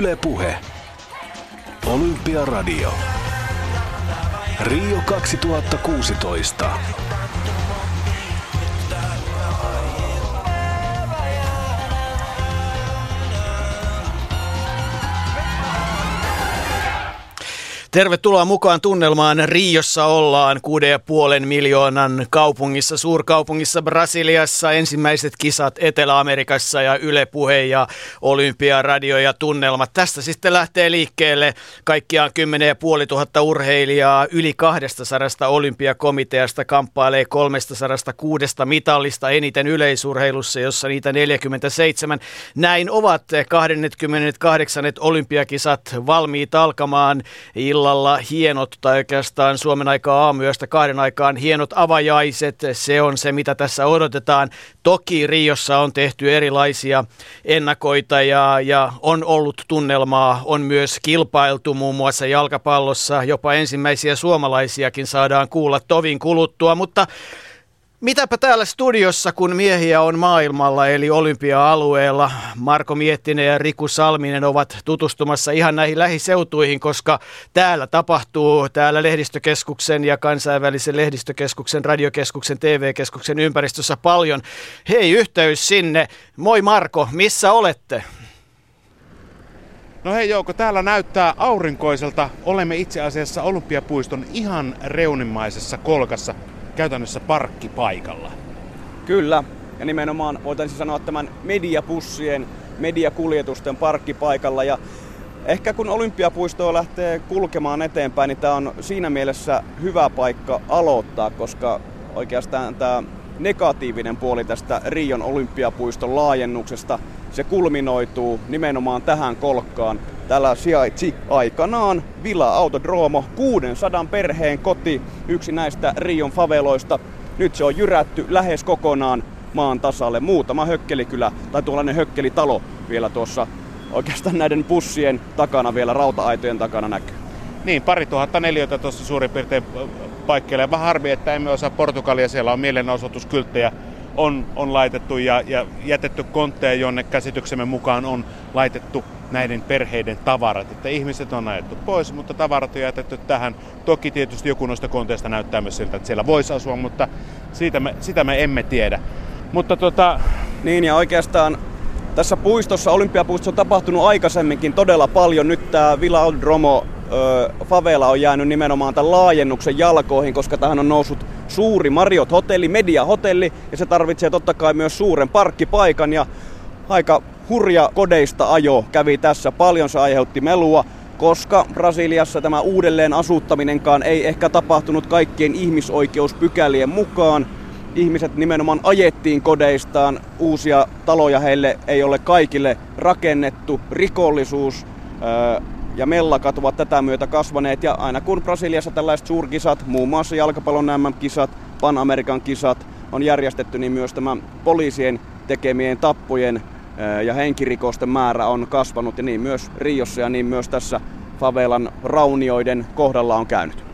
Yle Puhe. Olympiaradio. Rio 2016. Tervetuloa mukaan tunnelmaan. Riossa ollaan 6,5 miljoonan kaupungissa, suurkaupungissa Brasiliassa, ensimmäiset kisat Etelä-Amerikassa ja Yle Puhe ja Olympiaradio ja tunnelmat. Tästä sitten lähtee liikkeelle kaikkiaan 10 500 urheilijaa, yli 200 olympiakomiteasta kamppailee 306 mitallista eniten yleisurheilussa, jossa niitä 47. Näin ovat 28 olympiakisat valmiit alkamaan illalla hienot, tai oikeastaan Suomen aikaa aamuyöstä kahden aikaan hienot avajaiset. Se on se, mitä tässä odotetaan. Toki Riossa on tehty erilaisia ennakoita ja, ja on ollut tunnelmaa. On myös kilpailtu muun muassa jalkapallossa. Jopa ensimmäisiä suomalaisiakin saadaan kuulla tovin kuluttua, mutta Mitäpä täällä studiossa, kun miehiä on maailmalla, eli olympia-alueella, Marko Miettinen ja Riku Salminen ovat tutustumassa ihan näihin lähiseutuihin, koska täällä tapahtuu, täällä lehdistökeskuksen ja kansainvälisen lehdistökeskuksen, radiokeskuksen, TV-keskuksen ympäristössä paljon. Hei, yhteys sinne. Moi Marko, missä olette? No hei Jouko, täällä näyttää aurinkoiselta. Olemme itse asiassa Olympiapuiston ihan reunimaisessa kolkassa käytännössä parkkipaikalla. Kyllä, ja nimenomaan voitaisiin sanoa tämän mediapussien, mediakuljetusten parkkipaikalla. Ja ehkä kun Olympiapuistoa lähtee kulkemaan eteenpäin, niin tämä on siinä mielessä hyvä paikka aloittaa, koska oikeastaan tämä negatiivinen puoli tästä Rion olympiapuiston laajennuksesta, se kulminoituu nimenomaan tähän kolkkaan. Täällä sijaitsi aikanaan Villa Autodromo, 600 perheen koti, yksi näistä Rion faveloista. Nyt se on jyrätty lähes kokonaan maan tasalle. Muutama hökkelikylä tai tuollainen hökkelitalo vielä tuossa oikeastaan näiden pussien takana vielä rauta-aitojen takana näkyy. Niin, pari tuhatta neliötä tuossa suurin piirtein paikkeille. Vähän harmi, että emme osaa Portugalia. Siellä on mielenosoituskylttejä on, on laitettu ja, ja jätetty kontteja, jonne käsityksemme mukaan on laitettu näiden perheiden tavarat. Että ihmiset on ajettu pois, mutta tavarat on jätetty tähän. Toki tietysti joku noista konteista näyttää myös siltä, että siellä voisi asua, mutta siitä me, sitä me emme tiedä. Mutta tota... Niin ja oikeastaan tässä puistossa, Olympiapuistossa on tapahtunut aikaisemminkin todella paljon. Nyt tämä Villa Aldromo favela on jäänyt nimenomaan tämän laajennuksen jalkoihin, koska tähän on noussut suuri Mariot hotelli, Media hotelli, ja se tarvitsee totta kai myös suuren parkkipaikan, ja aika hurja kodeista ajo kävi tässä. Paljon se aiheutti melua, koska Brasiliassa tämä uudelleen asuttaminenkaan ei ehkä tapahtunut kaikkien ihmisoikeuspykälien mukaan. Ihmiset nimenomaan ajettiin kodeistaan, uusia taloja heille ei ole kaikille rakennettu, rikollisuus ja mellakat ovat tätä myötä kasvaneet. Ja aina kun Brasiliassa tällaiset suurkisat, muun muassa jalkapallon MM-kisat, Pan-Amerikan kisat, on järjestetty, niin myös tämä poliisien tekemien tappojen ja henkirikosten määrä on kasvanut ja niin myös Riossa ja niin myös tässä favelan raunioiden kohdalla on käynyt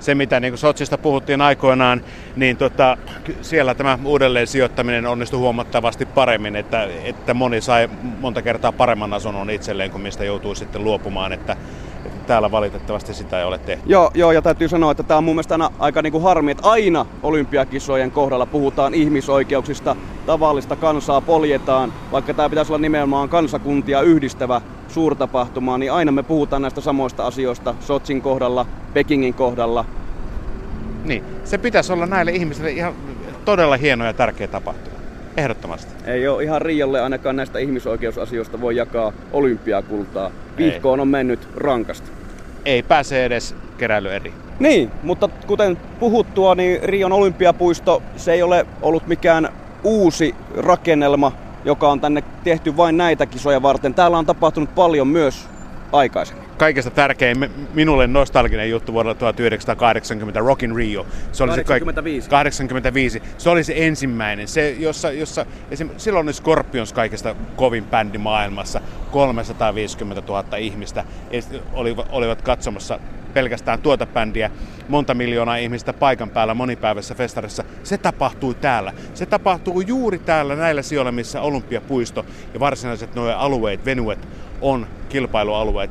se, mitä niin Sotsista puhuttiin aikoinaan, niin tota, siellä tämä uudelleen sijoittaminen onnistui huomattavasti paremmin, että, että moni sai monta kertaa paremman asunnon itselleen kuin mistä joutuu sitten luopumaan, että, että täällä valitettavasti sitä ei ole tehty. Joo, joo ja täytyy sanoa, että tämä on mun mielestä aina, aika niin kuin harmi, että aina olympiakisojen kohdalla puhutaan ihmisoikeuksista, tavallista kansaa poljetaan, vaikka tämä pitäisi olla nimenomaan kansakuntia yhdistävä suurtapahtumaa, niin aina me puhutaan näistä samoista asioista Sotsin kohdalla, Pekingin kohdalla. Niin, se pitäisi olla näille ihmisille ihan todella hieno ja tärkeä tapahtuma. Ehdottomasti. Ei ole ihan Rialle ainakaan näistä ihmisoikeusasioista voi jakaa olympiakultaa. Vihkoon on mennyt rankasti. Ei pääse edes keräily eri. Niin, mutta kuten puhuttua, niin Rion olympiapuisto, se ei ole ollut mikään uusi rakennelma joka on tänne tehty vain näitä kisoja varten. Täällä on tapahtunut paljon myös aikaisemmin. Kaikesta tärkein minulle nostalginen juttu vuodelta 1980, Rock in Rio. Se oli 85. Se, 85. Se oli se ensimmäinen, se, jossa, jossa esim, silloin oli Scorpions kaikesta kovin bändi maailmassa. 350 000 ihmistä olivat, olivat katsomassa pelkästään tuota bändiä, monta miljoonaa ihmistä paikan päällä monipäiväisessä festarissa. Se tapahtuu täällä. Se tapahtuu juuri täällä näillä sijoilla, missä Olympiapuisto ja varsinaiset nuo alueet, venuet on kilpailualueet.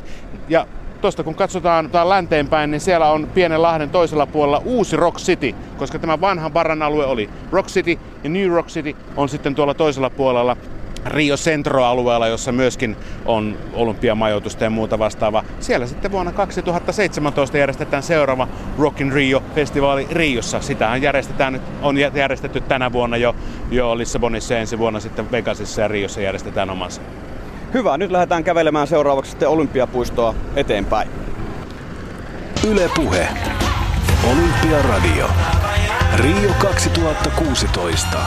Ja Tuosta kun katsotaan länteenpäin, niin siellä on pienen lahden toisella puolella uusi Rock City, koska tämä vanha Barran alue oli Rock City ja New Rock City on sitten tuolla toisella puolella Rio Centro-alueella, jossa myöskin on olympiamajoitusta ja muuta vastaavaa. Siellä sitten vuonna 2017 järjestetään seuraava Rock in Rio-festivaali Riossa. Sitähän järjestetään nyt, on järjestetty tänä vuonna jo, jo Lissabonissa ja ensi vuonna sitten Vegasissa ja Riossa järjestetään omansa. Hyvä, nyt lähdetään kävelemään seuraavaksi sitten Olympiapuistoa eteenpäin. Ylepuhe. Olympiaradio. Rio 2016.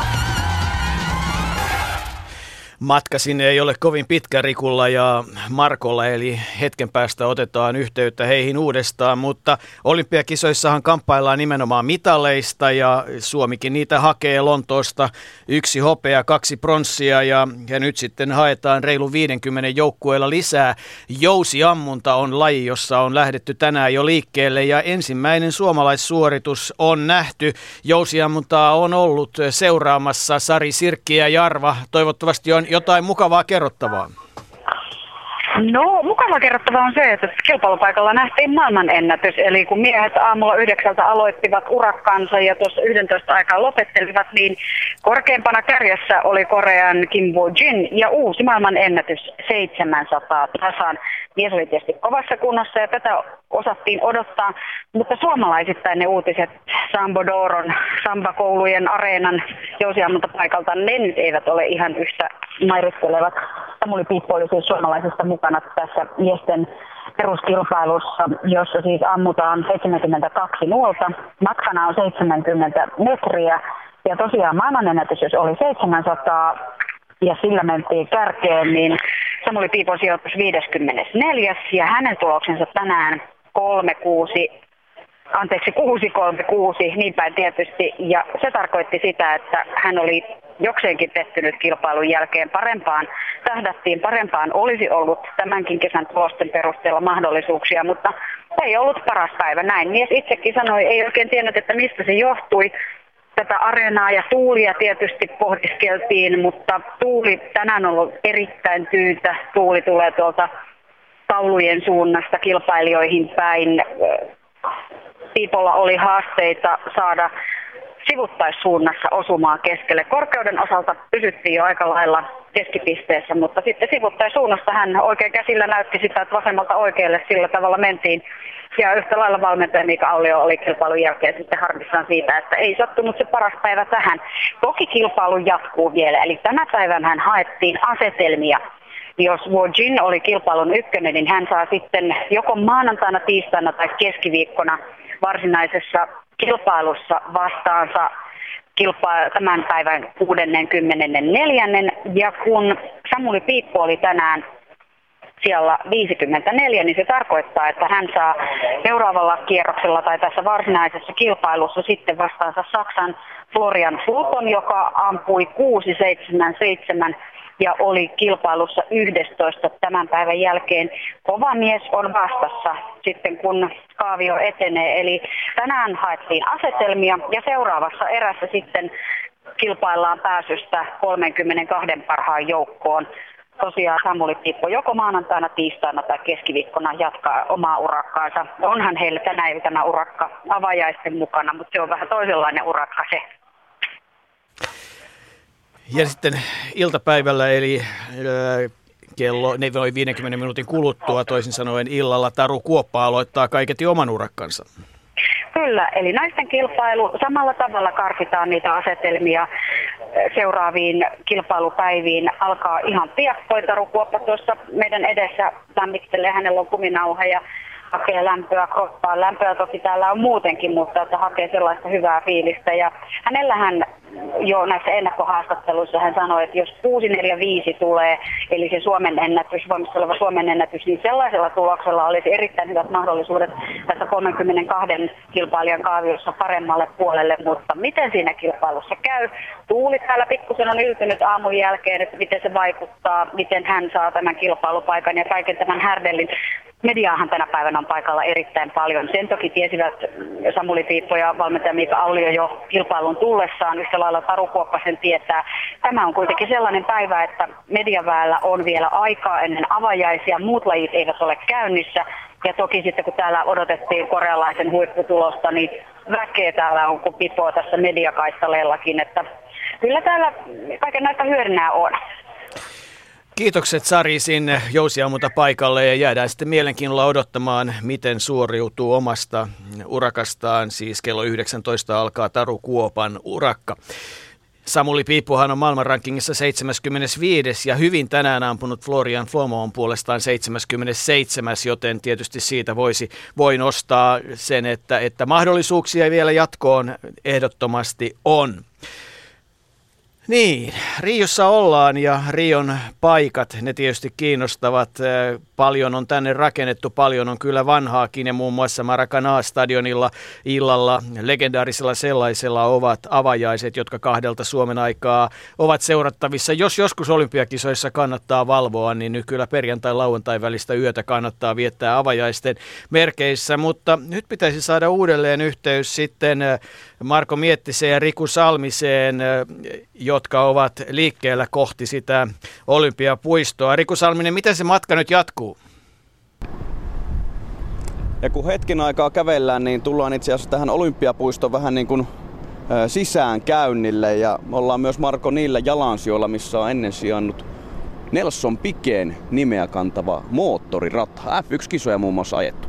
Matka sinne ei ole kovin pitkä Rikulla ja Markolla, eli hetken päästä otetaan yhteyttä heihin uudestaan, mutta olympiakisoissahan kamppaillaan nimenomaan mitaleista ja Suomikin niitä hakee Lontoosta yksi hopea, kaksi pronssia ja, ja nyt sitten haetaan reilu 50 joukkueella lisää. Jousiammunta on laji, jossa on lähdetty tänään jo liikkeelle ja ensimmäinen suomalaissuoritus on nähty. Jousiammuntaa on ollut seuraamassa Sari Sirkki ja Jarva. Toivottavasti on jotain mukavaa kerrottavaa? No, mukava kerrottava on se, että kilpailupaikalla nähtiin maailmanennätys. Eli kun miehet aamulla yhdeksältä aloittivat urakkansa ja tuossa 11 aikaa lopettelivat, niin korkeimpana kärjessä oli Korean Kim Woo-jin ja uusi maailmanennätys 700 tasan. Mies oli tietysti kovassa kunnossa ja tätä osattiin odottaa, mutta suomalaisittain ne uutiset Sambo Doron, Samba-koulujen areenan jousiammuntapaikalta, ne nyt eivät ole ihan yhtä mairittelevat. Piippo oli siis suomalaisesta mukana tässä miesten peruskilpailussa, jossa siis ammutaan 72 nuolta. Matkana on 70 metriä ja tosiaan maailmanennätys, jos oli 700 ja sillä mentiin kärkeen, niin Samuli Piipon sijoitus 54. ja hänen tuloksensa tänään 36 anteeksi, 636, niin päin tietysti. Ja se tarkoitti sitä, että hän oli jokseenkin pettynyt kilpailun jälkeen parempaan. Tähdättiin parempaan, olisi ollut tämänkin kesän tulosten perusteella mahdollisuuksia, mutta ei ollut paras päivä. Näin mies itsekin sanoi, ei oikein tiennyt, että mistä se johtui. Tätä areenaa ja tuulia tietysti pohdiskeltiin, mutta tuuli tänään on ollut erittäin tyytä. Tuuli tulee tuolta taulujen suunnasta kilpailijoihin päin. Piipolla oli haasteita saada sivuttaissuunnassa osumaan keskelle. Korkeuden osalta pysyttiin jo aika lailla keskipisteessä, mutta sitten sivuttaissuunnasta hän oikein käsillä näytti sitä, että vasemmalta oikealle sillä tavalla mentiin. Ja yhtä lailla valmentaja Mika Aulio oli kilpailun jälkeen sitten harmissaan siitä, että ei sattunut se paras päivä tähän. Toki kilpailu jatkuu vielä, eli tänä päivänä hän haettiin asetelmia jos Wojin oli kilpailun ykkönen, niin hän saa sitten joko maanantaina, tiistaina tai keskiviikkona varsinaisessa kilpailussa vastaansa kilpa- tämän päivän 64. Ja kun Samuli Piippo oli tänään siellä 54, niin se tarkoittaa, että hän saa seuraavalla kierroksella tai tässä varsinaisessa kilpailussa sitten vastaansa Saksan Florian Fulton, joka ampui 677 ja oli kilpailussa 11 tämän päivän jälkeen. Kova mies on vastassa sitten kun kaavio etenee. Eli tänään haettiin asetelmia ja seuraavassa erässä sitten kilpaillaan pääsystä 32 parhaan joukkoon. Tosiaan Samuli Tippo joko maanantaina, tiistaina tai keskiviikkona jatkaa omaa urakkaansa. Onhan heillä tänä iltana urakka avajaisten mukana, mutta se on vähän toisenlainen urakka se. Ja sitten iltapäivällä eli äh, kello noin 50 minuutin kuluttua, toisin sanoen illalla, Taru Kuoppa aloittaa kaiketi oman urakkansa. Kyllä, eli naisten kilpailu samalla tavalla karsitaan niitä asetelmia seuraaviin kilpailupäiviin. Alkaa ihan piakkoin. Taru Kuoppa tuossa meidän edessä lämmittelee, hänellä on kuminauha ja hakee lämpöä kroppaan. Lämpöä toki täällä on muutenkin, mutta että hakee sellaista hyvää fiilistä. Ja hänellähän jo näissä ennakkohaastatteluissa hän sanoi, että jos 645 tulee, eli se Suomen ennätys, voimassa oleva Suomen ennätys, niin sellaisella tuloksella olisi erittäin hyvät mahdollisuudet tässä 32 kilpailijan kaaviossa paremmalle puolelle, mutta miten siinä kilpailussa käy? Tuuli täällä pikkusen on yltynyt aamun jälkeen, että miten se vaikuttaa, miten hän saa tämän kilpailupaikan ja kaiken tämän härdellin. Mediaahan tänä päivänä on paikalla erittäin paljon. Sen toki tiesivät Samuli Piippo ja valmentaja Miika Aulio jo kilpailun tullessaan. Yhtä lailla Taru Kuoppa sen tietää. Tämä on kuitenkin sellainen päivä, että mediaväellä on vielä aikaa ennen avajaisia. Muut lajit eivät ole käynnissä. Ja toki sitten kun täällä odotettiin korealaisen huipputulosta, niin väkeä täällä on kuin pipoa tässä mediakaistaleellakin. Että kyllä täällä kaiken näistä hyödynnää on. Kiitokset Sari sinne jousiammunta paikalle ja jäädään sitten mielenkiinnolla odottamaan, miten suoriutuu omasta urakastaan. Siis kello 19 alkaa Taru Kuopan urakka. Samuli Piippuhan on maailmanrankingissa 75 ja hyvin tänään ampunut Florian Flomo on puolestaan 77, joten tietysti siitä voisi, voi nostaa sen, että, että mahdollisuuksia vielä jatkoon ehdottomasti on. Niin, Riossa ollaan ja Rion paikat, ne tietysti kiinnostavat. Paljon on tänne rakennettu, paljon on kyllä vanhaakin ja muun muassa Maracanã-stadionilla illalla, legendaarisella sellaisella ovat avajaiset, jotka kahdelta Suomen aikaa ovat seurattavissa. Jos joskus olympiakisoissa kannattaa valvoa, niin nyt kyllä perjantai-lauantai välistä yötä kannattaa viettää avajaisten merkeissä, mutta nyt pitäisi saada uudelleen yhteys sitten Marko Miettiseen ja Riku Salmiseen, jotka ovat liikkeellä kohti sitä olympiapuistoa. Riku Salminen, miten se matka nyt jatkuu? Ja kun hetken aikaa kävellään, niin tullaan itse asiassa tähän olympiapuistoon vähän niin kuin sisään käynnille ja ollaan myös Marko niillä jalansijoilla, missä on ennen sijannut Nelson Pikeen nimeä kantava moottorirata. F1-kisoja muun muassa ajettu.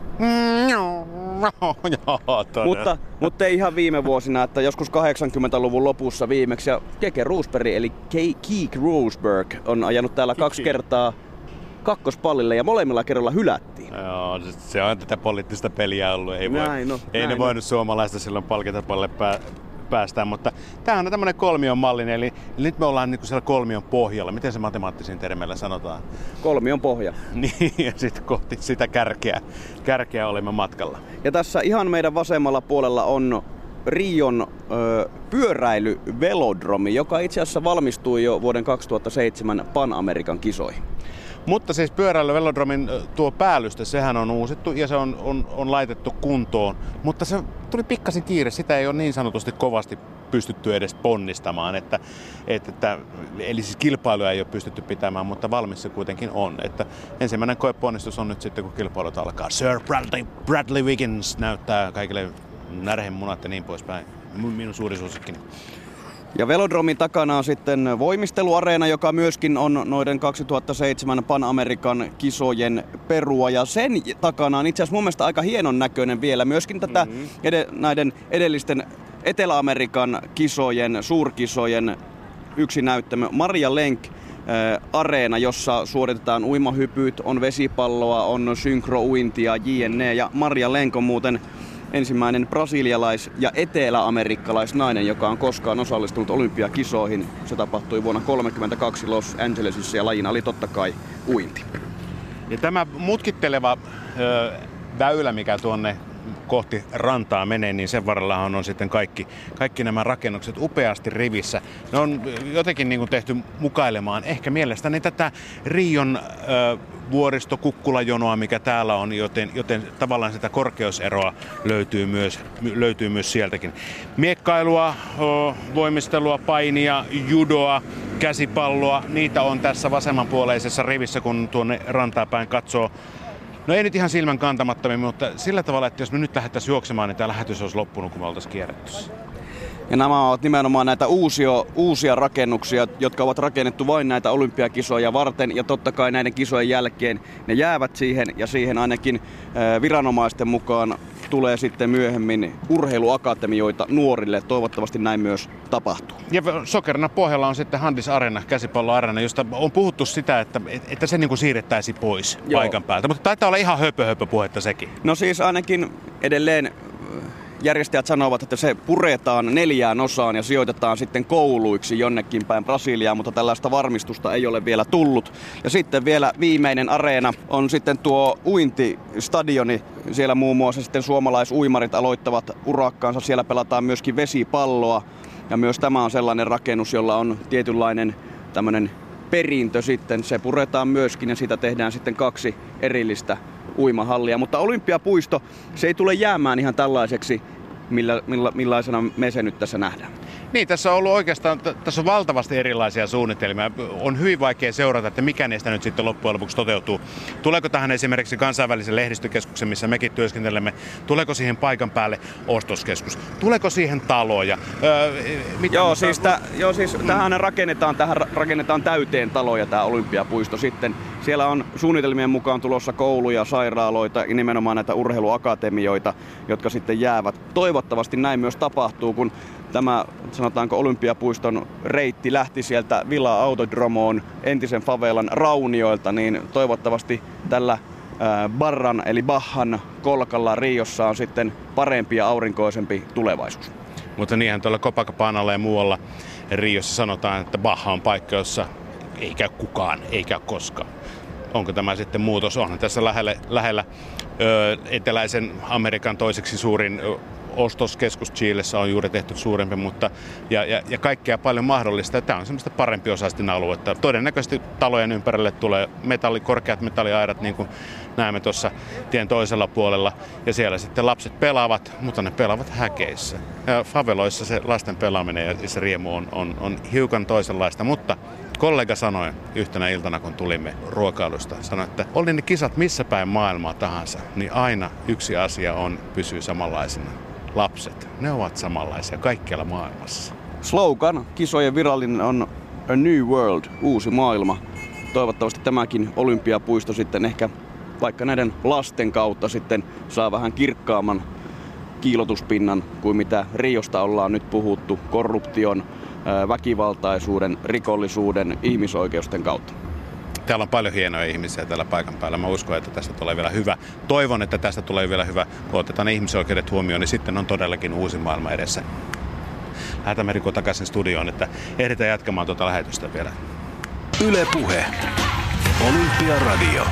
mutta, mutta ei ihan viime vuosina, että joskus 80-luvun lopussa viimeksi. Ja Keke Roosberg, eli Keek Roosberg, on ajanut täällä kaksi kertaa kakkospallille ja molemmilla kerralla hylättiin. Joo, se on tätä poliittista peliä ollut. Ei, voi, näin, no, ei näin ne no. voinut suomalaista silloin palkintapalle pää, päästään, mutta tämä on tämmöinen kolmion malli, eli, eli nyt me ollaan niinku siellä kolmion pohjalla. Miten se matemaattisin termeillä sanotaan? Kolmion pohja. niin, ja sitten kohti sitä kärkeä, kärkeä olemme matkalla. Ja tässä ihan meidän vasemmalla puolella on Rion ö, pyöräilyvelodromi, joka itse asiassa valmistui jo vuoden 2007 Pan-Amerikan kisoihin. Mutta siis pyöräily velodromin tuo päällyste, sehän on uusittu ja se on, on, on laitettu kuntoon. Mutta se tuli pikkasen kiire, sitä ei ole niin sanotusti kovasti pystytty edes ponnistamaan. Että, että, että, eli siis kilpailuja ei ole pystytty pitämään, mutta valmis se kuitenkin on. Että ensimmäinen koeponnistus on nyt sitten, kun kilpailut alkaa. Sir Bradley, Bradley Wiggins näyttää kaikille närhemunat ja niin poispäin. Minun suuri suosikkini. Ja Velodromin takana on sitten voimisteluareena, joka myöskin on noiden 2007 Pan-Amerikan kisojen perua. Ja sen takana on itse asiassa mun mielestä aika hienon näköinen vielä myöskin tätä mm-hmm. ed- näiden edellisten Etelä-Amerikan kisojen, suurkisojen yksi näyttämö. Maria Lenk areena, jossa suoritetaan uimahypyt, on vesipalloa, on synkrouintia, jne. Ja Maria Lenk on muuten ensimmäinen brasilialais- ja etelä-amerikkalaisnainen, joka on koskaan osallistunut olympiakisoihin. Se tapahtui vuonna 1932 Los Angelesissa ja lajina oli totta kai uinti. Ja tämä mutkitteleva ö, väylä, mikä tuonne kohti rantaa menee, niin sen varrella on sitten kaikki, kaikki nämä rakennukset upeasti rivissä. Ne on jotenkin niin kuin tehty mukailemaan ehkä mielestäni tätä Rion ö, vuoristokukkulajanoa, mikä täällä on, joten, joten tavallaan sitä korkeuseroa löytyy myös, löytyy myös sieltäkin. Miekkailua, voimistelua, painia, judoa, käsipalloa, niitä on tässä vasemmanpuoleisessa rivissä, kun tuonne rantaa katsoo. No ei nyt ihan silmän kantamattomia, mutta sillä tavalla, että jos me nyt lähdettäisiin juoksemaan, niin tämä lähetys olisi loppunut, kun me oltaisiin kierretty. Ja nämä ovat nimenomaan näitä uusia, uusia rakennuksia, jotka ovat rakennettu vain näitä olympiakisoja varten. Ja totta kai näiden kisojen jälkeen ne jäävät siihen ja siihen ainakin viranomaisten mukaan tulee sitten myöhemmin urheiluakatemioita nuorille. Toivottavasti näin myös tapahtuu. Ja sokerina pohjalla on sitten Handis Arena, käsipalloarena, josta on puhuttu sitä, että, että se niin kuin siirrettäisiin pois Joo. paikan päältä. Mutta taitaa olla ihan höpö, höpö puhetta sekin. No siis ainakin edelleen järjestäjät sanovat, että se puretaan neljään osaan ja sijoitetaan sitten kouluiksi jonnekin päin Brasiliaan, mutta tällaista varmistusta ei ole vielä tullut. Ja sitten vielä viimeinen areena on sitten tuo uintistadioni. Siellä muun muassa sitten suomalaisuimarit aloittavat urakkaansa. Siellä pelataan myöskin vesipalloa. Ja myös tämä on sellainen rakennus, jolla on tietynlainen tämmöinen perintö sitten. Se puretaan myöskin ja siitä tehdään sitten kaksi erillistä uimahallia. Mutta Olympiapuisto, se ei tule jäämään ihan tällaiseksi, millä, milla, millaisena me se nyt tässä nähdään. Niin, tässä on ollut oikeastaan, tässä on valtavasti erilaisia suunnitelmia. On hyvin vaikea seurata, että mikä niistä nyt sitten loppujen lopuksi toteutuu. Tuleeko tähän esimerkiksi kansainvälisen lehdistökeskuksen, missä mekin työskentelemme, tuleeko siihen paikan päälle ostoskeskus? Tuleeko siihen taloja? Öö, mitä joo, siis tä, joo, siis mm. tähän rakennetaan, tähän rakennetaan täyteen taloja tämä Olympiapuisto sitten. Siellä on suunnitelmien mukaan tulossa kouluja, sairaaloita ja nimenomaan näitä urheiluakatemioita, jotka sitten jäävät. Toivottavasti näin myös tapahtuu, kun tämä sanotaanko Olympiapuiston reitti lähti sieltä Villa Autodromoon entisen favelan raunioilta, niin toivottavasti tällä Barran eli Bahan kolkalla Riossa on sitten parempi ja aurinkoisempi tulevaisuus. Mutta niinhän tuolla Copacabanalla ja muualla Riossa sanotaan, että Baha on paikka, jossa ei käy kukaan, ei käy koskaan. Onko tämä sitten muutos? Onhan tässä lähellä, lähellä ö, eteläisen Amerikan toiseksi suurin ostoskeskus Chilessä on juuri tehty suurempi, mutta ja, ja, ja kaikkea paljon mahdollista. Tämä on semmoista parempi osaisten aluetta. Todennäköisesti talojen ympärille tulee metalli, korkeat metalliaidat, niin kuin näemme tuossa tien toisella puolella. Ja siellä sitten lapset pelaavat, mutta ne pelaavat häkeissä. Ja faveloissa se lasten pelaaminen ja se riemu on, on, on hiukan toisenlaista, mutta kollega sanoi yhtenä iltana, kun tulimme ruokailusta, sanoi, että oli ne kisat missä päin maailmaa tahansa, niin aina yksi asia on, pysyy samanlaisena lapset, ne ovat samanlaisia kaikkialla maailmassa. Slogan kisojen virallinen on A New World, uusi maailma. Toivottavasti tämäkin olympiapuisto sitten ehkä vaikka näiden lasten kautta sitten saa vähän kirkkaamman kiilotuspinnan kuin mitä Riosta ollaan nyt puhuttu korruption, väkivaltaisuuden, rikollisuuden, ihmisoikeusten kautta. Täällä on paljon hienoja ihmisiä täällä paikan päällä. Mä uskon, että tästä tulee vielä hyvä. Toivon, että tästä tulee vielä hyvä. Kun otetaan ihmisoikeudet huomioon, niin sitten on todellakin uusi maailma edessä. Lähdetään Riku takaisin studioon, että ehditään jatkamaan tuota lähetystä vielä. Yle Puhe. Olympiaradio.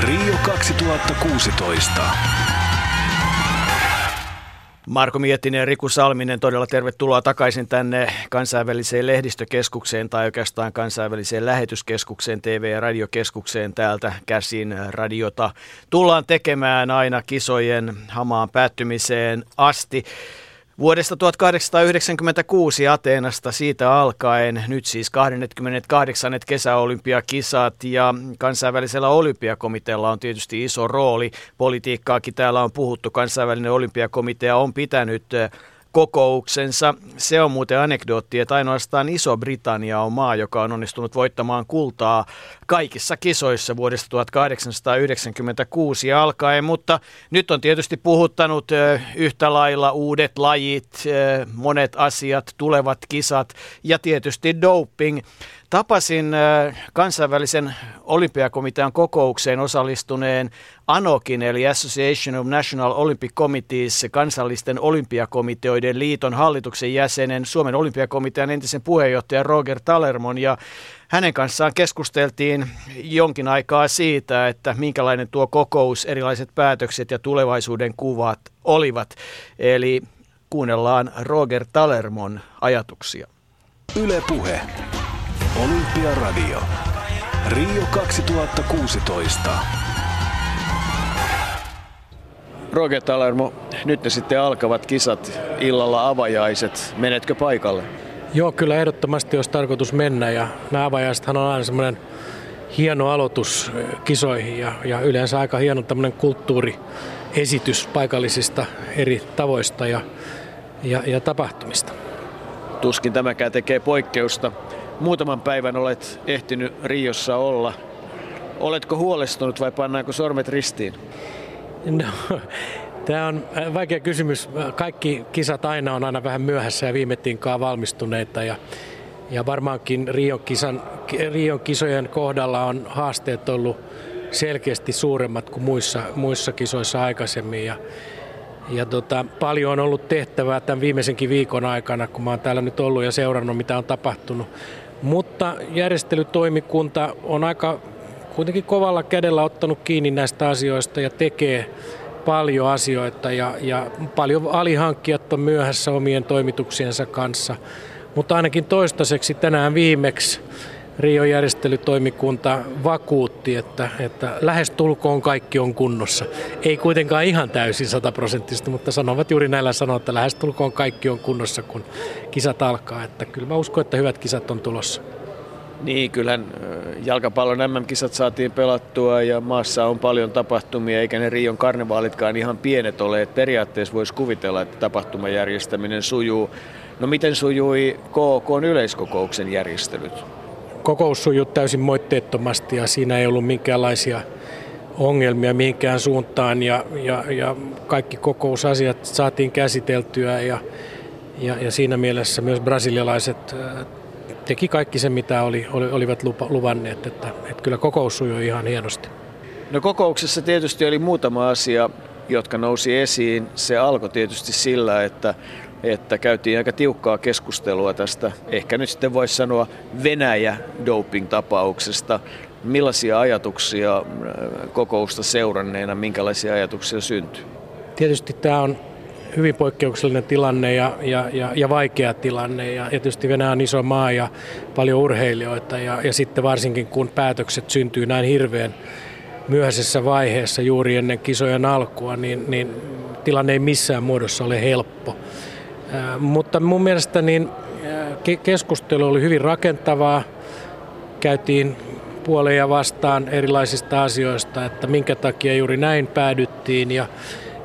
Rio 2016. Marko Miettinen ja Riku Salminen, todella tervetuloa takaisin tänne kansainväliseen lehdistökeskukseen tai oikeastaan kansainväliseen lähetyskeskukseen, TV- ja radiokeskukseen täältä käsin radiota. Tullaan tekemään aina kisojen hamaan päättymiseen asti. Vuodesta 1896 Ateenasta siitä alkaen, nyt siis 28. kesäolympiakisat ja kansainvälisellä olympiakomitealla on tietysti iso rooli. Politiikkaakin täällä on puhuttu. Kansainvälinen olympiakomitea on pitänyt kokouksensa. Se on muuten anekdootti, että ainoastaan Iso-Britannia on maa, joka on onnistunut voittamaan kultaa kaikissa kisoissa vuodesta 1896 alkaen, mutta nyt on tietysti puhuttanut yhtä lailla uudet lajit, monet asiat, tulevat kisat ja tietysti doping. Tapasin kansainvälisen olympiakomitean kokoukseen osallistuneen ANOKin eli Association of National Olympic Committees kansallisten olympiakomiteoiden liiton hallituksen jäsenen Suomen olympiakomitean entisen puheenjohtajan Roger Talermon ja hänen kanssaan keskusteltiin jonkin aikaa siitä, että minkälainen tuo kokous, erilaiset päätökset ja tulevaisuuden kuvat olivat. Eli kuunnellaan Roger Talermon ajatuksia. Yle Puhe. Olympiaradio. Rio 2016. Roger Talermo, nyt ne sitten alkavat kisat, illalla avajaiset. Menetkö paikalle? Joo, kyllä ehdottomasti olisi tarkoitus mennä ja nämä avajaisethan on aina semmoinen hieno aloitus kisoihin ja, ja yleensä aika hieno tämmöinen kulttuuriesitys paikallisista eri tavoista ja, ja, ja tapahtumista. Tuskin tämäkään tekee poikkeusta. Muutaman päivän olet ehtinyt Riossa olla. Oletko huolestunut vai pannaanko sormet ristiin? No, Tämä on äh, vaikea kysymys. Kaikki kisat aina on aina vähän myöhässä ja viime tinkaan valmistuneita. Ja, ja varmaankin Rion, kisan, Rion kisojen kohdalla on haasteet ollut selkeästi suuremmat kuin muissa, muissa kisoissa aikaisemmin. Ja, ja tota, paljon on ollut tehtävää tämän viimeisenkin viikon aikana, kun mä oon täällä nyt ollut ja seurannut, mitä on tapahtunut. Mutta järjestelytoimikunta on aika kuitenkin kovalla kädellä ottanut kiinni näistä asioista ja tekee paljon asioita ja, ja paljon alihankkijat on myöhässä omien toimituksiensa kanssa. Mutta ainakin toistaiseksi tänään viimeksi Rion järjestelytoimikunta vakuutti, että, että lähes tulkoon kaikki on kunnossa. Ei kuitenkaan ihan täysin sataprosenttisesti, mutta sanovat juuri näillä sanoilla, että lähes tulkoon kaikki on kunnossa, kun kisat alkaa. Että kyllä mä uskon, että hyvät kisat on tulossa. Niin, kyllähän jalkapallon MM-kisat saatiin pelattua ja maassa on paljon tapahtumia, eikä ne Rion karnevaalitkaan ihan pienet ole. Että periaatteessa voisi kuvitella, että tapahtuman järjestäminen sujuu. No miten sujui KK yleiskokouksen järjestelyt? Kokous sujui täysin moitteettomasti ja siinä ei ollut minkäänlaisia ongelmia mihinkään suuntaan ja, ja, ja kaikki kokousasiat saatiin käsiteltyä ja, ja, ja siinä mielessä myös brasilialaiset teki kaikki se, mitä oli, oli, olivat lupa, luvanneet. Että, että kyllä kokous sujui ihan hienosti. No kokouksessa tietysti oli muutama asia, jotka nousi esiin. Se alkoi tietysti sillä, että, että käytiin aika tiukkaa keskustelua tästä, ehkä nyt sitten voisi sanoa Venäjä-doping-tapauksesta. Millaisia ajatuksia äh, kokousta seuranneena, minkälaisia ajatuksia syntyi? Tietysti tämä on hyvin poikkeuksellinen tilanne ja, ja, ja, ja vaikea tilanne. Ja, ja tietysti Venäjä on iso maa ja paljon urheilijoita ja, ja sitten varsinkin kun päätökset syntyy näin hirveän myöhäisessä vaiheessa juuri ennen kisojen alkua, niin, niin tilanne ei missään muodossa ole helppo. Mutta mun mielestä niin, keskustelu oli hyvin rakentavaa. Käytiin puoleja vastaan erilaisista asioista, että minkä takia juuri näin päädyttiin ja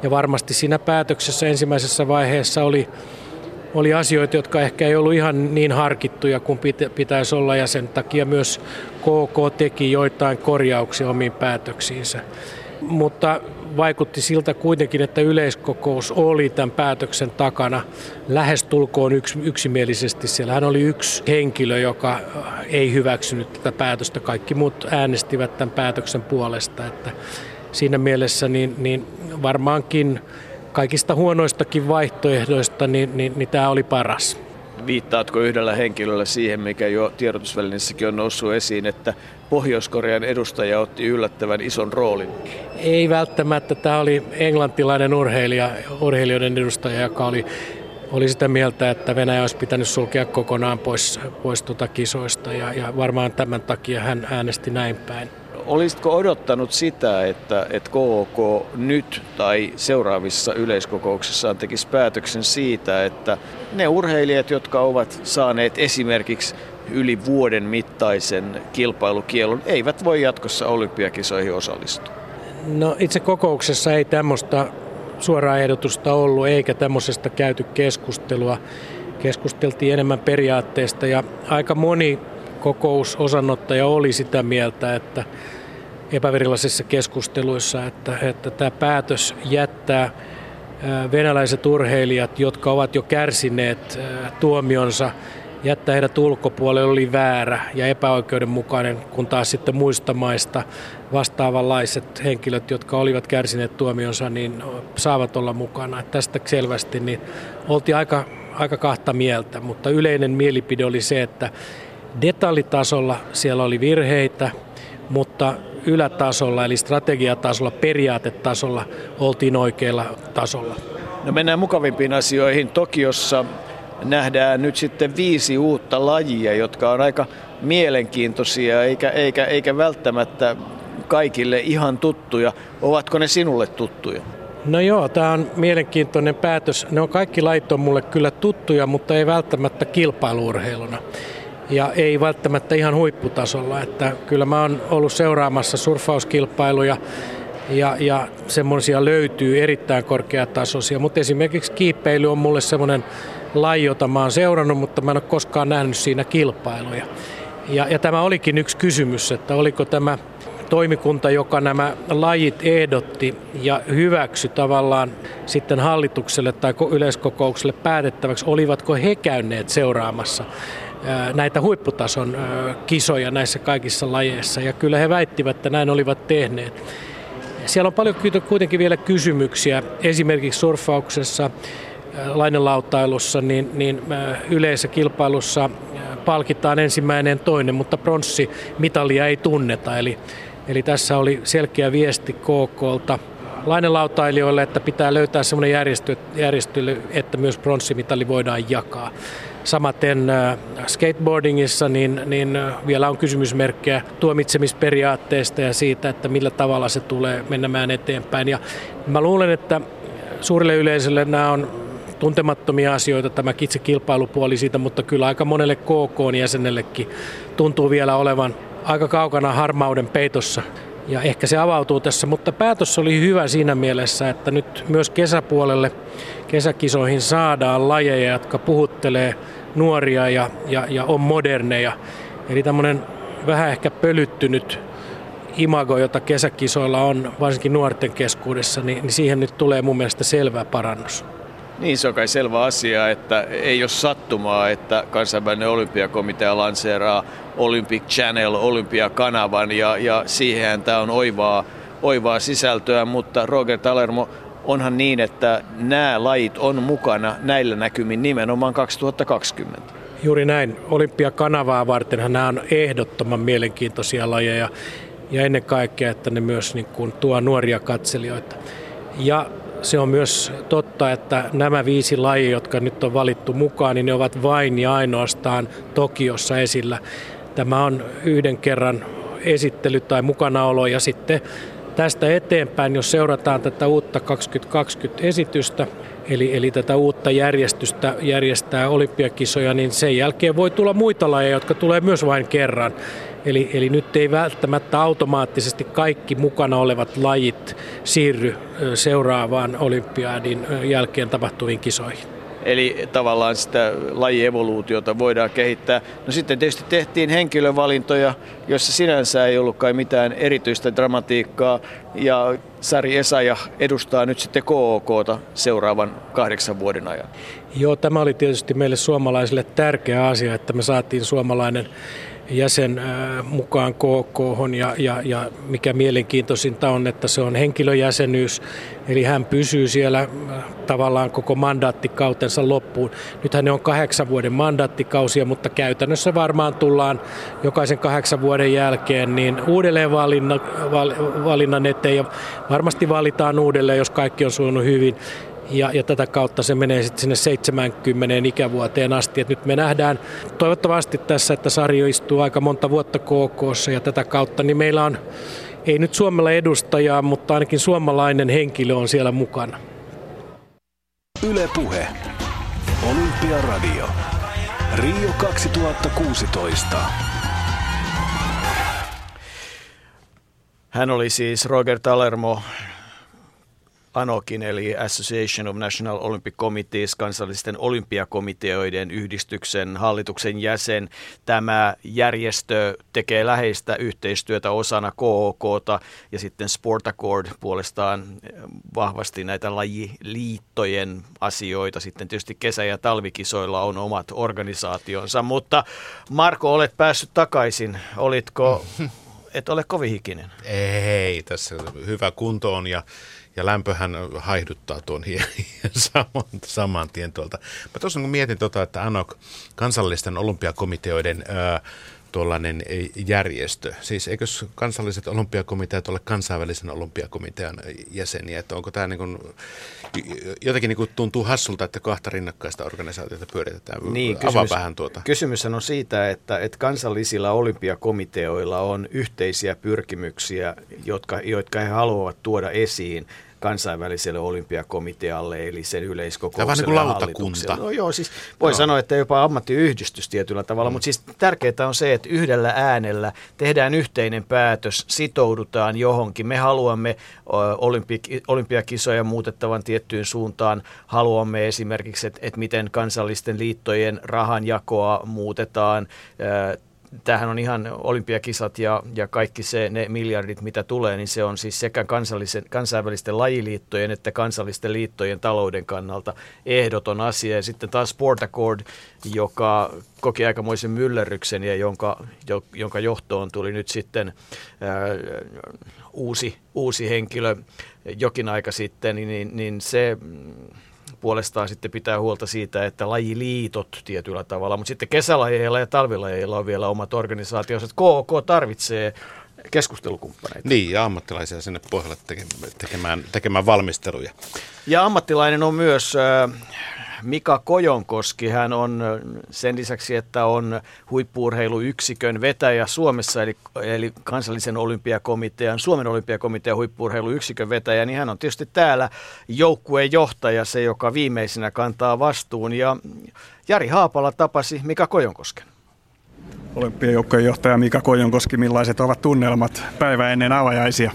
ja varmasti siinä päätöksessä ensimmäisessä vaiheessa oli, oli asioita, jotka ehkä ei ollut ihan niin harkittuja kuin pitäisi olla ja sen takia myös KK teki joitain korjauksia omiin päätöksiinsä. Mutta vaikutti siltä kuitenkin, että yleiskokous oli tämän päätöksen takana lähestulkoon yks, yksimielisesti. Siellähän oli yksi henkilö, joka ei hyväksynyt tätä päätöstä. Kaikki muut äänestivät tämän päätöksen puolesta. Että siinä mielessä niin, niin varmaankin kaikista huonoistakin vaihtoehdoista, niin, niin, niin tämä oli paras. Viittaatko yhdellä henkilöllä siihen, mikä jo tiedotusvälineissäkin on noussut esiin, että Pohjois-Korean edustaja otti yllättävän ison roolin? Ei välttämättä. Tämä oli englantilainen urheilija, urheilijoiden edustaja, joka oli, oli sitä mieltä, että Venäjä olisi pitänyt sulkea kokonaan pois, pois tuota kisoista ja, ja varmaan tämän takia hän äänesti näin päin. Olisitko odottanut sitä, että, että KOK nyt tai seuraavissa yleiskokouksissaan tekisi päätöksen siitä, että ne urheilijat, jotka ovat saaneet esimerkiksi yli vuoden mittaisen kilpailukielon, eivät voi jatkossa olympiakisoihin osallistua? No itse kokouksessa ei tämmöistä suoraa ehdotusta ollut, eikä tämmöisestä käyty keskustelua. Keskusteltiin enemmän periaatteesta ja aika moni kokousosanottaja oli sitä mieltä, että epäverilaisissa keskusteluissa, että, että tämä päätös jättää venäläiset urheilijat, jotka ovat jo kärsineet tuomionsa, jättää heidät ulkopuolelle oli väärä ja epäoikeudenmukainen, kun taas sitten muista maista vastaavanlaiset henkilöt, jotka olivat kärsineet tuomionsa, niin saavat olla mukana. Tästä selvästi niin oltiin aika, aika kahta mieltä, mutta yleinen mielipide oli se, että Detaljitasolla siellä oli virheitä, mutta ylätasolla eli strategiatasolla, periaatetasolla oltiin oikealla tasolla. No mennään mukavimpiin asioihin. Tokiossa nähdään nyt sitten viisi uutta lajia, jotka on aika mielenkiintoisia eikä, eikä, eikä välttämättä kaikille ihan tuttuja. Ovatko ne sinulle tuttuja? No joo, tämä on mielenkiintoinen päätös. Ne on kaikki lait on mulle kyllä tuttuja, mutta ei välttämättä kilpailuurheiluna ja ei välttämättä ihan huipputasolla. Että kyllä mä oon ollut seuraamassa surfauskilpailuja ja, ja semmoisia löytyy erittäin korkeatasoisia, mutta esimerkiksi kiipeily on mulle semmoinen laji, jota mä oon seurannut, mutta mä en ole koskaan nähnyt siinä kilpailuja. Ja, ja tämä olikin yksi kysymys, että oliko tämä toimikunta, joka nämä lajit ehdotti ja hyväksy tavallaan sitten hallitukselle tai yleiskokoukselle päätettäväksi, olivatko he käyneet seuraamassa näitä huipputason kisoja näissä kaikissa lajeissa. Ja kyllä he väittivät, että näin olivat tehneet. Siellä on paljon kuitenkin vielä kysymyksiä. Esimerkiksi surfauksessa, lainelautailussa, niin, niin yleisökilpailussa palkitaan ensimmäinen toinen, mutta pronssimitalia ei tunneta. Eli, eli tässä oli selkeä viesti KKlta lainelautailijoille, että pitää löytää sellainen järjestely, että myös pronssimitali voidaan jakaa. Samaten äh, skateboardingissa niin, niin äh, vielä on kysymysmerkkejä tuomitsemisperiaatteesta ja siitä, että millä tavalla se tulee menemään eteenpäin. Ja mä luulen, että suurille yleisölle nämä on tuntemattomia asioita, tämä itse kilpailupuoli siitä, mutta kyllä aika monelle KK-jäsenellekin tuntuu vielä olevan aika kaukana harmauden peitossa ja ehkä se avautuu tässä, mutta päätös oli hyvä siinä mielessä, että nyt myös kesäpuolelle kesäkisoihin saadaan lajeja, jotka puhuttelee nuoria ja, ja, ja on moderneja. Eli tämmöinen vähän ehkä pölyttynyt imago, jota kesäkisoilla on, varsinkin nuorten keskuudessa, niin, niin siihen nyt tulee mun mielestä selvä parannus. Niin, se on kai selvä asia, että ei ole sattumaa, että kansainvälinen olympiakomitea lanseeraa Olympic Channel, Olympiakanavan ja, ja siihen tämä on oivaa, oivaa sisältöä, mutta Roger Talermo, onhan niin, että nämä lajit on mukana näillä näkymin nimenomaan 2020. Juuri näin. Olympiakanavaa vartenhan nämä on ehdottoman mielenkiintoisia lajeja ja ennen kaikkea, että ne myös niin kuin tuo nuoria katselijoita. Ja se on myös totta, että nämä viisi lajia, jotka nyt on valittu mukaan, niin ne ovat vain ja ainoastaan Tokiossa esillä. Tämä on yhden kerran esittely tai mukanaolo ja sitten tästä eteenpäin, jos seurataan tätä uutta 2020-esitystä, eli, eli tätä uutta järjestystä järjestää olympiakisoja, niin sen jälkeen voi tulla muita lajeja, jotka tulee myös vain kerran. Eli, eli nyt ei välttämättä automaattisesti kaikki mukana olevat lajit siirry seuraavaan olympiadin jälkeen tapahtuviin kisoihin. Eli tavallaan sitä lajievoluutiota voidaan kehittää. No sitten tietysti tehtiin henkilövalintoja, joissa sinänsä ei ollut kai mitään erityistä dramatiikkaa. Ja Sari Esaja edustaa nyt sitten KOKta seuraavan kahdeksan vuoden ajan. Joo, tämä oli tietysti meille suomalaisille tärkeä asia, että me saatiin suomalainen jäsen mukaan KK ja, ja, ja mikä mielenkiintoisinta on, että se on henkilöjäsenyys, eli hän pysyy siellä tavallaan koko mandaattikautensa loppuun. Nythän ne on kahdeksan vuoden mandaattikausia, mutta käytännössä varmaan tullaan jokaisen kahdeksan vuoden jälkeen niin uudelleen valinnan, valinnan eteen. Ja varmasti valitaan uudelleen, jos kaikki on sujunut hyvin ja, ja tätä kautta se menee sitten sinne 70 ikävuoteen asti. Et nyt me nähdään toivottavasti tässä, että sarjo istuu aika monta vuotta KK ja tätä kautta niin meillä on ei nyt Suomella edustajaa, mutta ainakin suomalainen henkilö on siellä mukana. Ylepuhe. Olympiaradio. Rio 2016. Hän oli siis Roger Talermo, ANOKin eli Association of National Olympic Committees, kansallisten olympiakomiteoiden yhdistyksen hallituksen jäsen. Tämä järjestö tekee läheistä yhteistyötä osana KOKta ja sitten Sport Accord puolestaan vahvasti näitä lajiliittojen asioita. Sitten tietysti kesä- ja talvikisoilla on omat organisaationsa, mutta Marko, olet päässyt takaisin. Olitko, et ole kovin hikinen? Ei, tässä hyvä kunto on ja ja lämpöhän haihduttaa tuon hien, saman, saman tien tuolta. Mä tuossa kun mietin tota, että ANOK, kansallisten olympiakomiteoiden tuollainen järjestö. Siis eikö kansalliset olympiakomiteat ole kansainvälisen olympiakomitean jäseniä? Että onko tämä niin kuin, jotenkin niin kuin tuntuu hassulta, että kahta rinnakkaista organisaatiota pyöritetään? Niin, kysymys, vähän tuota. Kysymys on siitä, että, että kansallisilla olympiakomiteoilla on yhteisiä pyrkimyksiä, jotka, jotka he haluavat tuoda esiin kansainväliselle olympiakomitealle, eli sen yleiskokoukselle Tämä on niin lautakunta. No joo, siis voi no. sanoa, että jopa ammattiyhdistys tietyllä tavalla, mm. mutta siis tärkeää on se, että yhdellä äänellä tehdään yhteinen päätös, sitoudutaan johonkin. Me haluamme olympi- olympiakisoja muutettavan tiettyyn suuntaan, haluamme esimerkiksi, että, että miten kansallisten liittojen rahanjakoa muutetaan, tämähän on ihan olympiakisat ja, ja kaikki se, ne miljardit, mitä tulee, niin se on siis sekä kansainvälisten lajiliittojen että kansallisten liittojen talouden kannalta ehdoton asia. Ja sitten taas Sport Accord, joka koki aikamoisen myllerryksen ja jonka, jonka johtoon tuli nyt sitten ää, uusi, uusi henkilö jokin aika sitten, niin, niin se puolestaan sitten pitää huolta siitä, että lajiliitot tietyllä tavalla, mutta sitten kesälajeilla ja talvilajeilla on vielä omat organisaatiot, että KK tarvitsee keskustelukumppaneita. Niin, ja ammattilaisia sinne pohjalle tekemään, tekemään valmisteluja. Ja ammattilainen on myös äh, Mika Kojonkoski. Hän on sen lisäksi, että on huippuurheiluyksikön vetäjä Suomessa, eli, eli kansallisen olympiakomitean, Suomen olympiakomitean huippuurheiluyksikön vetäjä, niin hän on tietysti täällä joukkueen johtaja, se joka viimeisenä kantaa vastuun. Ja Jari Haapala tapasi Mika Kojonkosken. Olympiajoukkojen johtaja Mika Kojonkoski, millaiset ovat tunnelmat päivä ennen avajaisia?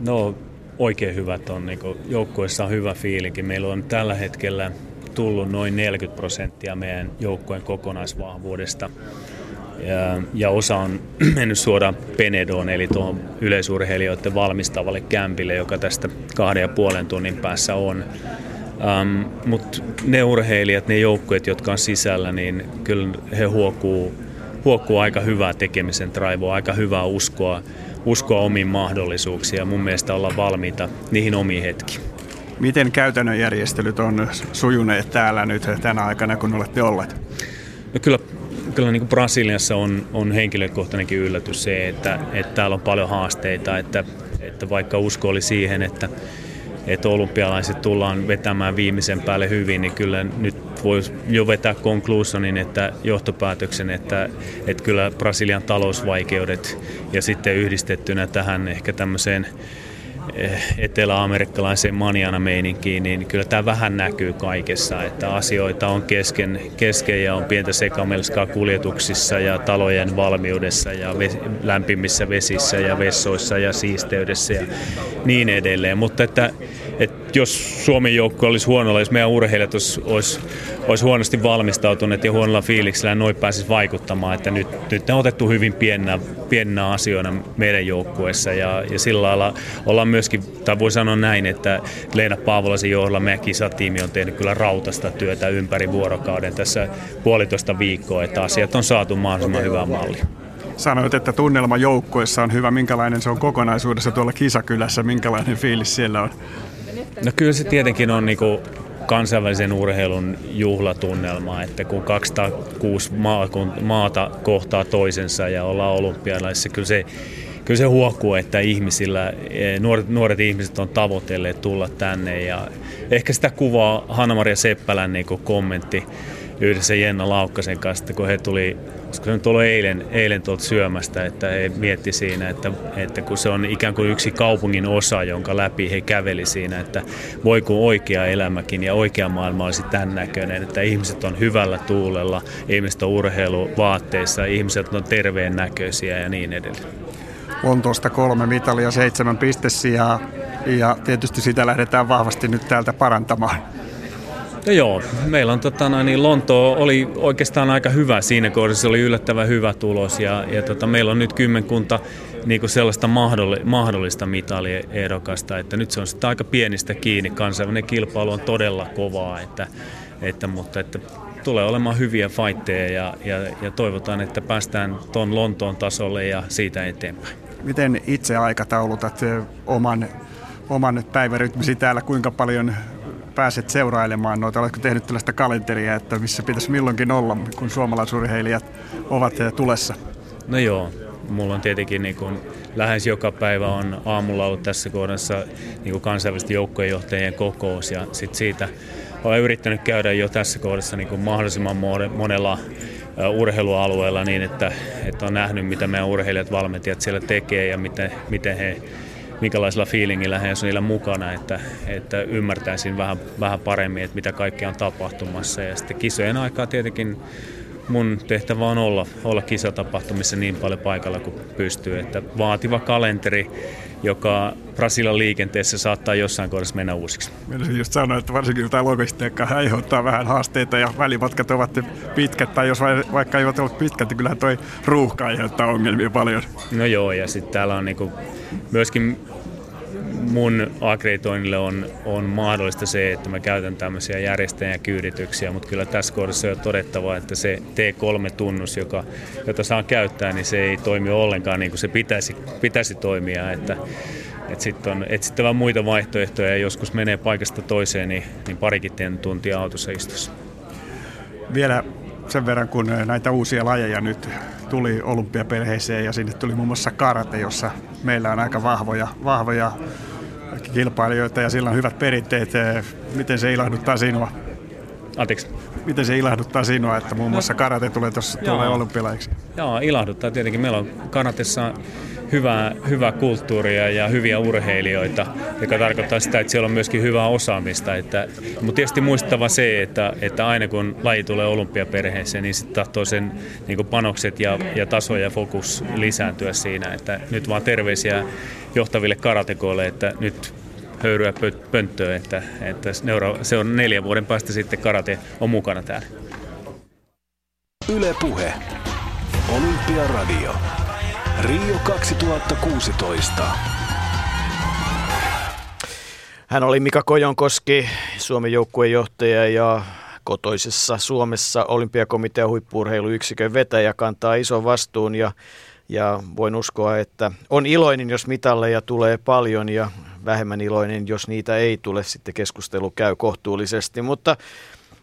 No oikein hyvät on. Niin joukkueessa on hyvä fiilinki. Meillä on tällä hetkellä tullut noin 40 prosenttia meidän joukkueen kokonaisvahvuudesta. Ja, ja osa on mennyt suoraan Penedoon, eli tuohon yleisurheilijoiden valmistavalle kämpille, joka tästä kahden ja puolen tunnin päässä on. Um, Mutta ne urheilijat, ne joukkueet, jotka on sisällä, niin kyllä he huokuu, huokuu aika hyvää tekemisen traivoa, aika hyvää uskoa uskoa omiin mahdollisuuksiin ja mun mielestä olla valmiita niihin omiin hetkiin. Miten käytännön järjestelyt on sujuneet täällä nyt tänä aikana, kun olette olleet? No kyllä, kyllä niin kuin Brasiliassa on, on henkilökohtainenkin yllätys se, että, että täällä on paljon haasteita, että, että vaikka usko oli siihen, että että olympialaiset tullaan vetämään viimeisen päälle hyvin, niin kyllä nyt voisi jo vetää konkluusionin, että johtopäätöksen, että, että kyllä Brasilian talousvaikeudet ja sitten yhdistettynä tähän ehkä tämmöiseen etelä-amerikkalaiseen maniana meininkiin, niin kyllä tämä vähän näkyy kaikessa, että asioita on kesken, kesken ja on pientä sekamelskaa kuljetuksissa ja talojen valmiudessa ja ves, lämpimissä vesissä ja vessoissa ja siisteydessä ja niin edelleen, mutta että että jos Suomen joukko olisi huonolla, jos meidän urheilijat olisi, olisi, olisi huonosti valmistautuneet ja huonolla fiiliksellä, niin noin pääsisi vaikuttamaan. Että nyt, nyt ne on otettu hyvin piennä, piennä asioina meidän joukkueessa ja, ja sillä lailla ollaan myöskin, tai voi sanoa näin, että Leena Paavolaisen johdolla meidän kisatiimi on tehnyt kyllä rautasta työtä ympäri vuorokauden tässä puolitoista viikkoa, että asiat on saatu mahdollisimman hyvää mallia. Sanoit, että tunnelma joukkueessa on hyvä. Minkälainen se on kokonaisuudessa tuolla kisakylässä? Minkälainen fiilis siellä on? No kyllä se tietenkin on niin kansainvälisen urheilun juhlatunnelma, että kun 206 maa, kun maata kohtaa toisensa ja ollaan olympialaisissa, kyllä se, kyllä se huokuu, että ihmisillä, e, nuoret, nuoret ihmiset on tavoitelleet tulla tänne. Ja ehkä sitä kuvaa Hanna-Maria Seppälän niin kommentti yhdessä Jenna Laukkasen kanssa, kun he tuli, koska se nyt oli eilen, eilen tuolta syömästä, että he mietti siinä, että, että kun se on ikään kuin yksi kaupungin osa, jonka läpi he käveli siinä, että voi kun oikea elämäkin ja oikea maailma olisi tämän näköinen, että ihmiset on hyvällä tuulella, ihmiset on urheiluvaatteissa, ihmiset on terveen näköisiä ja niin edelleen. Lontoosta kolme mitalia, seitsemän pistesiä ja tietysti sitä lähdetään vahvasti nyt täältä parantamaan. No joo, meillä on tota, no, niin Lonto oli oikeastaan aika hyvä siinä kohdassa, se oli yllättävän hyvä tulos ja, ja tota, meillä on nyt kymmenkunta niin kuin sellaista mahdollista mitaliehdokasta, että nyt se on sitten aika pienistä kiinni, kansainvälinen kilpailu on todella kovaa, että, että, mutta että tulee olemaan hyviä fightteja ja, ja, ja toivotaan, että päästään tuon Lontoon tasolle ja siitä eteenpäin. Miten itse aikataulutat oman, oman päivärytmisi täällä, kuinka paljon pääset seurailemaan noita? Oletko tehnyt tällaista kalenteria, että missä pitäisi milloinkin olla, kun suomalaisurheilijat ovat tulessa? No joo, mulla on tietenkin niin kuin lähes joka päivä on aamulla ollut tässä kohdassa niin kuin kansainvälisten joukkojenjohtajien kokous ja sit siitä olen yrittänyt käydä jo tässä kohdassa niin kuin mahdollisimman monella urheilualueella niin, että, että on nähnyt, mitä meidän urheilijat, valmentajat siellä tekee ja miten, miten he minkälaisella fiilingillä he on niillä mukana, että, että ymmärtäisin vähän, vähän paremmin, että mitä kaikkea on tapahtumassa. Ja sitten kisojen aikaa tietenkin mun tehtävä on olla, olla kisatapahtumissa niin paljon paikalla kuin pystyy. Että vaativa kalenteri, joka Brasilian liikenteessä saattaa jossain kohdassa mennä uusiksi. Mielestäni just sanoa, että varsinkin tämä logistiikka aiheuttaa vähän haasteita ja välimatkat ovat pitkät, tai jos vaikka eivät ole pitkät, niin kyllähän toi ruuhka aiheuttaa ongelmia paljon. No joo, ja sitten täällä on niinku myöskin mun akkreditoinnille on, on mahdollista se, että mä käytän tämmöisiä järjestäjän kyydityksiä, mutta kyllä tässä kohdassa on todettava, että se T3-tunnus, joka, jota saa käyttää, niin se ei toimi ollenkaan niin kuin se pitäisi, pitäisi toimia. Että, että sitten on etsittävä muita vaihtoehtoja ja joskus menee paikasta toiseen, niin, niin parikin tuntia autossa istussa. Vielä sen verran, kun näitä uusia lajeja nyt tuli olympiaperheeseen ja sinne tuli muun muassa karate, jossa meillä on aika vahvoja, vahvoja kilpailijoita ja sillä on hyvät perinteet. Miten se ilahduttaa sinua? Anteeksi? Miten se ilahduttaa sinua, että muun muassa karate tulee tuossa tulee olympialaiksi? Joo, ilahduttaa tietenkin. Meillä on karatessa hyvää, hyvää kulttuuria ja hyviä urheilijoita, joka tarkoittaa sitä, että siellä on myöskin hyvää osaamista. Että, mutta tietysti muistettava se, että, että aina kun laji tulee olympiaperheeseen, niin sitten tahtoo sen niin panokset ja, ja taso ja fokus lisääntyä siinä. Että nyt vaan terveisiä johtaville karatekoille, että nyt höyryä pönttöön, että, että se on neljän vuoden päästä sitten karate on mukana täällä. Yle Puhe. Olympiaradio. Rio 2016. Hän oli Mika Kojonkoski, Suomen joukkuejohtaja ja kotoisessa Suomessa olympiakomitean huippuurheiluyksikön vetäjä kantaa ison vastuun ja, ja voin uskoa, että on iloinen, jos mitalleja tulee paljon ja vähemmän iloinen, jos niitä ei tule. Sitten keskustelu käy kohtuullisesti, mutta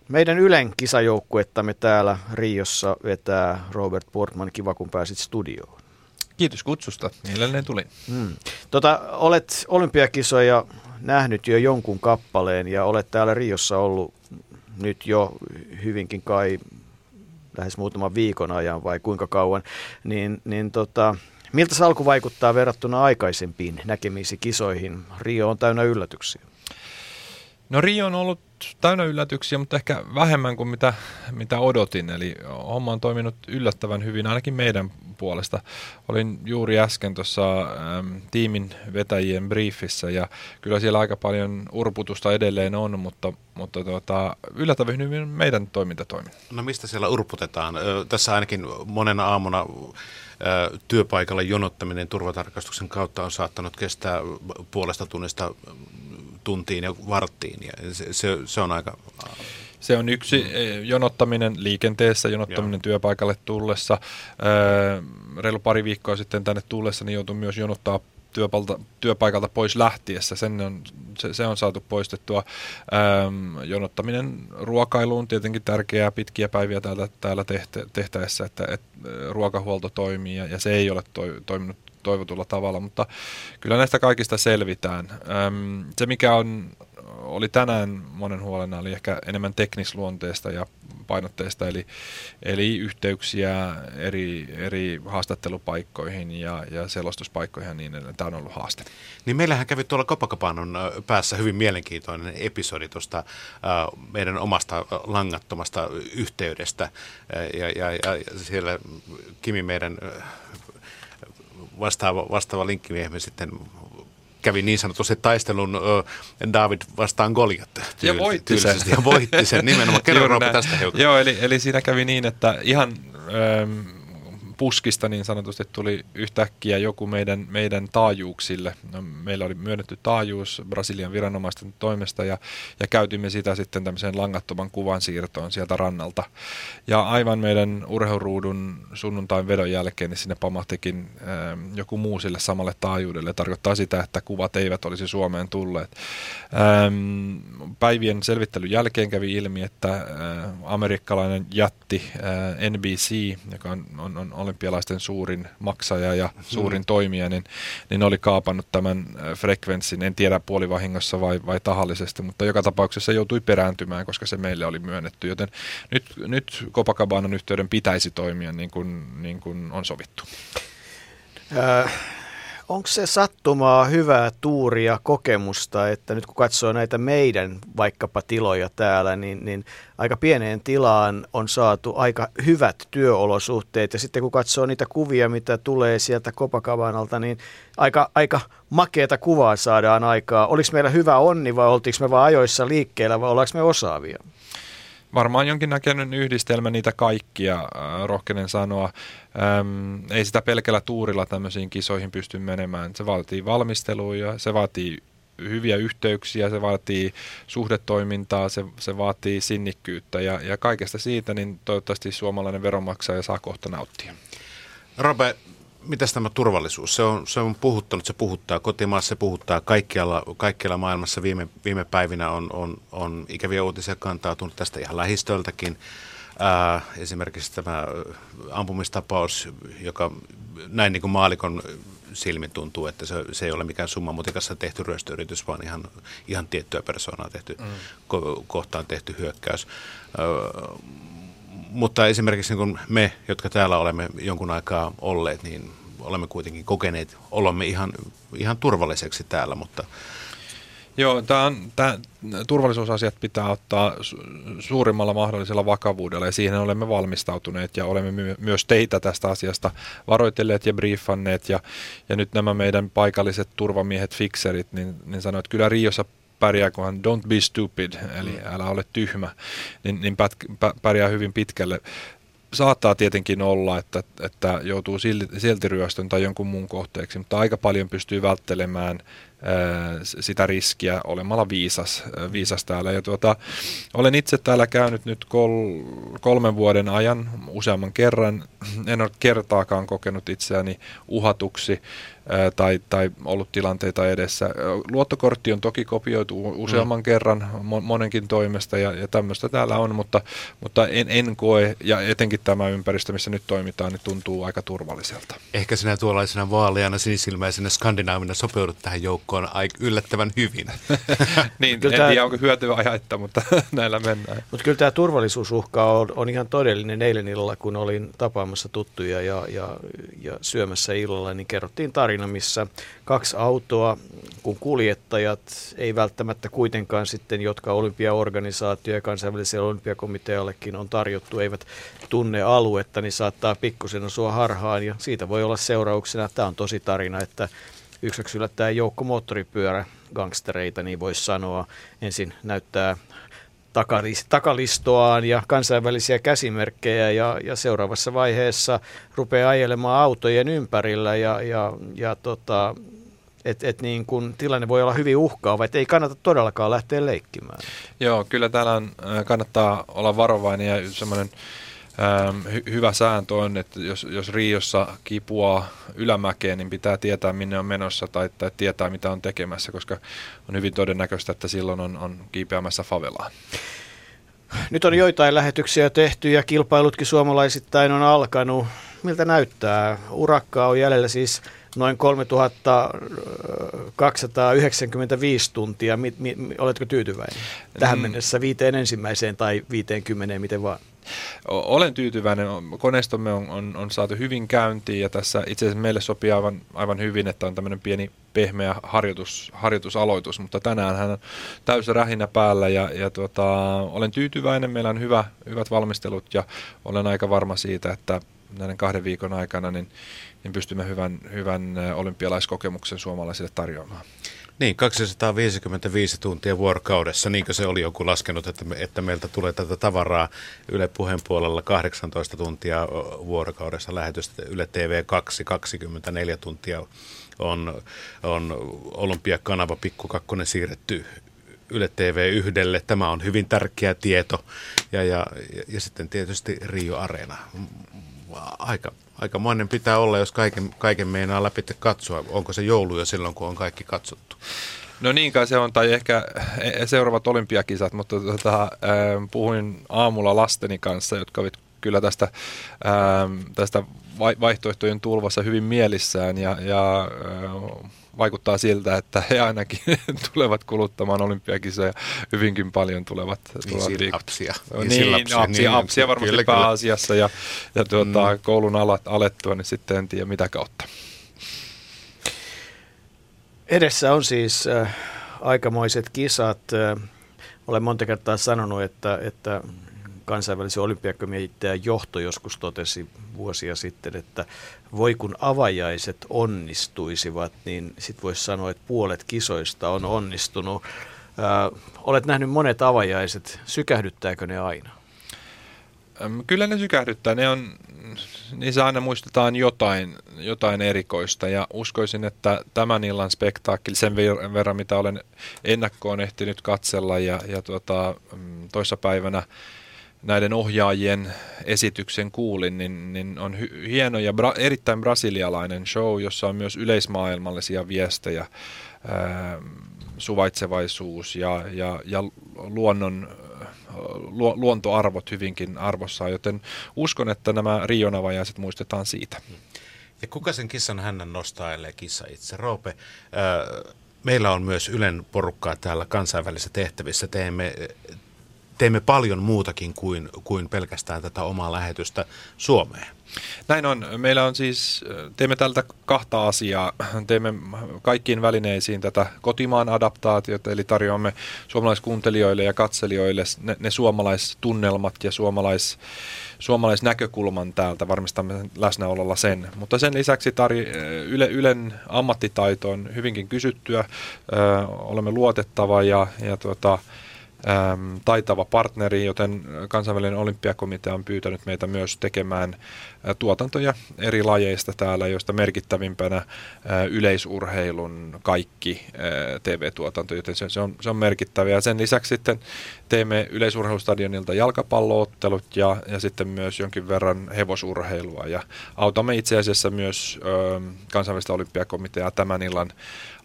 meidän Ylen kisajoukkuettamme täällä Riossa vetää Robert Portman. Kiva, kun pääsit studioon. Kiitos kutsusta. Mielelläni tuli. Hmm. Tota, olet olympiakisoja nähnyt jo jonkun kappaleen ja olet täällä Riossa ollut nyt jo hyvinkin kai lähes muutaman viikon ajan vai kuinka kauan, niin, niin tota, miltä se alku vaikuttaa verrattuna aikaisempiin näkemisiin kisoihin? Rio on täynnä yllätyksiä. No Rio on ollut täynnä yllätyksiä, mutta ehkä vähemmän kuin mitä, mitä odotin. Eli homma on toiminut yllättävän hyvin, ainakin meidän puolesta. Olin juuri äsken tuossa ähm, tiimin vetäjien briefissä ja kyllä siellä aika paljon urputusta edelleen on, mutta, mutta tuota, yllättävän hyvin meidän toiminta toimii. No mistä siellä urputetaan? Tässä ainakin monena aamuna työpaikalla jonottaminen turvatarkastuksen kautta on saattanut kestää puolesta tunnista tuntiin ja varttiin. Ja se, se, se on aika... Se on yksi eh, jonottaminen liikenteessä, jonottaminen Joo. työpaikalle tullessa. Reilu pari viikkoa sitten tänne tullessa niin joutui myös jonottaa työpalta, työpaikalta pois lähtiessä. Sen on, se, se on saatu poistettua. Ähm, jonottaminen ruokailuun tietenkin tärkeää pitkiä päiviä täällä, täällä tehtä, tehtäessä, että, että ruokahuolto toimii ja, ja se ei ole toi, toiminut toivotulla tavalla, mutta kyllä näistä kaikista selvitään. Öm, se, mikä on, oli tänään monen huolena, oli ehkä enemmän teknisluonteesta ja painotteista, eli, eli yhteyksiä eri, eri haastattelupaikkoihin ja, ja selostuspaikkoihin ja niin edelleen. Tämä on ollut haaste. Niin meillähän kävi tuolla Copacabana päässä hyvin mielenkiintoinen episodi tuosta äh, meidän omasta langattomasta yhteydestä. Ja, ja, ja siellä Kimi meidän vastaava, vastaava linkkimiehemme sitten kävi niin sanotusti taistelun David vastaan Goliat tyyl- ja voitti sen. Ja voitti sen nimenomaan. Kerro tästä hiukan. Joo, eli, eli siinä kävi niin, että ihan... Ähm, puskista niin sanotusti tuli yhtäkkiä joku meidän, meidän taajuuksille. No, meillä oli myönnetty taajuus Brasilian viranomaisten toimesta ja, ja käytimme sitä sitten tämmöiseen langattoman kuvan siirtoon sieltä rannalta. Ja aivan meidän urheiluruudun sunnuntain vedon jälkeen niin sinne pamahtikin äh, joku muu sille samalle taajuudelle. Tarkoittaa sitä, että kuvat eivät olisi Suomeen tulleet. Ähm, päivien selvittelyn jälkeen kävi ilmi, että äh, amerikkalainen jätti äh, NBC, joka on, on, on olympialaisten suurin maksaja ja suurin mm. toimija, niin, niin oli kaapannut tämän äh, frekvenssin, en tiedä puolivahingossa vai, vai tahallisesti, mutta joka tapauksessa joutui perääntymään, koska se meille oli myönnetty, joten nyt, nyt Copacabanan yhteyden pitäisi toimia niin kuin, niin kuin on sovittu. Äh, onko se sattumaa hyvää tuuria kokemusta, että nyt kun katsoo näitä meidän vaikkapa tiloja täällä, niin, niin aika pieneen tilaan on saatu aika hyvät työolosuhteet. Ja sitten kun katsoo niitä kuvia, mitä tulee sieltä Kopakavanalta, niin aika, aika makeata kuvaa saadaan aikaa. Oliko meillä hyvä onni vai oltiinko me vain ajoissa liikkeellä vai ollaanko me osaavia? Varmaan jonkinnäköinen yhdistelmä niitä kaikkia, äh, rohkenen sanoa. Ähm, ei sitä pelkällä tuurilla tämmöisiin kisoihin pysty menemään. Se vaatii valmistelua ja se vaatii hyviä yhteyksiä, se vaatii suhdetoimintaa, se, se vaatii sinnikkyyttä ja, ja kaikesta siitä niin toivottavasti suomalainen veronmaksaja saa kohta nauttia. Robe, mitäs tämä turvallisuus? Se on, se on puhuttanut, se puhuttaa kotimaassa, se puhuttaa kaikkialla, kaikkialla maailmassa. Viime, viime päivinä on, on, on ikäviä uutisia kantautunut tästä ihan lähistöltäkin. Ää, esimerkiksi tämä ampumistapaus, joka näin niin kuin maalikon silmin tuntuu, että se, se ei ole mikään summa mutikassa tehty ryöstöyritys, vaan ihan, ihan tiettyä persoonaa tehty, mm. ko, kohtaan tehty hyökkäys. Ää, mutta esimerkiksi niin me, jotka täällä olemme jonkun aikaa olleet, niin olemme kuitenkin kokeneet olomme ihan, ihan turvalliseksi täällä, mutta Joo, tämä on, tämä, turvallisuusasiat pitää ottaa suurimmalla mahdollisella vakavuudella ja siihen olemme valmistautuneet ja olemme my- myös teitä tästä asiasta varoitelleet ja briefanneet ja, ja nyt nämä meidän paikalliset turvamiehet, fixerit, niin, niin sanoivat, että kyllä Riossa pärjää, kunhan don't be stupid, eli mm. älä ole tyhmä, niin, niin pät, pärjää hyvin pitkälle. Saattaa tietenkin olla, että, että joutuu silti ryöstön tai jonkun muun kohteeksi, mutta aika paljon pystyy välttelemään sitä riskiä olemalla viisas, viisas täällä. Ja tuota, olen itse täällä käynyt nyt kol, kolmen vuoden ajan useamman kerran. En ole kertaakaan kokenut itseäni uhatuksi tai, tai ollut tilanteita edessä. Luottokortti on toki kopioitu useamman mm. kerran monenkin toimesta ja, ja tämmöistä täällä on, mutta, mutta en, en koe, ja etenkin tämä ympäristö, missä nyt toimitaan, niin tuntuu aika turvalliselta. Ehkä sinä tuollaisena vaaleana sinisilmäisenä skandinaavina sopeudut tähän joukkoon aika yllättävän hyvin. niin, kyllä en tämä, tiedä onko hyötyä vai haittaa, mutta näillä mennään. Mutta kyllä tämä turvallisuusuhka on, on ihan todellinen. Eilen illalla, kun olin tapaamassa tuttuja ja, ja, ja syömässä illalla, niin kerrottiin tarina tarina, missä kaksi autoa, kun kuljettajat ei välttämättä kuitenkaan sitten, jotka olympiaorganisaatio ja kansainväliselle olympiakomiteallekin on tarjottu, eivät tunne aluetta, niin saattaa pikkusen osua harhaan ja siitä voi olla seurauksena, tämä on tosi tarina, että yksi yllättää joukko moottoripyörä gangstereita, niin voisi sanoa. Ensin näyttää takalistoaan ja kansainvälisiä käsimerkkejä ja, ja seuraavassa vaiheessa rupeaa ajelemaan autojen ympärillä ja, ja, ja tota, et, et niin kun tilanne voi olla hyvin uhkaava, että ei kannata todellakaan lähteä leikkimään. Joo, kyllä täällä on, äh, kannattaa olla varovainen ja semmoinen Ähm, hy- hyvä sääntö on, että jos, jos Riossa kipua ylämäkeen, niin pitää tietää minne on menossa tai, tai tietää mitä on tekemässä, koska on hyvin todennäköistä, että silloin on, on kiipeämässä favelaan. Nyt on joitain lähetyksiä tehty ja kilpailutkin suomalaisittain on alkanut. Miltä näyttää? Urakkaa on jäljellä siis noin 3295 tuntia. Mi- mi- oletko tyytyväinen tähän mm. mennessä viiteen ensimmäiseen tai viiteen kymmeneen, miten vaan? Olen tyytyväinen. Koneistomme on, on, on saatu hyvin käyntiin ja tässä itse asiassa meille sopii aivan, aivan hyvin, että on tämmöinen pieni pehmeä harjoitus, harjoitusaloitus, mutta tänään hän on täysin rähinä päällä ja, ja tuota, olen tyytyväinen. Meillä on hyvä, hyvät valmistelut ja olen aika varma siitä, että näiden kahden viikon aikana niin, niin pystymme hyvän, hyvän olympialaiskokemuksen suomalaisille tarjoamaan. Niin, 255 tuntia vuorokaudessa, niin kuin se oli joku laskenut, että, me, että meiltä tulee tätä tavaraa Yle Puheen puolella 18 tuntia vuorokaudessa lähetystä, Yle TV 2 24 tuntia on, on Olympiakanava Pikku Kakkonen siirretty Yle TV yhdelle. Tämä on hyvin tärkeä tieto. Ja, ja, ja sitten tietysti Rio Areena. Aika Aikamoinen pitää olla, jos kaiken, kaiken meinaa läpi katsoa. Onko se joulu jo silloin, kun on kaikki katsottu? No niin kai se on, tai ehkä e, seuraavat olympiakisat, mutta tota, puhuin aamulla lasteni kanssa, jotka ovat kyllä tästä, tästä vaihtoehtojen tulvassa hyvin mielissään ja, ja vaikuttaa siltä, että he ainakin tulevat kuluttamaan olympiakisoja hyvinkin paljon tulevat, niin, tulevat niin, Apsia. Niin, niin, lapsia, apsia, niin, apsia varmasti kyllä, pääasiassa ja, ja tuota, mm. koulun alat, alettua, niin sitten en tiedä mitä kautta. Edessä on siis äh, aikamoiset kisat. Äh, olen monta kertaa sanonut, että, että kansainvälisen olympiakomitean johto joskus totesi vuosia sitten, että voi kun avajaiset onnistuisivat, niin sitten voisi sanoa, että puolet kisoista on onnistunut. Äh, olet nähnyt monet avajaiset. Sykähdyttääkö ne aina? Kyllä ne sykähdyttää. Ne on, niissä aina muistetaan jotain, jotain erikoista ja uskoisin, että tämän illan spektaakkeli sen verran, mitä olen ennakkoon ehtinyt katsella ja, ja tuota, toissapäivänä näiden ohjaajien esityksen kuulin, niin, niin on hy- hieno ja bra- erittäin brasilialainen show, jossa on myös yleismaailmallisia viestejä, ää, suvaitsevaisuus ja, ja, ja luonnon lu- luontoarvot hyvinkin arvossaan, joten uskon, että nämä Rionavajaiset muistetaan siitä. Ja kuka sen kissan hännän nostaa, ellei kissa itse? Roope, äh, meillä on myös Ylen porukkaa täällä kansainvälisissä tehtävissä. Teemme, teemme paljon muutakin kuin, kuin pelkästään tätä omaa lähetystä Suomeen. Näin on. Meillä on siis, teemme tältä kahta asiaa. Teemme kaikkiin välineisiin tätä kotimaan adaptaatiota, eli tarjoamme suomalaiskuuntelijoille ja katselijoille ne, ne suomalaistunnelmat ja suomalais, suomalaisnäkökulman täältä. Varmistamme läsnäololla sen. Mutta sen lisäksi tarj- Yle, Ylen ammattitaito on hyvinkin kysyttyä. Ö, olemme luotettava ja, ja tuota, äm, taitava partneri, joten kansainvälinen olympiakomitea on pyytänyt meitä myös tekemään ä, tuotantoja eri lajeista täällä, joista merkittävimpänä ä, yleisurheilun kaikki TV-tuotanto, joten se, se, on, se on merkittävä. Ja sen lisäksi sitten teemme yleisurheilustadionilta jalkapalloottelut ja, ja sitten myös jonkin verran hevosurheilua ja autamme itse asiassa myös kansainvälistä olympiakomiteaa tämän illan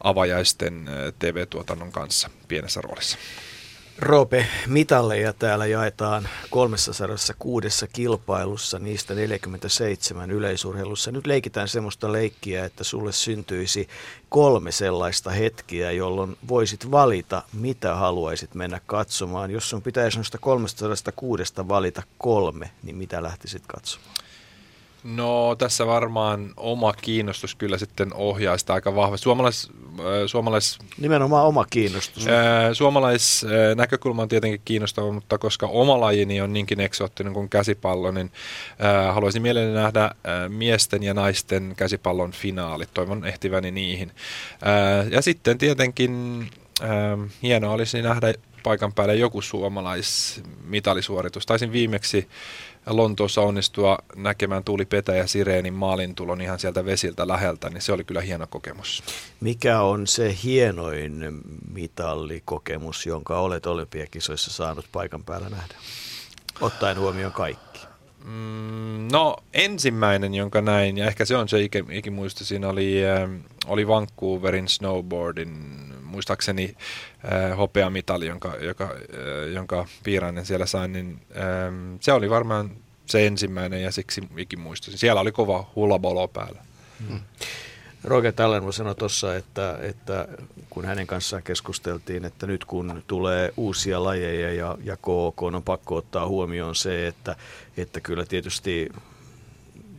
avajaisten TV-tuotannon kanssa pienessä roolissa. Roope, mitalleja täällä jaetaan 306 kilpailussa, niistä 47 yleisurheilussa. Nyt leikitään semmoista leikkiä, että sulle syntyisi kolme sellaista hetkiä, jolloin voisit valita, mitä haluaisit mennä katsomaan. Jos sun pitäisi noista 306 valita kolme, niin mitä lähtisit katsomaan? No tässä varmaan oma kiinnostus kyllä sitten ohjaa sitä aika vahvasti. Suomalais, äh, suomalais, Nimenomaan oma kiinnostus. Äh, suomalais äh, näkökulma on tietenkin kiinnostava, mutta koska oma lajini on niinkin eksoottinen kuin käsipallo, niin haluaisin mielelläni nähdä äh, miesten ja naisten käsipallon finaalit. Toivon ehtiväni niihin. Ja sitten tietenkin äh, hienoa olisi nähdä paikan päälle joku suomalaismitalisuoritus. Taisin viimeksi Lontoossa onnistua näkemään Tuuli Petä ja Sireenin maalintulon ihan sieltä vesiltä läheltä, niin se oli kyllä hieno kokemus. Mikä on se hienoin mitallikokemus, jonka olet olympiakisoissa saanut paikan päällä nähdä? Ottaen huomioon kaikki. Mm, no ensimmäinen, jonka näin, ja ehkä se on se ikimuisto, siinä oli, äh, oli Vancouverin snowboardin muistaakseni äh, hopeamitali, jonka, joka, äh, jonka Piirainen siellä sai, niin äh, se oli varmaan se ensimmäinen ja siksi ikin muistasin. Siellä oli kova hullabolo päällä. Hmm. Roger Tallenmo sanoi tuossa, että, että kun hänen kanssaan keskusteltiin, että nyt kun tulee uusia lajeja ja, ja KOK on pakko ottaa huomioon se, että, että kyllä tietysti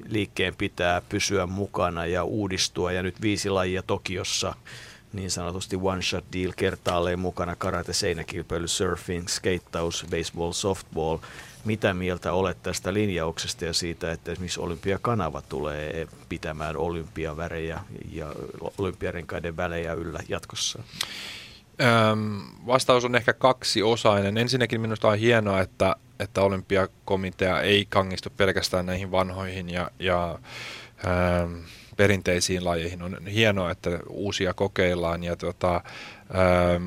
liikkeen pitää pysyä mukana ja uudistua. Ja nyt viisi lajia Tokiossa niin sanotusti one shot deal kertaalleen mukana karate, seinäkilpeily, surfing, skeittaus, baseball, softball. Mitä mieltä olet tästä linjauksesta ja siitä, että esimerkiksi Olympiakanava tulee pitämään olympiavärejä ja olympiarenkaiden välejä yllä jatkossa? Öm, vastaus on ehkä kaksiosainen. Ensinnäkin minusta on hienoa, että, että olympiakomitea ei kangistu pelkästään näihin vanhoihin ja, ja öm, perinteisiin lajeihin. On hienoa, että uusia kokeillaan ja tota, äh,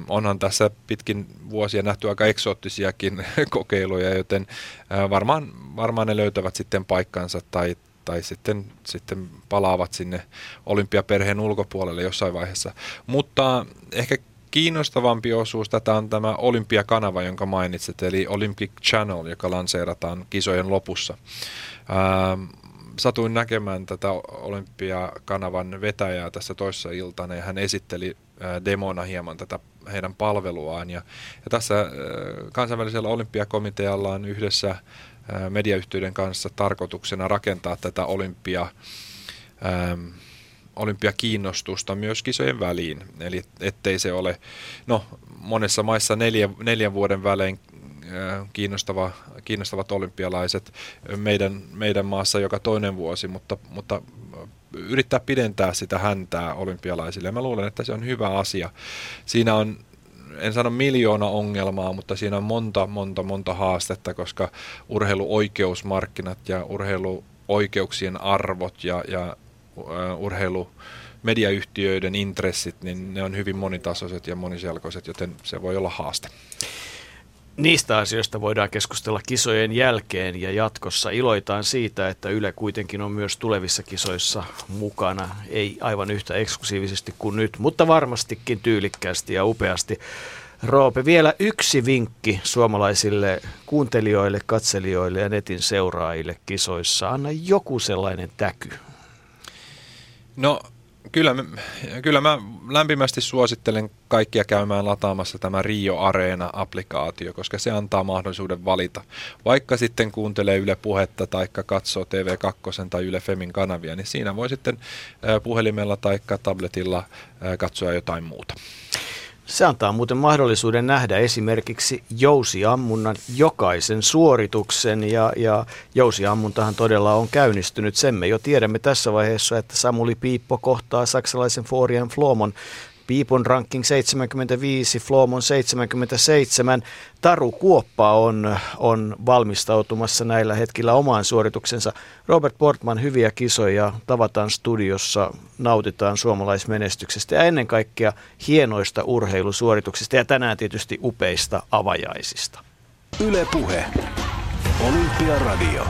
onhan tässä pitkin vuosia nähty aika eksoottisiakin kokeiluja, joten äh, varmaan, varmaan ne löytävät sitten paikkansa tai, tai sitten, sitten palaavat sinne olympiaperheen ulkopuolelle jossain vaiheessa. Mutta ehkä kiinnostavampi osuus tätä on tämä Olympiakanava, jonka mainitsit, eli Olympic Channel, joka lanseerataan kisojen lopussa. Ähm, satuin näkemään tätä Olympiakanavan vetäjää tässä toissa iltana ja hän esitteli demona hieman tätä heidän palveluaan. Ja, ja tässä kansainvälisellä olympiakomitealla on yhdessä mediayhtiöiden kanssa tarkoituksena rakentaa tätä olympia olympiakiinnostusta myös kisojen väliin. Eli ettei se ole, no monessa maissa neljä, neljän vuoden välein kiinnostava, kiinnostavat olympialaiset meidän, meidän maassa joka toinen vuosi, mutta, mutta yrittää pidentää sitä häntää olympialaisille. Ja mä luulen, että se on hyvä asia. Siinä on en sano miljoona ongelmaa, mutta siinä on monta, monta, monta haastetta, koska urheiluoikeusmarkkinat ja urheiluoikeuksien arvot ja, ja uh, urheilu mediayhtiöiden intressit, niin ne on hyvin monitasoiset ja moniselkoiset, joten se voi olla haaste. Niistä asioista voidaan keskustella kisojen jälkeen ja jatkossa. Iloitaan siitä, että Yle kuitenkin on myös tulevissa kisoissa mukana. Ei aivan yhtä eksklusiivisesti kuin nyt, mutta varmastikin tyylikkäästi ja upeasti. Roope, vielä yksi vinkki suomalaisille kuuntelijoille, katselijoille ja netin seuraajille kisoissa. Anna joku sellainen täky. No kyllä, kyllä mä lämpimästi suosittelen kaikkia käymään lataamassa tämä Rio Areena-applikaatio, koska se antaa mahdollisuuden valita. Vaikka sitten kuuntelee Yle Puhetta tai katsoo TV2 tai Yle Femin kanavia, niin siinä voi sitten puhelimella tai tabletilla katsoa jotain muuta. Se antaa muuten mahdollisuuden nähdä esimerkiksi jousiammunnan jokaisen suorituksen ja, ja jousiammuntahan todella on käynnistynyt. Sen me jo tiedämme tässä vaiheessa, että Samuli Piippo kohtaa saksalaisen Florian Flomon Piipon ranking 75, Flomon 77. Taru Kuoppa on, on valmistautumassa näillä hetkillä omaan suorituksensa. Robert Portman, hyviä kisoja, tavataan studiossa, nautitaan suomalaismenestyksestä ja ennen kaikkea hienoista urheilusuorituksista ja tänään tietysti upeista avajaisista. Ylepuhe. Olympiaradio.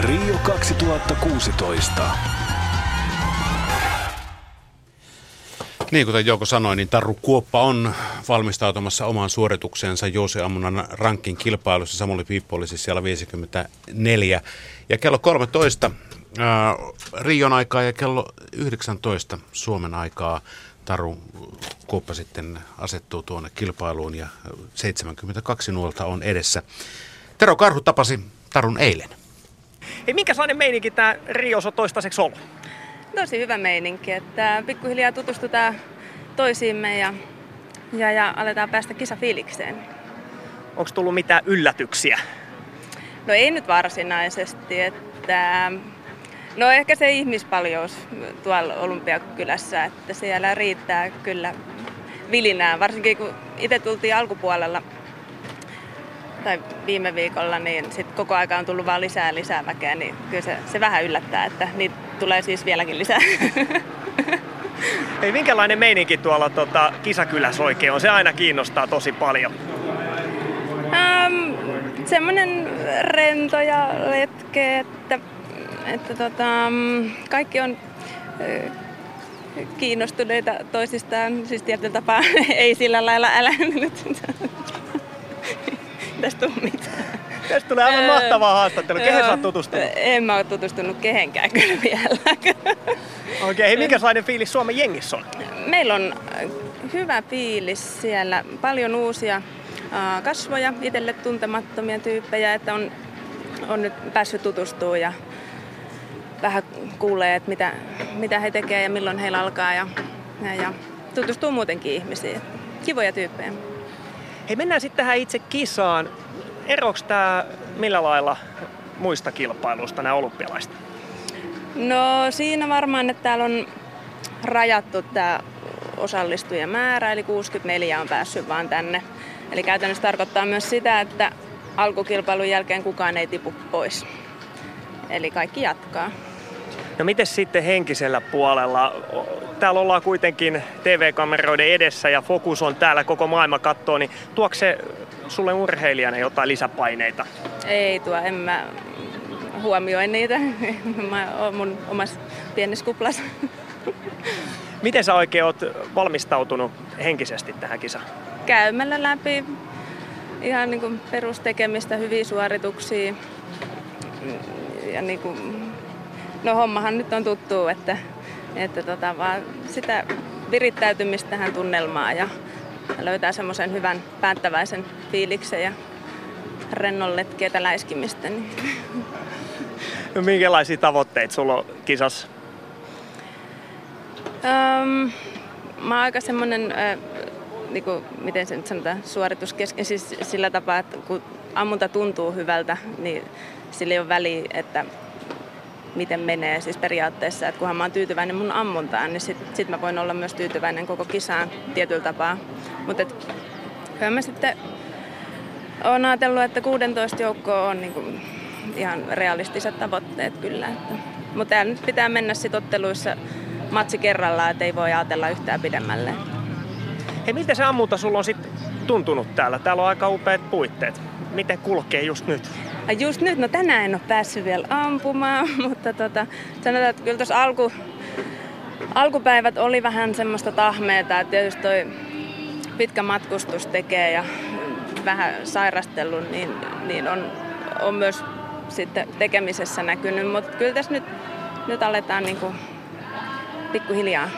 Rio 2016. Niin, kuten Jouko sanoi, niin Tarru Kuoppa on valmistautumassa omaan suoritukseensa Joose Ammunan rankin kilpailussa. Samuli Piippo oli siis siellä 54. Ja kello 13 ää, Rion aikaa ja kello 19 Suomen aikaa Taru Kuoppa sitten asettuu tuonne kilpailuun ja 72 nuolta on edessä. Tero Karhu tapasi Tarun eilen. Hei, minkälainen meininki tämä Riossa on toistaiseksi ollut? Tosi hyvä meininki, että pikkuhiljaa tutustutaan toisiimme ja, ja, ja aletaan päästä kisafiilikseen. Onko tullut mitään yllätyksiä? No ei nyt varsinaisesti, että no ehkä se ihmispaljous tuolla Olympiakylässä, että siellä riittää kyllä vilinää, varsinkin kun itse tultiin alkupuolella tai viime viikolla, niin sit koko aika on tullut vaan lisää lisää väkeä, niin kyllä se, se vähän yllättää, että niitä tulee siis vieläkin lisää. Ei, minkälainen meininki tuolla tota, kisakylässä oikein on? Se aina kiinnostaa tosi paljon. Ähm, semmoinen rento ja letke, että, että tota, kaikki on kiinnostuneita toisistaan, siis tietyllä tapaa ei sillä lailla älä nyt tästä tule mitään. Tästä tulee aivan mahtavaa haastattelu. Kehen sä oot tutustunut? En mä oo tutustunut kehenkään kyllä vielä. Okei, okay, minkälainen fiilis Suomen jengissä on? Meillä on hyvä fiilis siellä. Paljon uusia kasvoja, itselle tuntemattomia tyyppejä, että on, on nyt päässyt tutustumaan ja vähän kuulee, että mitä, mitä he tekevät ja milloin heillä alkaa ja, ja, ja tutustuu muutenkin ihmisiin. Kivoja tyyppejä. Hei, mennään sitten tähän itse kisaan. Eroks tämä millä lailla muista kilpailuista nämä olympialaiset? No siinä varmaan, että täällä on rajattu tämä osallistujien määrä, eli 64 on päässyt vaan tänne. Eli käytännössä tarkoittaa myös sitä, että alkukilpailun jälkeen kukaan ei tipu pois. Eli kaikki jatkaa. No miten sitten henkisellä puolella? Täällä ollaan kuitenkin TV-kameroiden edessä ja fokus on täällä, koko maailma katsoo, niin tuokse se sulle urheilijana jotain lisäpaineita? Ei tuo, en mä huomioi niitä. Mä oon mun omassa pienessä kuplassa. Miten sä oikein oot valmistautunut henkisesti tähän kisaan? Käymällä läpi ihan niin kuin perustekemistä, hyviä suorituksia. Ja niin kuin No hommahan nyt on tuttu, että, että tota, vaan sitä virittäytymistä tähän tunnelmaan ja löytää semmoisen hyvän päättäväisen fiiliksen ja rennon letkeitä läiskimistä. Niin. No, minkälaisia tavoitteita sulla on kisassa? Um, mä oon aika semmoinen, äh, niinku, miten se nyt sanotaan, suorituskesken, siis sillä tapaa, että kun ammunta tuntuu hyvältä, niin sillä ei ole väliä, että miten menee siis periaatteessa, että kunhan mä oon tyytyväinen mun ammuntaan, niin sit, sit mä voin olla myös tyytyväinen koko kisaan tietyllä tapaa. Mutta kyllä mä sitten oon ajatellut, että 16 joukkoa on niinku ihan realistiset tavoitteet kyllä. Että. Mutta täällä nyt pitää mennä sit otteluissa matsi kerrallaan, että ei voi ajatella yhtään pidemmälle. Hei, miten se ammunta sulla on sitten tuntunut täällä? Täällä on aika upeat puitteet. Miten kulkee just nyt? Just nyt, no tänään en ole päässyt vielä ampumaan, mutta tota, sanotaan, että kyllä tuossa alku, alkupäivät oli vähän semmoista tahmeeta, että tietysti toi pitkä matkustus tekee ja vähän sairastellut, niin, niin on, on myös sitten tekemisessä näkynyt, mutta kyllä tässä nyt, nyt aletaan niin kuin pikkuhiljaa.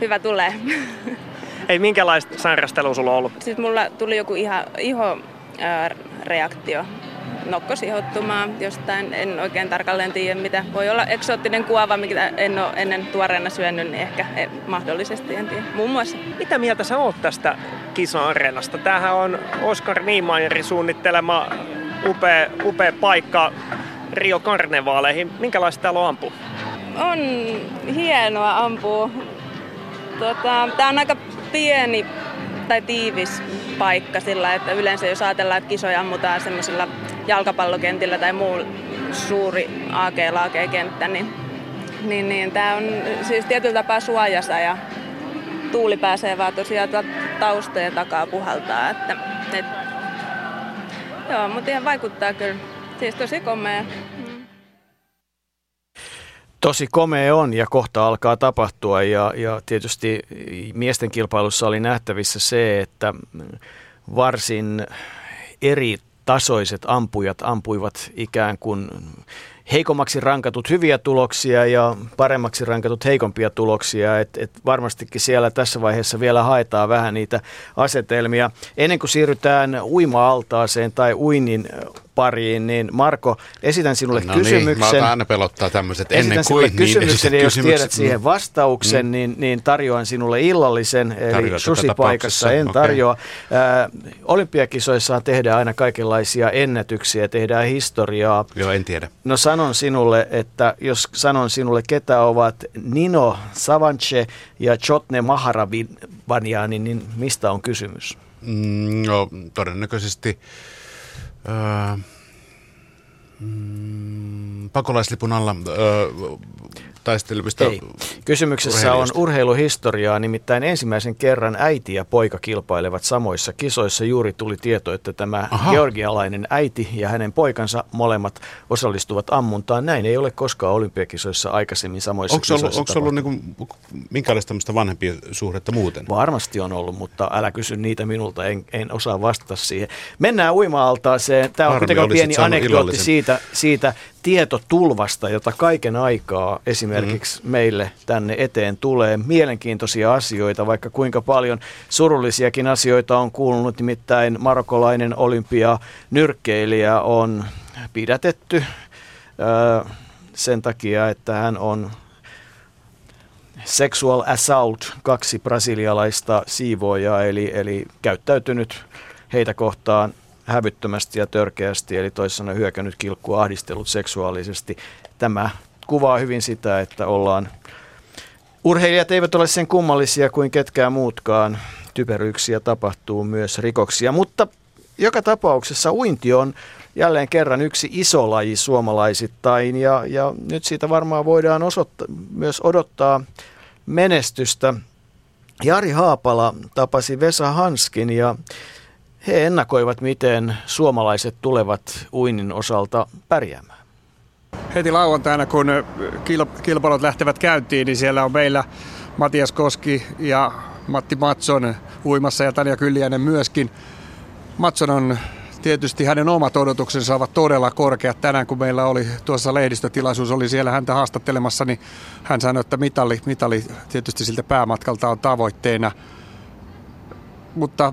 Hyvä tulee. Ei, minkälaista sairastelua sulla on ollut? Siis mulla tuli joku ihan iho reaktio nokkosihottumaan jostain. En oikein tarkalleen tiedä, mitä voi olla eksoottinen kuova, mitä en ole ennen tuoreena syönyt, niin ehkä e, mahdollisesti en tiedä. Muun muassa. Mitä mieltä sä oot tästä kisa-areenasta? Tämähän on Oskar Niemeyrin suunnittelema upea, upea paikka Rio Karnevaaleihin. Minkälaista täällä on ampua? On hienoa ampua. Tota, Tämä on aika pieni tai tiivis paikka sillä, että yleensä jos ajatellaan, että kisoja ammutaan semmoisilla jalkapallokentillä tai muu suuri AG-laakekenttä, niin, niin, niin tämä on siis tietyllä tapaa suojassa ja tuuli pääsee vaan tosiaan taustojen takaa puhaltaa. Että, et, joo, mutta ihan vaikuttaa kyllä. Siis tosi komea. Tosi komea on ja kohta alkaa tapahtua ja, ja tietysti miesten kilpailussa oli nähtävissä se, että varsin eri tasoiset ampujat ampuivat ikään kuin heikommaksi rankatut hyviä tuloksia ja paremmaksi rankatut heikompia tuloksia. Et, et varmastikin siellä tässä vaiheessa vielä haetaan vähän niitä asetelmia. Ennen kuin siirrytään uima-altaaseen tai uinnin pariin, niin Marko, esitän sinulle no kysymyksen. Niin, mä aina pelottaa tämmöiset ennen kuin niin kysymyksen, ja jos tiedät siihen vastauksen, mm. niin, niin tarjoan sinulle illallisen, eli susipaikassa en tarjoa. Okay. olympiakisoissa tehdään aina kaikenlaisia ennätyksiä, tehdään historiaa. Joo, en tiedä. No sanon sinulle, että jos sanon sinulle, ketä ovat Nino Savanche ja Chotne Maharavaniani, niin mistä on kysymys? Mm, no, todennäköisesti Öö, mm, pakolaislipun alla. Öö, taistelevista Ei. Kysymyksessä on urheiluhistoriaa, nimittäin ensimmäisen kerran äiti ja poika kilpailevat samoissa kisoissa. Juuri tuli tieto, että tämä Aha. georgialainen äiti ja hänen poikansa molemmat osallistuvat ammuntaan. Näin ei ole koskaan olympiakisoissa aikaisemmin samoissa onko kisoissa ollut, Onko ollut niin kuin, minkälaista tämmöistä vanhempien suhdetta muuten? Varmasti on ollut, mutta älä kysy niitä minulta, en, en osaa vastata siihen. Mennään uima-altaaseen. Tämä on kuitenkin pieni anekdootti siitä, siitä tietotulvasta, jota kaiken aikaa esimerkiksi mm-hmm. meille tänne eteen tulee. Mielenkiintoisia asioita, vaikka kuinka paljon surullisiakin asioita on kuulunut. Nimittäin marokolainen olympia nyrkkeilijä on pidätetty ö, sen takia, että hän on sexual assault kaksi brasilialaista siivoojaa, eli, eli käyttäytynyt heitä kohtaan hävyttömästi ja törkeästi, eli toisena hyökännyt kilkkua, ahdistellut seksuaalisesti. Tämä kuvaa hyvin sitä, että ollaan Urheilijat eivät ole sen kummallisia kuin ketkään muutkaan. Typeryyksiä tapahtuu myös rikoksia, mutta joka tapauksessa uinti on jälleen kerran yksi iso laji suomalaisittain ja, ja nyt siitä varmaan voidaan osoittaa, myös odottaa menestystä. Jari Haapala tapasi Vesa Hanskin ja he ennakoivat, miten suomalaiset tulevat uinnin osalta pärjäämään. Heti lauantaina, kun kilpailut lähtevät käyntiin, niin siellä on meillä Matias Koski ja Matti Matson uimassa ja Tanja Kyljänen myöskin. Matson on tietysti hänen omat odotuksensa ovat todella korkeat. Tänään kun meillä oli tuossa lehdistötilaisuus, oli siellä häntä haastattelemassa, niin hän sanoi, että mitali, mitali tietysti siltä päämatkalta on tavoitteena – mutta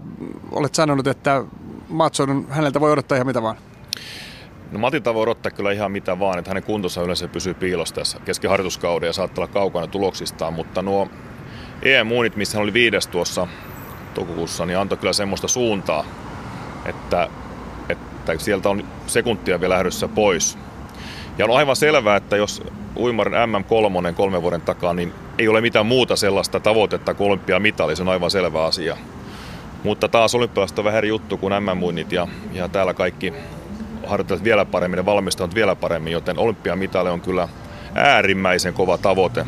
olet sanonut, että Matson, häneltä voi odottaa ihan mitä vaan. No Matilta voi odottaa kyllä ihan mitä vaan, että hänen kuntonsa yleensä pysyy piilossa tässä keskiharjoituskauden ja saattaa olla kaukana tuloksistaan, mutta nuo EM-uunit, missä hän oli viides tuossa toukokuussa, niin antoi kyllä semmoista suuntaa, että, että sieltä on sekuntia vielä lähdössä pois. Ja on aivan selvää, että jos uimarin MM3 kolmen vuoden takaa, niin ei ole mitään muuta sellaista tavoitetta kuin olympiamitali, se on aivan selvä asia. Mutta taas olympialaiset on vähän eri juttu kuin MM-muinnit ja, ja täällä kaikki harjoittelut vielä paremmin ja valmistavat vielä paremmin, joten olympiamitali on kyllä äärimmäisen kova tavoite.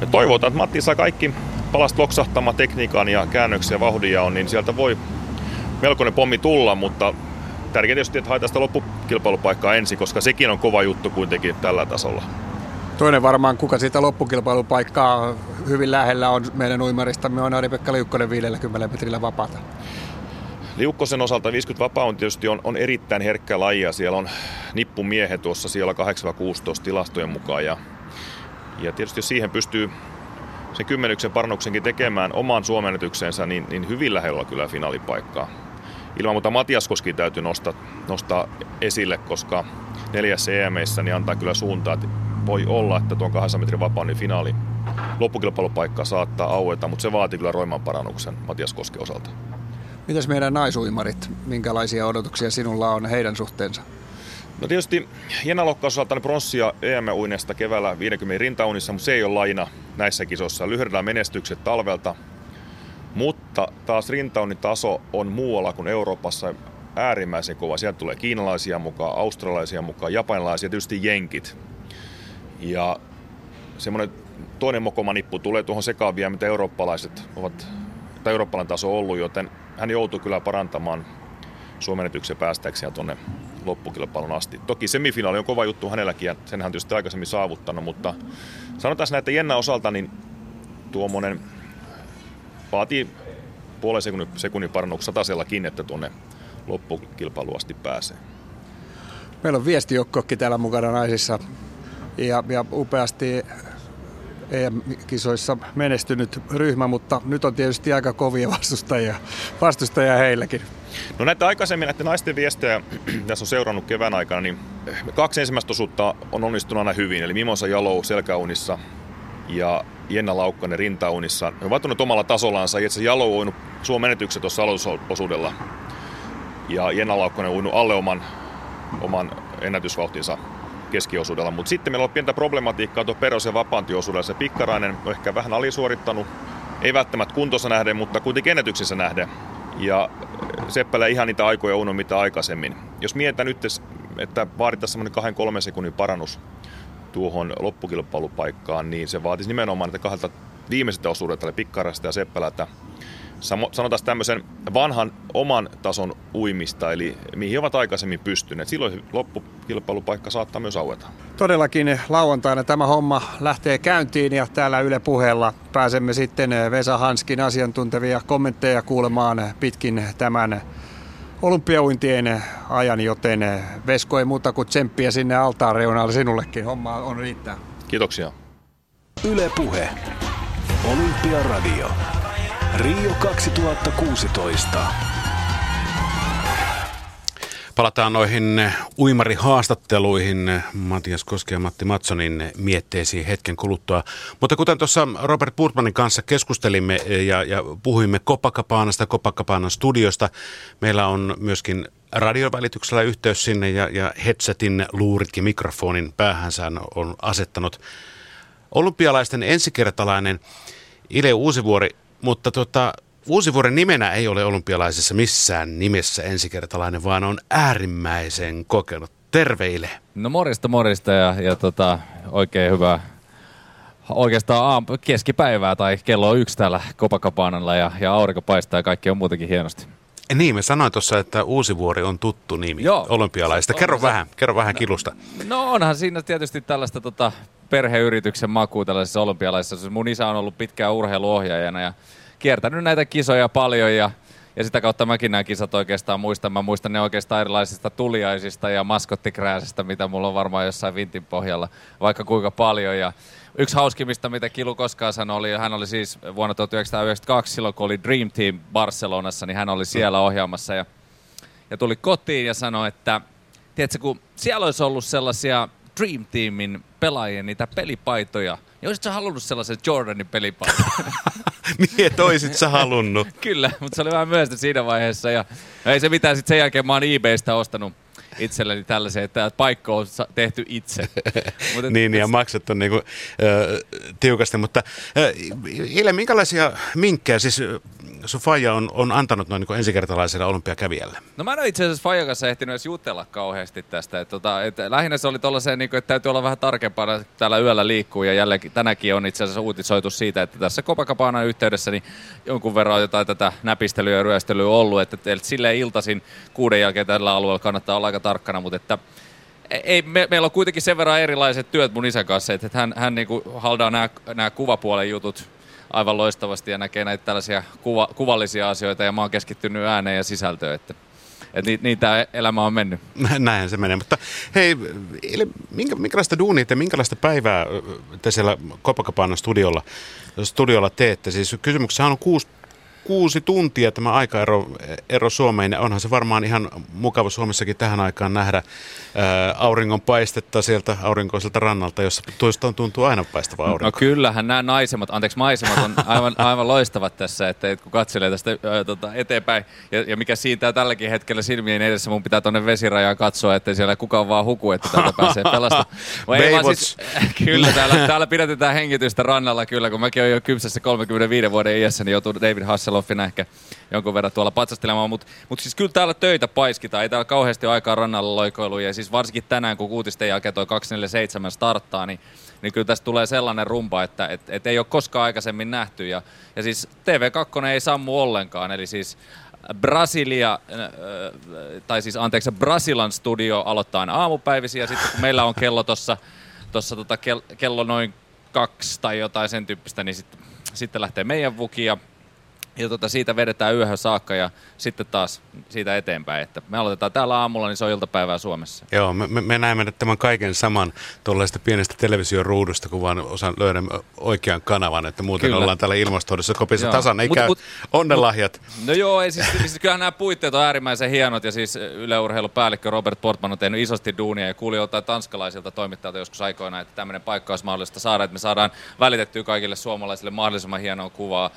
Ja toivotaan, että Matti saa kaikki palast loksahtamaan tekniikan ja käännöksiä vauhdia on, niin sieltä voi melkoinen pommi tulla, mutta tärkeintä tietysti, että haetaan sitä loppukilpailupaikkaa ensin, koska sekin on kova juttu kuitenkin tällä tasolla. Toinen varmaan, kuka siitä loppukilpailupaikkaa hyvin lähellä on meidän uimaristamme, on Ari-Pekka Liukkonen 50 metrillä vapaata. Liukkosen osalta 50 vapaa on tietysti on, on erittäin herkkä laji ja siellä on nippumiehet tuossa siellä 8-16 tilastojen mukaan. Ja, ja tietysti jos siihen pystyy sen kymmenyksen parannuksenkin tekemään oman suomennetyksensä, niin, niin hyvin lähellä kyllä finaalipaikkaa. Ilman muuta Matias Koski täytyy nostaa, nostaa esille, koska neljässä EMEissä niin antaa kyllä suuntaa, voi olla, että tuon 200 metrin vapaan niin finaali loppukilpailupaikka saattaa aueta, mutta se vaatii kyllä roiman parannuksen Matias Koski osalta. Mitäs meidän naisuimarit, minkälaisia odotuksia sinulla on heidän suhteensa? No tietysti Jenna Lokka osalta pronssia EM-uinesta keväällä 50 rintaunissa, mutta se ei ole laina näissä kisoissa. Lyhyhdään menestykset talvelta, mutta taas rintaunin taso on muualla kuin Euroopassa äärimmäisen kova. Sieltä tulee kiinalaisia mukaan, australaisia mukaan, japanilaisia, tietysti jenkit. Ja semmoinen toinen mokomanippu tulee tuohon sekaan vielä, mitä eurooppalaiset ovat, tai eurooppalainen taso ollut, joten hän joutuu kyllä parantamaan suomenetyksen päästäkseen tuonne loppukilpailun asti. Toki semifinaali on kova juttu hänelläkin ja sen hän tietysti aikaisemmin saavuttanut, mutta sanotaan näitä Jenna osalta, niin tuommoinen vaatii puolen sekunnin, sekunnin parannuksen satasellakin, että tuonne loppukilpailuun asti pääsee. Meillä on viestijokkokki täällä mukana naisissa ja, ja upeasti EM-kisoissa menestynyt ryhmä, mutta nyt on tietysti aika kovia vastustajia, vastustajia heilläkin. No näitä aikaisemmin näiden naisten viestejä, tässä on seurannut kevään aikana, niin kaksi ensimmäistä osuutta on onnistunut aina hyvin, eli Mimosa Jalou selkäunissa ja Jenna Laukkanen rintaunissa. Ne ovat olleet omalla tasollaansa, itse Jalou on uinut menetykset tuossa aloitusosuudella ja Jenna Laukkanen on uinut alle oman, oman ennätysvauhtinsa keskiosuudella. Mutta sitten meillä on pientä problematiikkaa tuo Perosen vapaantiosuudella. Se Pikkarainen on ehkä vähän alisuorittanut, ei välttämättä kuntossa nähden, mutta kuitenkin ennätyksessä nähden. Ja Seppälä ihan niitä aikoja uno mitä aikaisemmin. Jos mietitään nyt, että vaaditaan semmoinen kahden kolmen sekunnin parannus tuohon loppukilpailupaikkaan, niin se vaatisi nimenomaan että kahdelta viimeiseltä osuudelta, eli Pikkarasta ja Seppälältä, sanotaan tämmöisen vanhan oman tason uimista, eli mihin ovat aikaisemmin pystyneet. Silloin loppukilpailupaikka saattaa myös aueta. Todellakin lauantaina tämä homma lähtee käyntiin ja täällä Yle puheella pääsemme sitten Vesa Hanskin asiantuntevia kommentteja kuulemaan pitkin tämän olympiauintien ajan, joten Vesko ei muuta kuin tsemppiä sinne altaan reunalle sinullekin. Homma on riittää. Kiitoksia. Yle Puhe. Olympiaradio. Rio 2016. Palataan noihin uimarihaastatteluihin Matias Koski ja Matti Matsonin mietteisiin hetken kuluttua. Mutta kuten tuossa Robert Burtmanin kanssa keskustelimme ja, ja puhuimme Copacabanaista, Copacabanan studiosta, meillä on myöskin radiovälityksellä yhteys sinne ja, ja headsetin luurit ja mikrofonin päähänsä on asettanut olympialaisten ensikertalainen Ile Uusivuori mutta tota, Uusivuoren nimenä ei ole olympialaisessa missään nimessä ensikertalainen, vaan on äärimmäisen kokenut. Terveille. No morista morista ja, ja tota, oikein hyvää oikeastaan aam, keskipäivää tai kello on yksi täällä Kopacabanalla ja, ja aurinko paistaa ja kaikki on muutenkin hienosti. Niin, me sanoin tuossa, että Uusivuori on tuttu nimi Joo, olympialaisista. Kerro vähän, kerro vähän kilusta. No onhan siinä tietysti tällaista tota, perheyrityksen makua tällaisessa olympialaisissa. Mun isä on ollut pitkään urheiluohjaajana ja kiertänyt näitä kisoja paljon ja, ja sitä kautta mäkin nämä kisat oikeastaan muistan. Mä muistan ne oikeastaan erilaisista tuliaisista ja maskottikrääsistä, mitä mulla on varmaan jossain vintin pohjalla vaikka kuinka paljon. Ja yksi hauskimmista, mitä Kilu koskaan sanoi, oli, hän oli siis vuonna 1992, silloin kun oli Dream Team Barcelonassa, niin hän oli siellä ohjaamassa ja, ja tuli kotiin ja sanoi, että tiedätkö, kun siellä olisi ollut sellaisia Dream Teamin pelaajien niitä pelipaitoja. Ja olisit sä halunnut sellaisen Jordanin pelipaiton? niin, et oisit sä halunnut. Kyllä, mutta se oli vähän myöhäistä siinä vaiheessa. Ja ei se mitään, sitten sen jälkeen mä oon eBaystä ostanut itselleni tällaisen, että paikka on tehty itse. Mutta niin, niin, ja maksat on niinku, äh, tiukasti, mutta Ile, minkälaisia minkkejä siis sun faija on, on antanut noin niin ensikertalaiselle olympiakävijälle? No mä en ole itse asiassa faijan kanssa ehtinyt edes jutella kauheasti tästä. Et, tota, et, lähinnä se oli tuollaiseen, niin kuin, että täytyy olla vähän tarkempana, täällä yöllä liikkuu ja jälleen tänäkin on itse asiassa uutisoitu siitä, että tässä Copacabana yhteydessä niin jonkun verran jotain tätä näpistelyä ja ryöstelyä ollut, että, että silleen iltaisin kuuden jälkeen tällä alueella kannattaa olla aika tarkkana, mutta että ei, me, meillä on kuitenkin sen verran erilaiset työt mun isän kanssa, että hän, hän niin haldaa nämä, nämä kuvapuolen jutut aivan loistavasti ja näkee näitä tällaisia kuva, kuvallisia asioita ja mä oon keskittynyt ääneen ja sisältöön, että että niin tämä elämä on mennyt. Näin se menee. Mutta hei, minkä, minkälaista duunia te, minkälaista päivää te siellä Copacabana studiolla, studiolla teette? Siis kysymyksessä on kuusi kuusi tuntia tämä aikaero ero Suomeen. Ja onhan se varmaan ihan mukava Suomessakin tähän aikaan nähdä ää, auringon paistetta sieltä aurinkoiselta rannalta, jossa toista tuntuu aina paistava aurinko. No kyllähän nämä naisemat, anteeksi maisemat on aivan, aivan loistavat tässä, että kun katselee tästä ää, tota, eteenpäin. Ja, ja mikä siitä tälläkin hetkellä silmien edessä, mun pitää tuonne vesirajaan katsoa, että siellä kukaan vaan huku, että täältä pääsee pelastamaan. Siis, kyllä, täällä, täällä pidetään hengitystä rannalla kyllä, kun mäkin olen jo kypsässä 35 vuoden iässä, niin joutuu David Hassel Hasselhoffina ehkä jonkun verran tuolla patsastelemaan, mutta mut siis kyllä täällä töitä paiskitaan, ei täällä kauheasti aikaa rannalla loikoilu, ja siis varsinkin tänään, kun uutisten jälkeen toi 247 starttaa, niin, niin kyllä tästä tulee sellainen rumpa, että et, et ei ole koskaan aikaisemmin nähty, ja, ja siis TV2 ei sammu ollenkaan, eli siis Brasilia, tai siis anteeksi, Brasilan studio aloittaa aamupäivisiä, ja sitten kun meillä on kello tuossa tossa tota kello noin kaksi tai jotain sen tyyppistä, niin sitten sitten lähtee meidän vukia ja tota, siitä vedetään yöhön saakka ja sitten taas siitä eteenpäin. Että me aloitetaan täällä aamulla, niin se on iltapäivää Suomessa. Joo, me, me, me näemme tämän kaiken saman tuollaista pienestä television ruudusta, kun vaan osaan löydä oikean kanavan, että muuten Kyllä. ollaan täällä ilmastohdessa kopissa tasan, ei mut, käy mut, onnenlahjat. Mut, no joo, ei, siis, siis kyllähän nämä puitteet on äärimmäisen hienot ja siis yleurheilupäällikkö Robert Portman on tehnyt isosti duunia ja kuuli jotain tanskalaisilta toimittajilta joskus aikoina, että tämmöinen paikka olisi mahdollista saada, että me saadaan välitettyä kaikille suomalaisille mahdollisimman hienoa kuvaa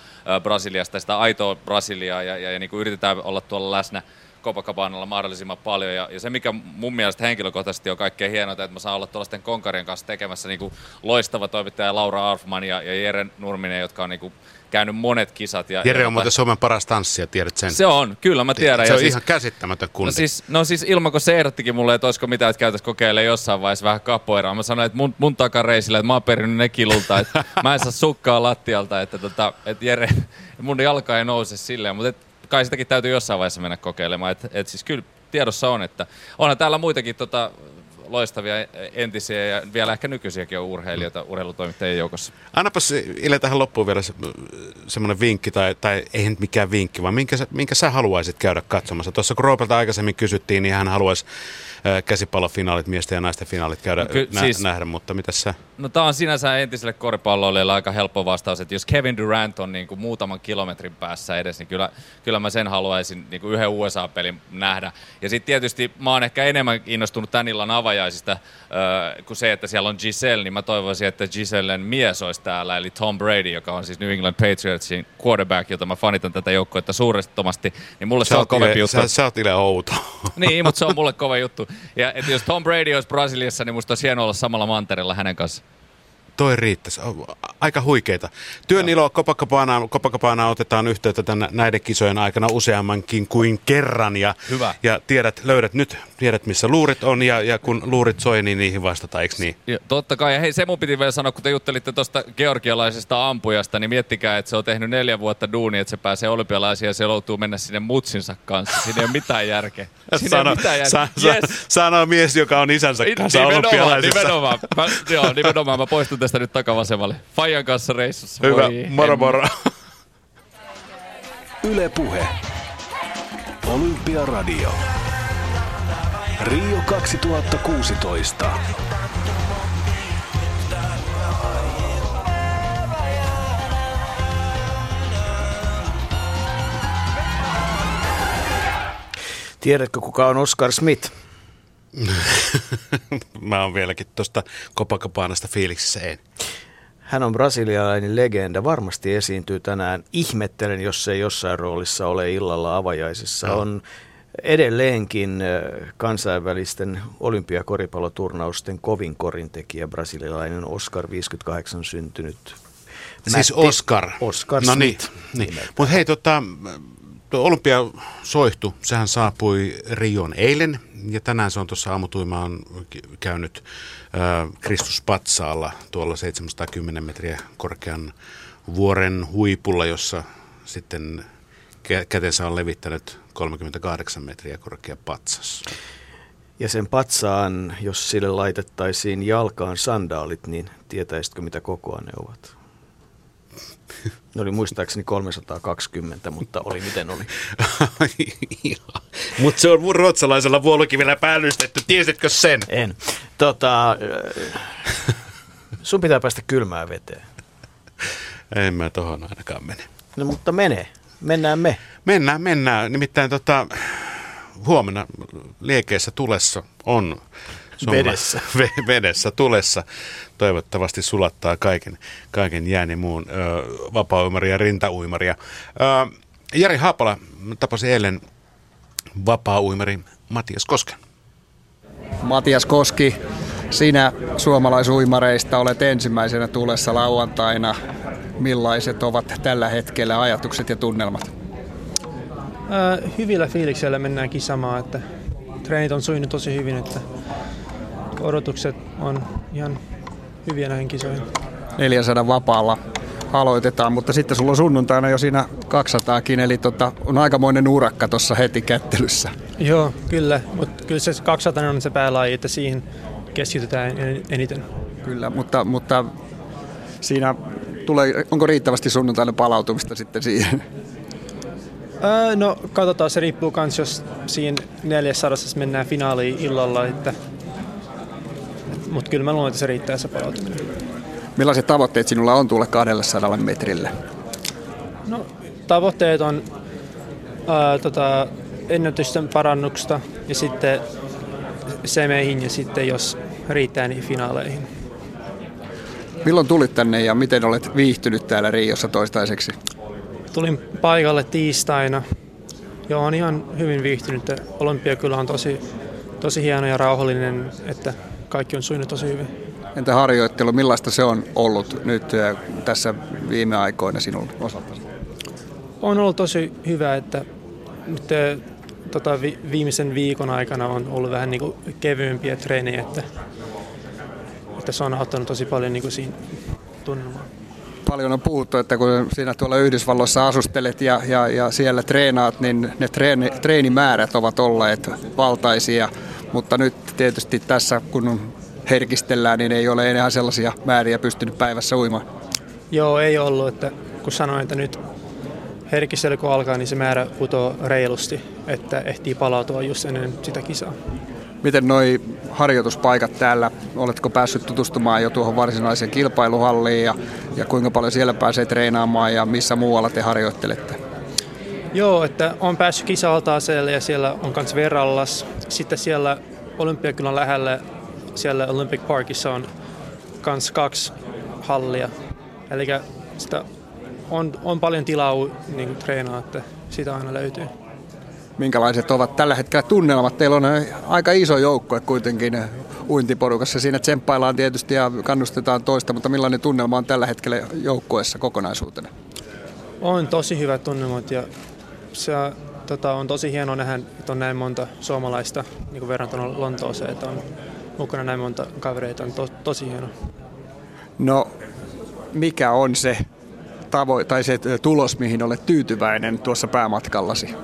Brasiliasta sitä aitoa Brasiliaa ja, ja, ja niin kuin yritetään olla tuolla läsnä Copacabanalla mahdollisimman paljon. Ja, ja se, mikä mun mielestä henkilökohtaisesti on kaikkein hienointa, että mä saan olla tuollaisten konkarien kanssa tekemässä niin kuin loistava toimittaja Laura Arfman ja, ja Jere Nurminen, jotka on niin kuin käynyt monet kisat. Ja, Jere on muuten Suomen paras tanssija, tiedät sen. Se on, kyllä mä tiedän. Se on ja siis, ihan käsittämätön kundi. No siis, no siis Ilmako se ehdottikin mulle, että olisiko mitään, että käytäisiin kokeilemaan jossain vaiheessa vähän kapoeraa. Mä sanoin, että mun, mun takareisillä, että mä oon perinnyt ne kilulta, että mä en saa sukkaa lattialta, että, tota, että Jere, mun jalka ei nouse silleen, mutta kai sitäkin täytyy jossain vaiheessa mennä kokeilemaan. Että et siis kyllä tiedossa on, että onhan täällä muitakin tota, loistavia entisiä ja vielä ehkä nykyisiäkin on urheilijoita urheilutoimittajien joukossa. Annapas Ile tähän loppuun vielä se, semmoinen vinkki, tai, tai ei nyt mikään vinkki, vaan minkä, minkä sä haluaisit käydä katsomassa. Tuossa kun Roopelta aikaisemmin kysyttiin, niin hän haluaisi käsipallofinaalit, miesten ja naisten finaalit käydä no, ky- nä- siis, nähdä, mutta mitä sä? No tää on sinänsä entiselle koripalloilijalle aika helppo vastaus, että jos Kevin Durant on niin kuin muutaman kilometrin päässä edes, niin kyllä, kyllä mä sen haluaisin niin kuin yhden USA-pelin nähdä. Ja sitten tietysti mä oon ehkä enemmän innostunut tän illan avajaisista äh, kuin se, että siellä on Giselle, niin mä toivoisin, että Gisellen mies olisi täällä, eli Tom Brady, joka on siis New England Patriotsin quarterback, jota mä fanitan tätä joukkoa suurettomasti, niin mulle sä se on kovempi juttu. Sä, sä oot outo. niin, mutta se on mulle kova juttu. Ja että jos Tom Brady olisi Brasiliassa, niin musta olisi hienoa olla samalla mantereella hänen kanssa toi riittäisi. Aika huikeita. Työn ilo Copacabana, Copacabana otetaan yhteyttä tänne näiden kisojen aikana useammankin kuin kerran. Ja, Hyvä. ja tiedät, löydät nyt, tiedät missä luurit on ja, ja kun luurit soi, niin niihin vastataan, eikö niin? Ja, totta kai. Ja hei, se mun piti vielä sanoa, kun te juttelitte tuosta georgialaisesta ampujasta, niin miettikää, että se on tehnyt neljä vuotta duunia, että se pääsee olympialaisiin ja se joutuu mennä sinne mutsinsa kanssa. Siinä ei ole mitään järkeä. Siinä sano, mitään järkeä. Sa, yes. sano mies, joka on isänsä kanssa nimenomaan, olympialaisissa. Nimenomaan. Mä, joo, nimenomaan. Mä poistun tästä nyt takavasemmalle. Fajan kanssa reissussa. Hyvä, moro moro. Yle Puhe. Olympiaradio. Rio 2016. Tiedätkö, kuka on Oscar Smith? Mä oon vieläkin tuosta Copacabanasta fiiliksissä en. Hän on brasilialainen legenda, varmasti esiintyy tänään. Ihmettelen, jos ei jossain roolissa ole illalla avajaisissa. No. On edelleenkin kansainvälisten olympiakoripalloturnausten kovin korintekijä, brasilialainen Oscar 58 syntynyt. Siis Matti- Oscar. Oscar no niin, Smith. niin. Mutta hei, tota, tuo olympia soihtu, sehän saapui Rion eilen ja tänään se on tuossa aamutuimaan käynyt äh, Kristuspatsaalla tuolla 710 metriä korkean vuoren huipulla, jossa sitten kä- kätensä on levittänyt 38 metriä korkea patsas. Ja sen patsaan, jos sille laitettaisiin jalkaan sandaalit, niin tietäisitkö mitä kokoa ne ovat? Ne oli muistaakseni 320, mutta oli miten oli. Mutta se on ruotsalaisella vuolokivellä päällystetty, tiesitkö sen? En. Tota, äh, sun pitää päästä kylmään veteen. En mä tohon ainakaan mene. No mutta mene. Mennään me. Mennään, mennään. Nimittäin tota, huomenna liekeissä tulessa on Vedessä. Ve- vedessä tulessa. Toivottavasti sulattaa kaiken, kaiken jään ja muun ö, vapaa-uimaria ja rintauimaria. Ö, Jari Haapala tapasi eilen vapaa-uimari Matias Kosken. Matias Koski, sinä suomalaisuimareista olet ensimmäisenä tulessa lauantaina. Millaiset ovat tällä hetkellä ajatukset ja tunnelmat? Hyvillä fiiliksellä mennään kisamaan, että treenit on sujunut tosi hyvin, että odotukset on ihan hyviä näihin kisoihin. 400 vapaalla aloitetaan, mutta sitten sulla on sunnuntaina jo siinä 200kin, eli tota, on aikamoinen urakka tuossa heti kättelyssä. Joo, kyllä, mutta kyllä se 200 on se päälaji, että siihen keskitytään en- eniten. Kyllä, mutta, mutta siinä tulee, onko riittävästi sunnuntaina palautumista sitten siihen? No katsotaan, se riippuu myös, jos siinä 400 mennään finaaliin illalla, että mutta kyllä mä luulen, että se riittää se palautuminen. Millaiset tavoitteet sinulla on tuolle 200 metrille? No, tavoitteet on ää, tota, ennätysten parannuksesta ja sitten semeihin ja sitten jos riittää niin finaaleihin. Milloin tulit tänne ja miten olet viihtynyt täällä Riossa toistaiseksi? Tulin paikalle tiistaina ja on ihan hyvin viihtynyt. Olympia kyllä on tosi, tosi hieno ja rauhallinen, että kaikki on sujunut tosi hyvin. Entä harjoittelu, millaista se on ollut nyt äh, tässä viime aikoina sinun osaltasi? On ollut tosi hyvä, että nyt eh, tota, vi, viimeisen viikon aikana on ollut vähän niin kuin kevyempiä treenejä, että, että se on auttanut tosi paljon niin kuin siinä tunnelmaan. Paljon on puhuttu, että kun sinä tuolla Yhdysvalloissa asustelet ja, ja, ja siellä treenaat, niin ne treeni, treenimäärät ovat olleet valtaisia, mutta nyt tietysti tässä kun herkistellään, niin ei ole enää sellaisia määriä pystynyt päivässä uimaan. Joo, ei ollut, että kun sanoin, että nyt herkistely kun alkaa, niin se määrä putoo reilusti, että ehtii palautua just ennen sitä kisaa. Miten noi harjoituspaikat täällä, oletko päässyt tutustumaan jo tuohon varsinaiseen kilpailuhalliin ja, ja kuinka paljon siellä pääsee treenaamaan ja missä muualla te harjoittelette? Joo, että on päässyt kisa-altaaseelle ja siellä on myös Verallas. Sitten siellä Olympiakylän lähellä, siellä Olympic Parkissa on kans kaksi hallia. Eli sitä on, on paljon tilaa niin kuin treenaa, että sitä aina löytyy. Minkälaiset ovat tällä hetkellä tunnelmat? Teillä on aika iso joukkue kuitenkin uintiporukassa. Siinä tsemppaillaan tietysti ja kannustetaan toista, mutta millainen tunnelma on tällä hetkellä joukkueessa kokonaisuutena? On tosi hyvät tunnelmat ja se tota, on tosi hienoa nähdä, että on näin monta suomalaista niin kuin verrattuna Lontooseen, että on mukana näin monta kavereita. On to, tosi hienoa. No, mikä on se tavo- tai se tulos, mihin olet tyytyväinen tuossa päämatkallasi?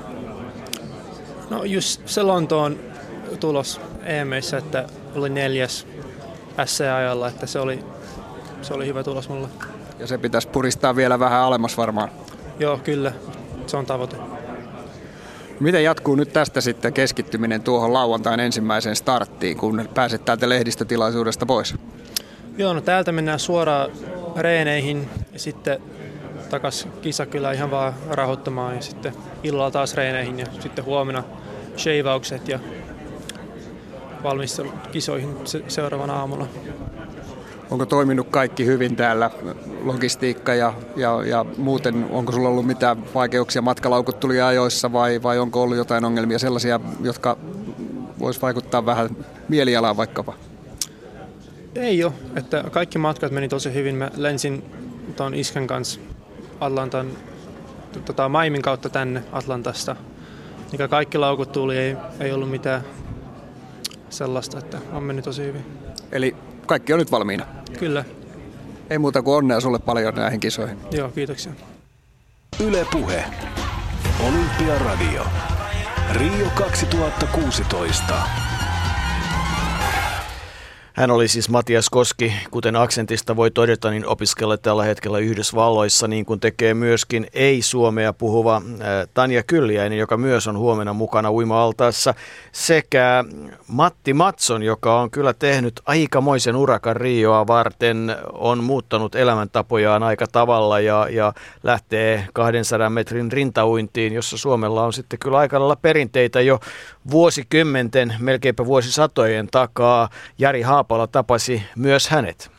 No just se Lontoon tulos EMissä, että oli neljäs SC-ajalla, että se oli, se oli hyvä tulos mulle. Ja se pitäisi puristaa vielä vähän alemmas varmaan. Joo, kyllä. Se on tavoite. Miten jatkuu nyt tästä sitten keskittyminen tuohon lauantain ensimmäiseen starttiin, kun pääset täältä lehdistötilaisuudesta pois? Joo, no täältä mennään suoraan reeneihin ja sitten takas kisakylä ihan vaan rahoittamaan ja sitten illalla taas reeneihin ja sitten huomenna shaveaukset ja valmistelu kisoihin se, seuraavana aamulla. Onko toiminut kaikki hyvin täällä, logistiikka ja, ja, ja muuten, onko sulla ollut mitään vaikeuksia, matkalaukut tuli ajoissa vai, vai onko ollut jotain ongelmia sellaisia, jotka vois vaikuttaa vähän mielialaan vaikkapa? Ei ole, että kaikki matkat meni tosi hyvin. Mä lensin tuon isken kanssa Atlantan, tota, Maimin kautta tänne Atlantasta. Mikä kaikki laukut tuli, ei, ei ollut mitään sellaista, että on mennyt tosi hyvin. Eli kaikki on nyt valmiina? Kyllä. Ei muuta kuin onnea sulle paljon näihin kisoihin. Joo, kiitoksia. Yle Puhe. Olympiaradio. Rio 2016. Hän oli siis Matias Koski, kuten aksentista voi todeta, niin opiskella tällä hetkellä Yhdysvalloissa, niin kuin tekee myöskin ei-suomea puhuva Tanja Kylliäinen, joka myös on huomenna mukana uima-altaassa, sekä Matti Matson, joka on kyllä tehnyt aikamoisen urakan Rioa varten, on muuttanut elämäntapojaan aika tavalla ja, ja lähtee 200 metrin rintauintiin, jossa Suomella on sitten kyllä aika lailla perinteitä jo vuosikymmenten, melkeinpä vuosisatojen takaa. Jari Haapala tapasi myös hänet.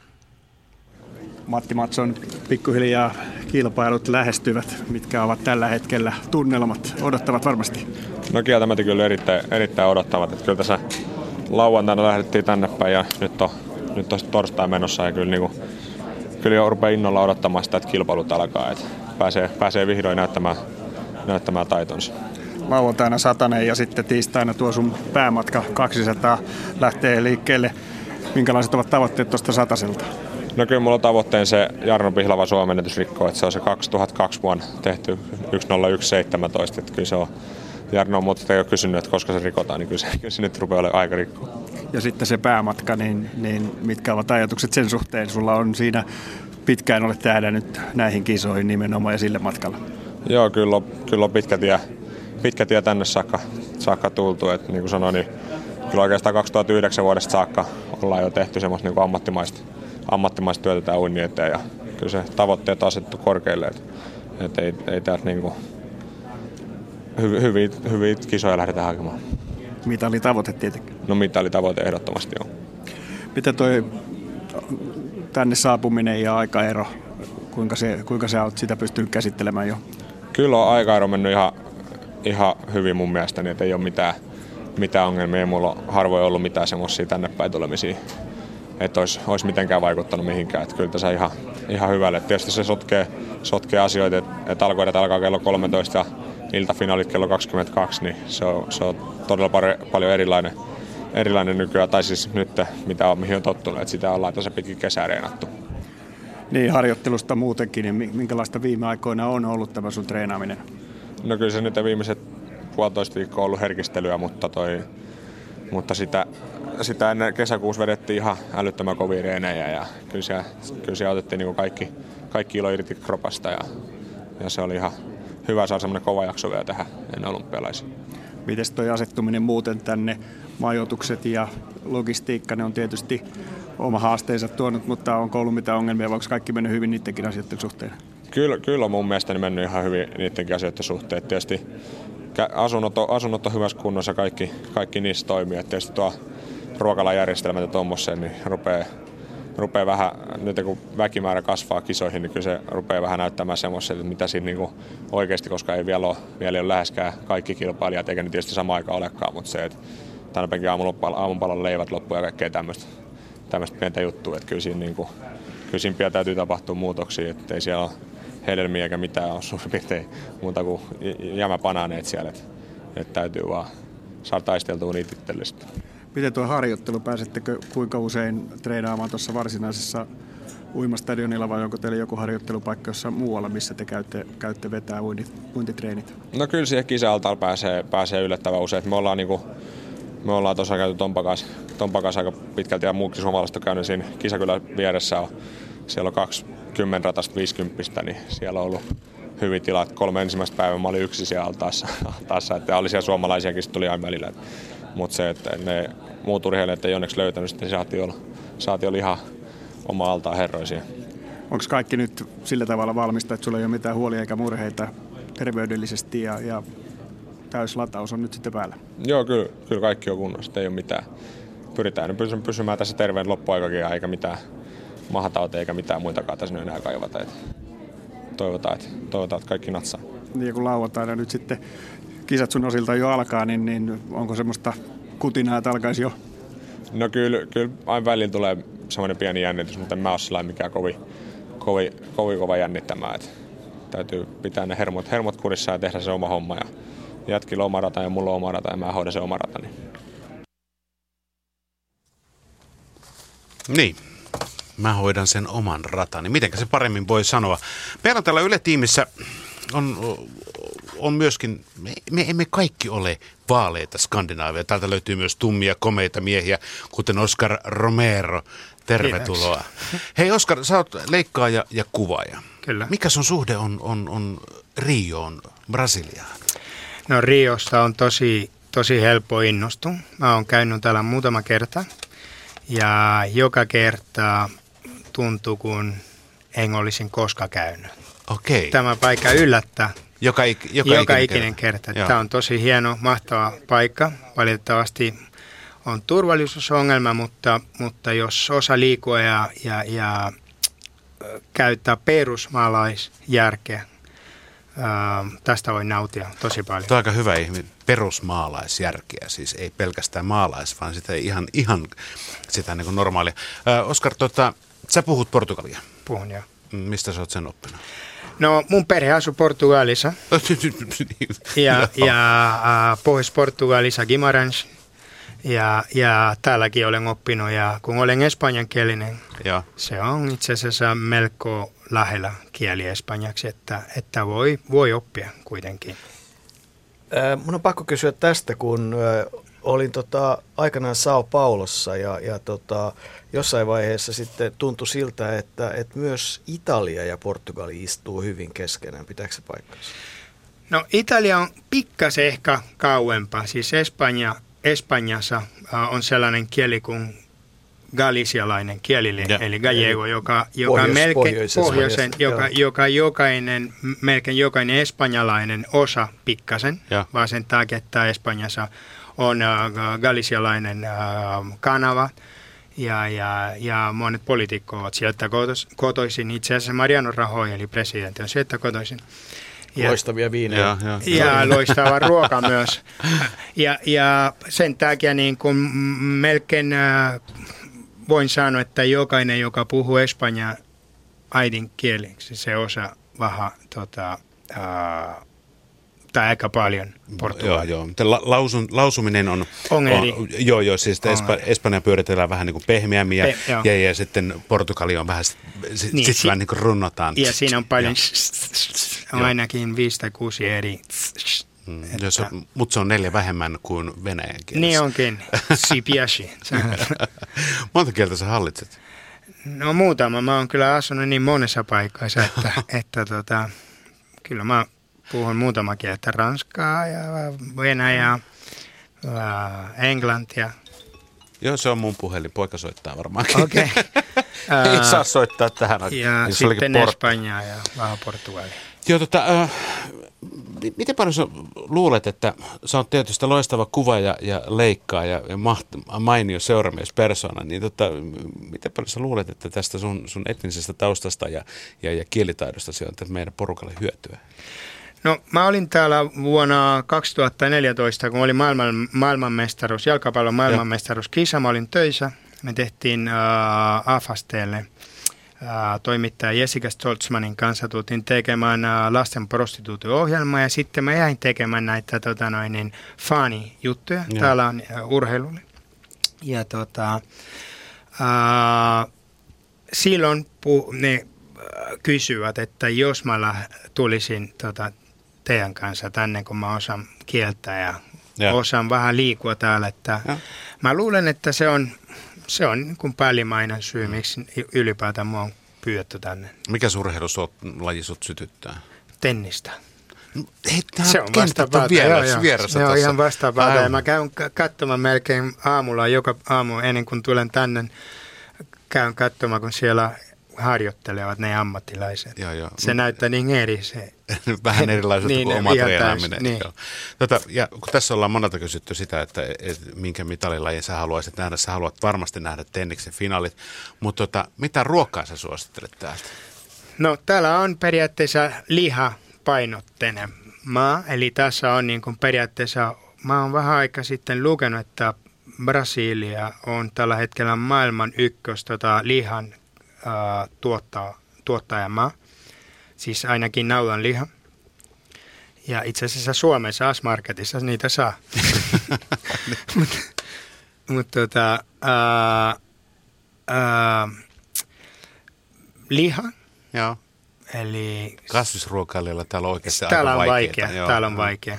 Matti Matson pikkuhiljaa kilpailut lähestyvät. Mitkä ovat tällä hetkellä tunnelmat? Odottavat varmasti. No kieltämättä kyllä erittäin, erittäin odottavat. Että kyllä tässä lauantaina lähdettiin tänne päin ja nyt on, nyt on torstai menossa ja kyllä, niin kuin, kyllä jo rupeaa innolla odottamaan sitä, että kilpailut alkaa. Että pääsee, pääsee vihdoin näyttämään, näyttämään taitonsa lauantaina satanen ja sitten tiistaina tuo sun päämatka 200 lähtee liikkeelle. Minkälaiset ovat tavoitteet tuosta sataselta? No kyllä mulla on tavoitteen se Jarno Pihlava suomennetysrikko, että se on se 2002 vuonna tehty 10117, että kyllä se on Jarno on muuta jo kysynyt, että koska se rikotaan, niin kyllä se, kyllä se nyt rupeaa olemaan aika rikkoa. Ja sitten se päämatka, niin, niin mitkä ovat ajatukset sen suhteen? Sulla on siinä pitkään olet täällä nyt näihin kisoihin nimenomaan ja sille matkalla. Joo, kyllä on, kyllä on pitkä tie pitkä tie tänne saakka, saakka tultu. Et niin kuin sanoin, niin kyllä oikeastaan 2009 vuodesta saakka ollaan jo tehty semmoista niin ammattimaista, ammattimaista työtä tämän uinnin eteen. Ja kyllä se tavoitteet on asettu korkealle. Et, et ei, ei täältä niin kuin, hyviä, hyviä, hyviä kisoja lähdetään hakemaan. tavoite tietenkin. No tavoite ehdottomasti on. Miten toi tänne saapuminen ja aikaero, kuinka, se, kuinka sä oot sitä pystynyt käsittelemään jo? Kyllä on aikaero mennyt ihan ihan hyvin mun mielestä, niin ei ole mitään, mitään ongelmia. Ei mulla on harvoin ollut mitään semmoisia tänne päin tulemisia, että olisi, olisi mitenkään vaikuttanut mihinkään. Että kyllä tässä ihan, ihan hyvälle. Tietysti se sotkee, sotkee asioita, että, että alkoidat alkaa kello 13 ja iltafinaalit kello 22, niin se on, se on todella pari, paljon erilainen, erilainen nykyään, tai siis nyt mitä on, mihin on tottunut, että sitä ollaan tässä pitkin kesää reenattu. Niin, harjoittelusta muutenkin, niin minkälaista viime aikoina on ollut tämä sun treenaaminen? No kyllä se nyt viimeiset puolitoista viikkoa ollut herkistelyä, mutta, toi, mutta sitä, sitä ennen kesäkuussa vedettiin ihan älyttömän kovia reenejä ja kyllä siellä, kyllä siellä otettiin niin kaikki, kaikki ilo irti kropasta ja, ja se oli ihan hyvä saada semmoinen kova jakso vielä tähän ennen olympialaisia. Miten toi asettuminen muuten tänne, majoitukset ja logistiikka, ne on tietysti oma haasteensa tuonut, mutta onko ollut mitään ongelmia, vai onko kaikki mennyt hyvin niidenkin asioiden suhteen? Kyllä, kyllä on mun mielestä mennyt ihan hyvin niidenkin asioiden suhteen. Tietysti asunnot on, asunnot on hyvässä kunnossa, kaikki, kaikki niissä toimii. Et tietysti tuo ruokalajärjestelmät ja tuommoiseen, niin rupeaa, rupeaa vähän, nyt kun väkimäärä kasvaa kisoihin, niin kyllä se rupeaa vähän näyttämään semmoisen, että mitä siinä niin oikeasti, koska ei vielä ole, vielä ole läheskään kaikki kilpailijat, eikä ne tietysti sama aika olekaan, mutta se, että tänä päivänä aamunpalalla leivät loppuja ja kaikkea tämmöistä, tämmöistä pientä juttua, että kyllä siinä, niin kuin, kyllä siinä täytyy tapahtua muutoksia, että ei siellä ole hedelmiä eikä mitään ole suurin piirtein muuta kuin jämäpanaaneet siellä. Että, että täytyy vaan saada taisteltua niitä itsellistä. Miten tuo harjoittelu, pääsettekö kuinka usein treenaamaan tuossa varsinaisessa uimastadionilla vai onko teillä joku harjoittelupaikka jossain muualla, missä te käytte, käytte vetää uintit, uintitreenit? No kyllä siihen kisaltaan pääsee, pääsee yllättävän usein. Me ollaan, niinku, me ollaan tuossa käyty Tompakas, Tompakas aika pitkälti ja muukin suomalaiset on käynyt siinä kisakylän vieressä. On, siellä on kaksi 10 ratasta 50, niin siellä on ollut hyvin tilat. Kolme ensimmäistä päivää mä olin yksi siellä altaassa, altaassa että oli siellä suomalaisiakin, tuli aina välillä. Mutta se, että ne muut urheilijat ei onneksi löytänyt, sitten saatiin olla, saatiin olla ihan oma altaa herroisia. Onko kaikki nyt sillä tavalla valmista, että sulla ei ole mitään huolia eikä murheita terveydellisesti ja, ja täyslataus on nyt sitten päällä? Joo, kyllä, kyllä kaikki on kunnossa, ei ole mitään, pyritään pysymään tässä terveen loppuaikakin eikä mitään mahatauteja eikä mitään muitakaan tässä nyt enää kaivata. Et toivotaan, että, toivotaan, että kaikki natsaa. Niin kun lauantaina nyt sitten kisat sun osilta jo alkaa, niin, niin onko semmoista kutinaa, että alkaisi jo? No kyllä, kyllä aina välillä tulee semmoinen pieni jännitys, mutta en mä ole mikään kovin, kovin, kovin kova jännittämään. Et täytyy pitää ne hermot, hermot kurissa ja tehdä se oma homma. Ja jätkillä on oma rata ja mulla on oma rata ja mä hoidan se oma rata. Niin. Niin, mä hoidan sen oman ratani. Mitenkä se paremmin voi sanoa? Meillä on täällä Yle-tiimissä on, on myöskin, me, me emme kaikki ole vaaleita Skandinaavia. Täältä löytyy myös tummia, komeita miehiä, kuten Oscar Romero. Tervetuloa. Hei Oskar, sä oot leikkaaja ja kuvaaja. Kyllä. Mikä sun suhde on, on, on Rioon, Brasiliaan? No Riosta on tosi, tosi helppo innostua. Mä oon käynyt täällä muutama kerta ja joka kerta tuntuu, kun en olisin koska käynyt. Okei. Tämä paikka yllättää. Joka, ik, joka, Joka, ikinen ikinen kerta. kerta. Tämä on tosi hieno, mahtava paikka. Valitettavasti on turvallisuusongelma, mutta, mutta jos osa liikkua ja, ja, ja käyttää perusmaalaisjärkeä, ää, tästä voi nautia tosi paljon. Tuo on aika hyvä ihminen. Perusmaalaisjärkeä, siis ei pelkästään maalais, vaan sitä ihan, ihan sitä niin kuin normaalia. Ö, Oskar, tota, sä puhut portugalia. Puhun joo. Mm, Mistä sä oot sen oppinut? No mun perhe asuu Portugalissa ja, ja äh, Pohjois-Portugalissa Guimarães ja, ja täälläkin olen oppinut ja kun olen espanjankielinen, Joo. se on itse asiassa melko lähellä kieli espanjaksi, että, että voi, voi oppia kuitenkin. Mun on pakko kysyä tästä, kun olin tota, aikanaan Sao Paulossa ja, ja tota, jossain vaiheessa sitten tuntui siltä, että, että myös Italia ja Portugali istuu hyvin keskenään. Pitääkö se paikkansa? No Italia on pikkasen ehkä kauempaa, siis Espanja, Espanjassa on sellainen kieli kuin galisialainen kieli, Ja. eli gallego, joka, joka, Pohjois- melkein, pohjoisen, joka, joka jokainen, melkein jokainen espanjalainen osa pikkasen, Ja. vaan sen takia, että Espanjassa on äh, galisialainen äh, kanava, ja, ja, ja monet poliitikot ovat sieltä kotoisin. Itse asiassa Mariano Rajoy, eli presidentti, on sieltä kotoisin. Loistavia viinejä. Ja, ja. Ja loistava ruoka myös. Ja, ja sen takia niin kuin melkein äh, voin sanoa, että jokainen, joka puhuu espanjaa äidinkieliksi, se osaa vähän tota, äh, tai aika paljon Joo, portugalia. joo. Mutta La, lausun, lausuminen on, On eri. joo, joo, siis On Espa, Espanja pyöritellään vähän niin kuin pehmeämmin ja, Pe- joo. ja, ja, sitten Portugali on vähän, sit, sit, Niin, sit si- vähän niin kuin runnotaan. Ja siinä on paljon, on Joo. ainakin viisi tai kuusi eri. Mm, jos on, mutta se on neljä vähemmän kuin venäjän kielessä. Niin onkin, si piace. Monta kieltä sä hallitset? No muutama. Mä oon kyllä asunut niin monessa paikassa, että, että tota, kyllä mä puhun muutama kieltä. Ranskaa ja Venäjää, ää, englantia. Joo, se on mun puhelin. Poika soittaa varmaankin. Okei. Ei Ää, saa soittaa tähän aikaan. Ja Niin sitten Espanjaa ja vähän Portugalia. Joo, tota, äh, mi- miten paljon sä luulet, että sä oot tietysti loistava kuva ja, ja leikkaa ja, ja maht, mainio seuramiespersona, niin tota, miten paljon sä luulet, että tästä sun, sun etnisestä taustasta ja, ja, ja kielitaidosta on että meidän porukalle hyötyä? No mä olin täällä vuonna 2014, kun oli maailman, maailmanmestaruus, jalkapallon maailmanmestaruuskisa. Mä olin töissä. Me tehtiin äh, AFASTelle äh, toimittaja Jessica Stoltzmanin kanssa tultiin tekemään äh, lasten prostituutio-ohjelmaa ja sitten mä jäin tekemään näitä tota noin, niin, fani-juttuja. Joo. Täällä on äh, urheilulle. Ja tota, äh, silloin pu, ne kysyvät, että jos mä tulisin tota, teidän kanssa tänne, kun mä osaan kieltä ja, Ja. osaan vähän liikkua täällä, että mä luulen, että se on, se on niin kuin päällimmäinen syy, miksi ylipäätään mua on pyydetty tänne. Mikä surheiluslaji sut sytyttää? Tennistä. Hei, tää Se on vastapäätä. vielä joo, joo. Se on ihan vastapäätä. Ja mä käyn katsomaan melkein aamulla, joka aamu ennen kuin tulen tänne, käyn katsomaan, kun siellä harjoittelevat ne ammattilaiset. Joo, joo. Se näyttää niin eri se. Vähän erilaiselta niin, kuin oma ihan treenaaminen. niin. Joo. Tota, ja kun tässä ollaan monelta kysytty sitä, että, että minkä mitalilajin sä haluaisit nähdä, sä haluat varmasti nähdä tenniksen finaalit, mutta tota, mitä ruokaa sä suosittelet täältä? No täällä on periaatteessa lihapainotteinen maa, eli tässä on niin kuin periaatteessa, mä oon vähän aika sitten lukenut, että Brasilia on tällä hetkellä maailman ykkös tota, lihan äh, tuottaa, tuottajamaa, siis ainakin naudan liha. Ja itse asiassa Suomessa Asmarketissa niitä saa. Mutta mut, tota, liha. Joo. Eli Kasvisruokailijalla täällä on oikeasti täällä aika on vaikeaa. vaikea. Täällä on vaikea.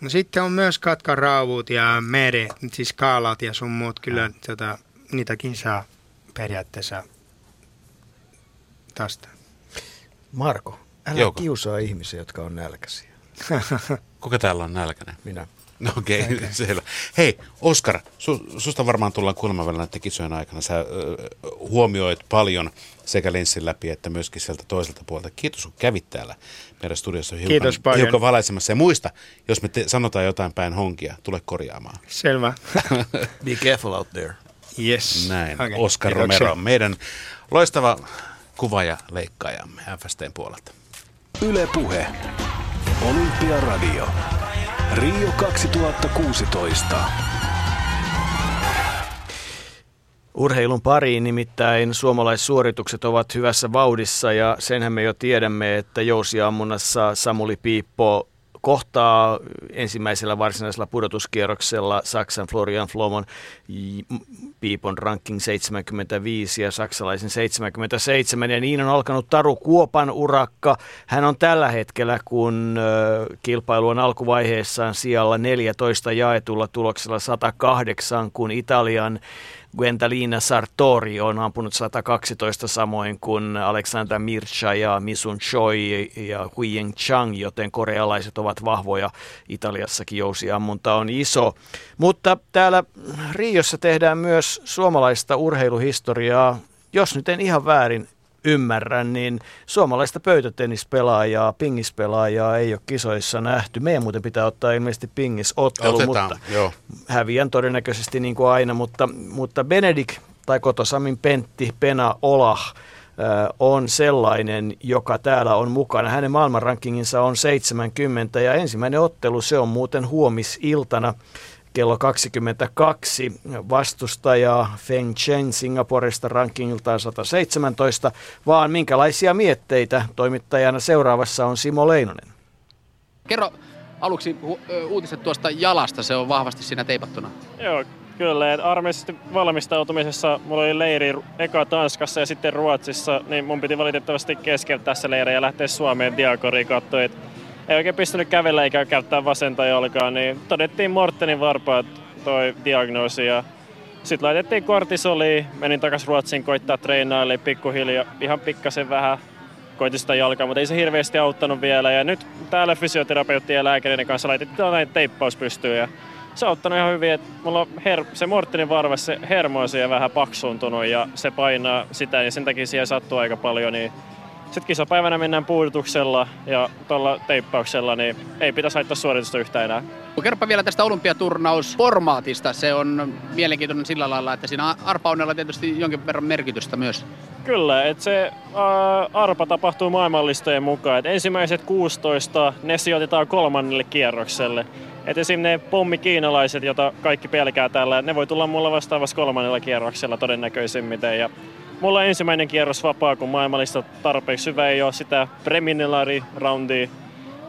No sitten on myös katkaraavut ja meri, siis kaalat ja sun muut. Kyllä tota, niitäkin saa periaatteessa tästä. Marko, älä Jouko. kiusaa ihmisiä, jotka on nälkäisiä. Kuka täällä on nälkäinen? Minä. No okei, okay, selvä. Hei, Oskar, su, susta varmaan tullaan kuulemaan vielä näiden kisojen aikana. Sä ö, huomioit paljon sekä linssin läpi että myöskin sieltä toiselta puolelta. Kiitos, kun kävit täällä meidän studiossa hiukan, Kiitos paljon. hiukan valaisemassa. Ja muista, jos me te, sanotaan jotain päin honkia, tule korjaamaan. Selvä. Be careful out there. Yes. Näin, Okei, Oskar. Romero, meidän loistava kuvaaja leikkaajamme FSTn puolelta. Yle Puhe. Olympiaradio. Rio 2016. Urheilun pariin nimittäin suomalaissuoritukset ovat hyvässä vauhdissa ja senhän me jo tiedämme, että jousiammunnassa Samuli Piippo kohtaa ensimmäisellä varsinaisella pudotuskierroksella Saksan Florian Flomon Piipon ranking 75 ja saksalaisen 77 ja niin on alkanut Taru Kuopan urakka. Hän on tällä hetkellä, kun kilpailu on alkuvaiheessaan sijalla 14 jaetulla tuloksella 108, kun Italian Gwendalina Sartori on ampunut 112 samoin kuin Alexander Mircha ja Misun Choi ja Huiying Chang, joten korealaiset ovat vahvoja. Italiassakin jousiammunta on iso. Mutta täällä Riossa tehdään myös suomalaista urheiluhistoriaa. Jos nyt en ihan väärin ymmärrä, niin suomalaista pöytätennispelaajaa, pingispelaajaa ei ole kisoissa nähty. Meidän muuten pitää ottaa ilmeisesti pingisottelu, Otetaan, mutta joo. häviän todennäköisesti niin kuin aina, mutta, mutta Benedik tai Kotosamin Pentti Pena Olah ö, on sellainen, joka täällä on mukana. Hänen maailmanrankinginsa on 70 ja ensimmäinen ottelu se on muuten huomisiltana kello 22. Vastustaja Feng Chen Singaporesta rankingiltaan 117, vaan minkälaisia mietteitä toimittajana seuraavassa on Simo Leinonen. Kerro aluksi hu- uutiset tuosta jalasta, se on vahvasti siinä teipattuna. Joo, kyllä. Armeisesti valmistautumisessa mulla oli leiri eka Tanskassa ja sitten Ruotsissa, niin mun piti valitettavasti keskeyttää se leiri ja lähteä Suomeen diakoriin katsoa, et ei oikein pystynyt kävellä eikä käyttää vasenta jalkaa, niin todettiin Mortenin varpaat toi diagnoosi ja sitten laitettiin kortisoli, menin takas Ruotsiin koittaa treenaille pikkuhiljaa, ihan pikkasen vähän koitin sitä jalkaa, mutta ei se hirveästi auttanut vielä. Ja nyt täällä fysioterapeuttien ja lääkäreiden kanssa laitettiin näin teippaus pystyyn ja se on auttanut ihan hyvin, että mulla on her- se Mortinin varva, se hermo on siihen vähän paksuuntunut ja se painaa sitä, ja sen takia siihen sattuu aika paljon, niin sitten kisapäivänä mennään puudutuksella ja tuolla teippauksella, niin ei pitäisi haittaa suoritusta yhtään enää. Kerropa vielä tästä olympiaturnausformaatista. Se on mielenkiintoinen sillä lailla, että siinä arpaunella tietysti jonkin verran merkitystä myös. Kyllä, että se arpa tapahtuu maailmanlistojen mukaan. Et ensimmäiset 16, ne sijoitetaan kolmannelle kierrokselle. Et esim. ne pommikiinalaiset, joita kaikki pelkää täällä, ne voi tulla mulla vastaavassa kolmannella kierroksella todennäköisemmin. Ja mulla on ensimmäinen kierros vapaa, kun maailmanlista tarpeeksi hyvä ei ole sitä preliminary roundia.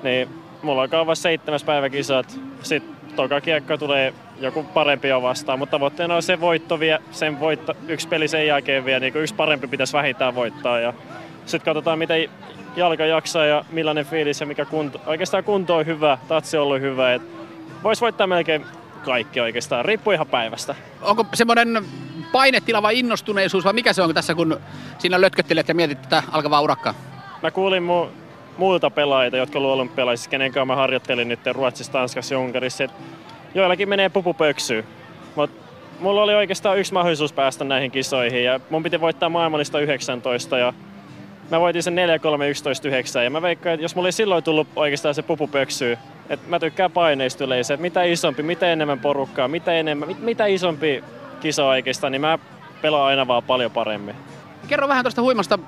Niin mulla alkaa vasta seitsemäs päivä kisat. Sitten toka kiekko tulee joku parempi jo vastaan, mutta tavoitteena on se voitto vie, sen voitto, yksi peli sen jälkeen vielä, niin yksi parempi pitäisi vähintään voittaa. Ja sitten katsotaan, miten jalka jaksaa ja millainen fiilis ja mikä kunto. Oikeastaan kunto on hyvä, tatsi on ollut hyvä. Voisi voittaa melkein kaikki oikeastaan, riippuu ihan päivästä. Onko semmoinen painetila vai innostuneisuus vai mikä se on tässä, kun siinä lötköttelet ja mietit tätä alkavaa urakkaa? Mä kuulin mu- muilta pelaajilta, jotka ovat olympialaisissa, kenen kanssa mä harjoittelin nyt Ruotsissa, Tanskassa ja Unkarissa, että joillakin menee pupupöksyyn. Mutta mulla oli oikeastaan yksi mahdollisuus päästä näihin kisoihin ja mun piti voittaa maailmallista 19 ja mä voitin sen 4 3 11 9 ja mä veikkaan, että jos mulla ei silloin tullut oikeastaan se pupu pöksyy, että mä tykkään paineista yleensä, että mitä isompi, mitä enemmän porukkaa, mitä, enemmän, mit, mitä isompi kisa oikeastaan, niin mä pelaan aina vaan paljon paremmin. Kerro vähän tuosta huimasta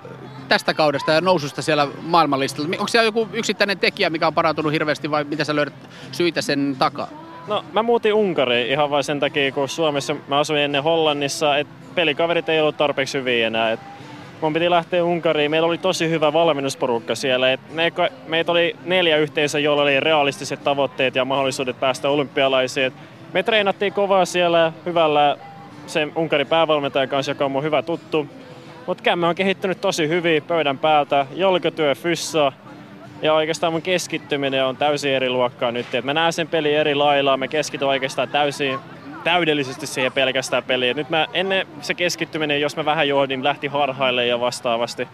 tästä kaudesta ja noususta siellä maailmanlistalla. Onko siellä joku yksittäinen tekijä, mikä on parantunut hirveästi vai mitä sä löydät syitä sen takaa? No mä muutin Unkariin ihan vain sen takia, kun Suomessa mä asuin ennen Hollannissa, että pelikaverit ei ollut tarpeeksi hyviä enää. Et mun piti lähteä Unkariin. Meillä oli tosi hyvä valmennusporukka siellä. Et me, meitä oli neljä yhteisöä, joilla oli realistiset tavoitteet ja mahdollisuudet päästä olympialaisiin. Et me treenattiin kovaa siellä hyvällä sen Unkarin päävalmentajan kanssa, joka on mun hyvä tuttu. Mutta kämme on kehittynyt tosi hyvin pöydän päältä. Jolkotyö, fyssa, ja oikeastaan mun keskittyminen on täysin eri luokkaa nyt. Et mä näen sen peli eri lailla, mä keskityn oikeastaan täysin täydellisesti siihen pelkästään peliin. Nyt mä, ennen se keskittyminen, jos mä vähän johdin, lähti harhaille ja vastaavasti.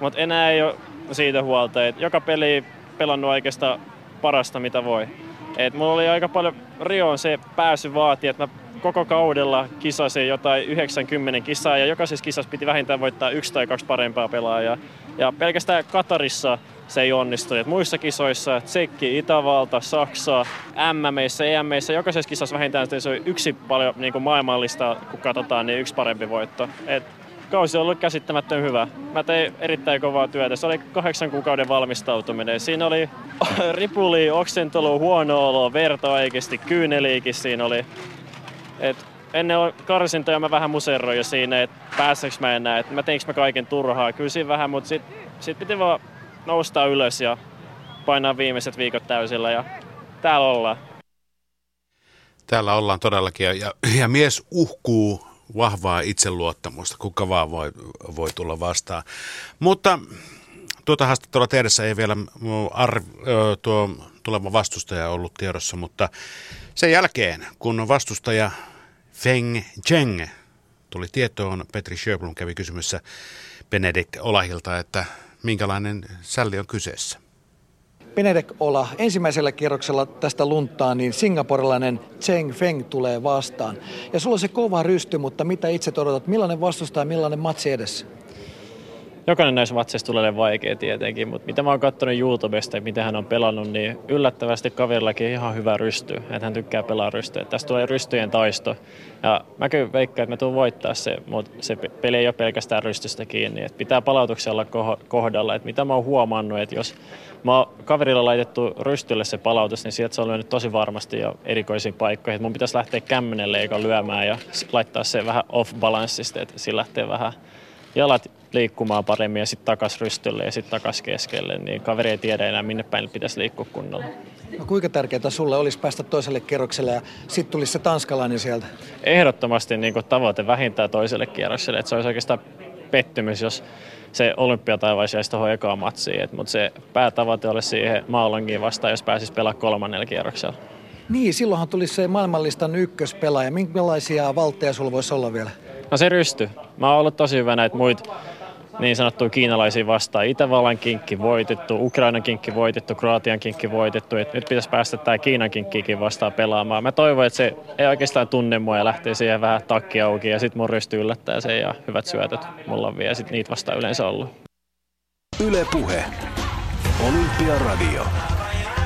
Mutta enää ei ole siitä huolta. Et joka peli pelannut oikeastaan parasta mitä voi. Et mulla oli aika paljon Rioon se pääsy vaati, että mä koko kaudella kisasin jotain 90 kisaa ja jokaisessa kisassa piti vähintään voittaa yksi tai kaksi parempaa pelaajaa. Ja pelkästään Katarissa se ei onnistu. Et muissa kisoissa Tsekki, Itävalta, Saksa, MMissä, EMissä, jokaisessa kisassa vähintään se on yksi paljon niin kuin maailmallista, kun katsotaan, niin yksi parempi voitto. Et kausi on ollut käsittämättömän hyvä. Mä tein erittäin kovaa työtä. Se oli kahdeksan kuukauden valmistautuminen. Siinä oli ripuli, oksentelu, huono olo, verta oikeasti, kyyneliikin siinä oli. Et ennen karsintoja mä vähän museroin jo siinä, että pääseekö mä enää, että mä teinkö mä kaiken turhaa. Kyllä siinä vähän, mutta sit, sit piti vaan nousta ylös ja painaa viimeiset viikot täysillä ja täällä ollaan. Täällä ollaan todellakin ja, ja mies uhkuu vahvaa itseluottamusta, kuka vaan voi, voi tulla vastaan. Mutta tuota haastattelua tehdessä ei vielä ar, tuo tuleva vastustaja ollut tiedossa, mutta sen jälkeen, kun vastustaja Feng Cheng tuli tietoon, Petri Sjöblom kävi kysymässä Benedikt Olahilta, että minkälainen sälli on kyseessä. Benedek Ola, ensimmäisellä kierroksella tästä luntaa, niin singaporilainen Cheng Feng tulee vastaan. Ja sulla on se kova rysty, mutta mitä itse odotat, millainen vastustaja ja millainen matsi edessä? Jokainen näissä matseissa tulee vaikea tietenkin, mutta mitä mä oon katsonut YouTubesta, mitä hän on pelannut, niin yllättävästi kaverillakin ihan hyvä rysty, että hän tykkää pelaa rystyä. Tästä tulee rystyjen taisto. Ja mä kyllä veikkaan, että mä tuun voittaa se, mutta se peli ei ole pelkästään rystystä kiinni. Että pitää palautuksella kohdalla. Että mitä mä oon huomannut, että jos mä oon kaverilla laitettu rystylle se palautus, niin sieltä se on lyönyt tosi varmasti jo erikoisiin paikkoihin. Että mun pitäisi lähteä kämmenelle eikä lyömään ja laittaa se vähän off-balanssista, että sillä lähtee vähän jalat liikkumaan paremmin ja sitten takas rystylle ja sitten takas keskelle, niin kaveri ei tiedä enää minne päin pitäisi liikkua kunnolla. No kuinka tärkeää sulle olisi päästä toiselle kerrokselle ja sitten tulisi se tanskalainen sieltä? Ehdottomasti niin tavoite vähintään toiselle kierrokselle, että se olisi oikeastaan pettymys, jos se olympiataivais jäisi tuohon ekaan matsiin. Mutta se päätavoite olisi siihen Maalongiin vastaan, jos pääsisi pelaamaan kolmannella kierroksella. Niin, silloinhan tulisi se maailmanlistan ykköspelaaja. Minkälaisia valtteja sulla voisi olla vielä? No se rysty. Mä oon ollut tosi hyvä näitä muita niin sanottuja kiinalaisia vastaan. Itävallan kinkki voitettu, Ukrainan kinkki voitettu, Kroatian kinkki voitettu. Et nyt pitäisi päästä tämä Kiinan kinkkiikin vastaan pelaamaan. Mä toivon, että se ei oikeastaan tunne mua ja lähtee siihen vähän takki auki ja sitten mun yllättää sen ja hyvät syötöt mulla on vielä. Sitten niitä vastaan yleensä ollut. Yle Puhe. Olympiaradio.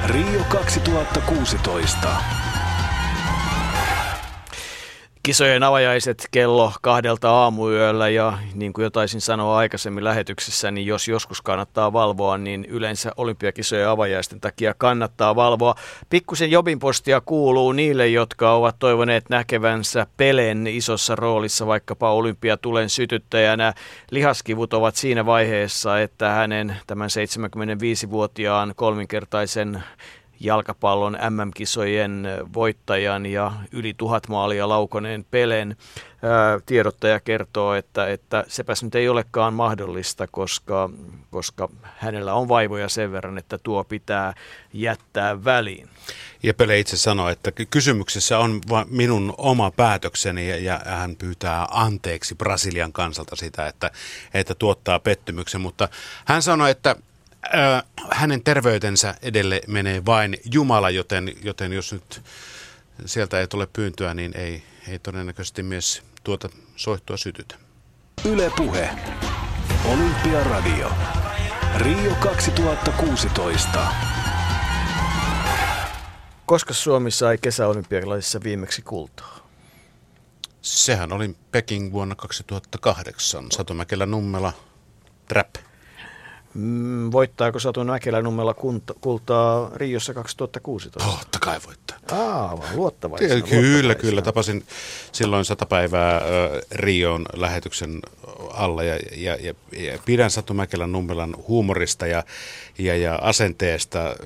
Rio 2016. Kisojen avajaiset kello kahdelta aamuyöllä ja niin kuin jo taisin sanoa aikaisemmin lähetyksessä, niin jos joskus kannattaa valvoa, niin yleensä olympiakisojen avajaisten takia kannattaa valvoa. Pikkusen jobinpostia kuuluu niille, jotka ovat toivoneet näkevänsä Pelen isossa roolissa vaikkapa olympiatulen sytyttäjänä. Lihaskivut ovat siinä vaiheessa, että hänen tämän 75-vuotiaan kolminkertaisen jalkapallon MM-kisojen voittajan ja yli tuhat maalia laukoneen Pelen. tiedottaja kertoo, että, että sepäs nyt ei olekaan mahdollista, koska, koska hänellä on vaivoja sen verran, että tuo pitää jättää väliin. Ja Pele itse sanoi, että kysymyksessä on minun oma päätökseni ja, hän pyytää anteeksi Brasilian kansalta sitä, että, että tuottaa pettymyksen. Mutta hän sanoi, että hänen terveytensä edelle menee vain Jumala, joten, joten jos nyt sieltä ei tule pyyntöä, niin ei, ei todennäköisesti myös tuota soihtua sytytä. Yle Puhe. Olympiaradio. Rio 2016. Koska Suomi sai kesäolympialaisissa viimeksi kultaa? Sehän oli Peking vuonna 2008. Satu Mäkelä Nummela, Trap. Mm, voittaako Satu Mäkelä Nummela kultaa Riossa 2016? Totta kai voittaa. Aa, luottavaisena. Kyllä, luottavaisena. kyllä. Tapasin silloin sata päivää äh, Rion lähetyksen alla ja, ja, ja, ja pidän Satu Mäkelän Nummelan huumorista ja, ja, ja asenteesta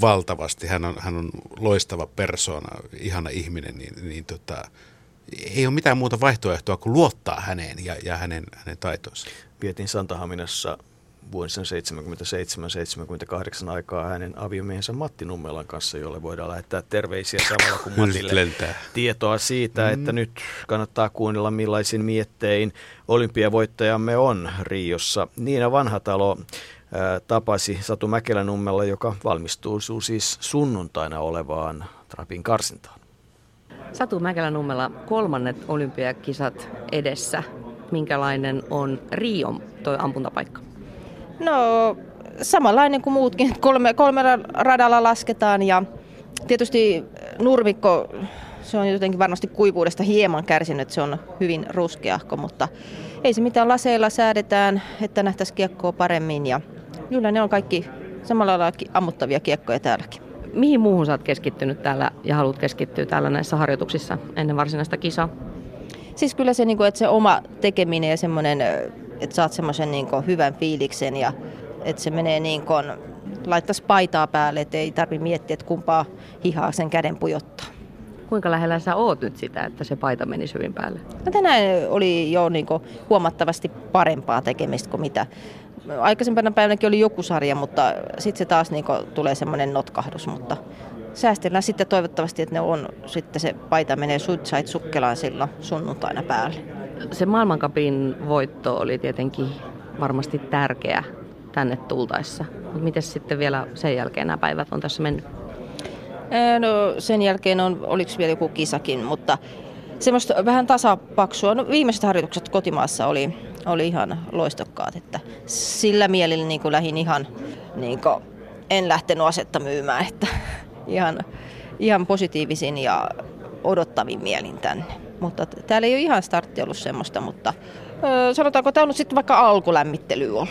valtavasti. Hän on, hän on loistava persona, ihana ihminen, niin, niin tota, ei ole mitään muuta vaihtoehtoa kuin luottaa häneen ja, ja hänen, hänen taitoonsa. Vietin Santahaminassa vuosina 77-78 aikaa hänen aviomiehensä Matti Nummelan kanssa, jolle voidaan lähettää terveisiä samalla kuin Matille Lentää. tietoa siitä, mm. että nyt kannattaa kuunnella millaisin miettein olympiavoittajamme on Riossa. Niina Vanhatalo ää, tapasi Satu Mäkelä-Nummella, joka valmistuu siis sunnuntaina olevaan Trapin karsintaan. Satu Mäkelä-Nummella kolmannet olympiakisat edessä. Minkälainen on Rion toi ampuntapaikka? No samanlainen kuin muutkin. Kolme, kolmella radalla lasketaan ja tietysti nurmikko, se on jotenkin varmasti kuivuudesta hieman kärsinyt, se on hyvin ruskeahko, mutta ei se mitään laseilla säädetään, että nähtäisiin kiekkoa paremmin ja kyllä ne on kaikki samalla lailla ammuttavia kiekkoja täälläkin. Mihin muuhun sä oot keskittynyt täällä ja haluat keskittyä täällä näissä harjoituksissa ennen varsinaista kisaa? Siis kyllä se, niinku, että se oma tekeminen ja semmoinen että saat semmoisen niin hyvän fiiliksen ja että se menee niin kuin, laittaisi paitaa päälle, että ei tarvitse miettiä, että kumpaa hihaa sen käden pujottaa. Kuinka lähellä sä oot nyt sitä, että se paita menisi hyvin päälle? No tänään oli jo niin kuin huomattavasti parempaa tekemistä kuin mitä aikaisempana päivänäkin oli joku sarja, mutta sitten se taas niin tulee semmoinen notkahdus, mutta säästellään sitten toivottavasti, että ne on, sitten se paita menee suitsait sukkelaan silloin sunnuntaina päälle se maailmankapin voitto oli tietenkin varmasti tärkeä tänne tultaessa. Miten sitten vielä sen jälkeen nämä päivät on tässä mennyt? No sen jälkeen on, oliko vielä joku kisakin, mutta semmoista vähän tasapaksua. No, viimeiset harjoitukset kotimaassa oli, oli ihan loistokkaat, että sillä mielellä niin kuin lähdin ihan, niin kuin, en lähtenyt asetta myymään, että ihan, ihan positiivisin ja odottavin mielin tänne. Mutta täällä ei ole ihan startti ollut semmoista, mutta ö, sanotaanko tämä on nyt sitten vaikka alkulämmittely ollut.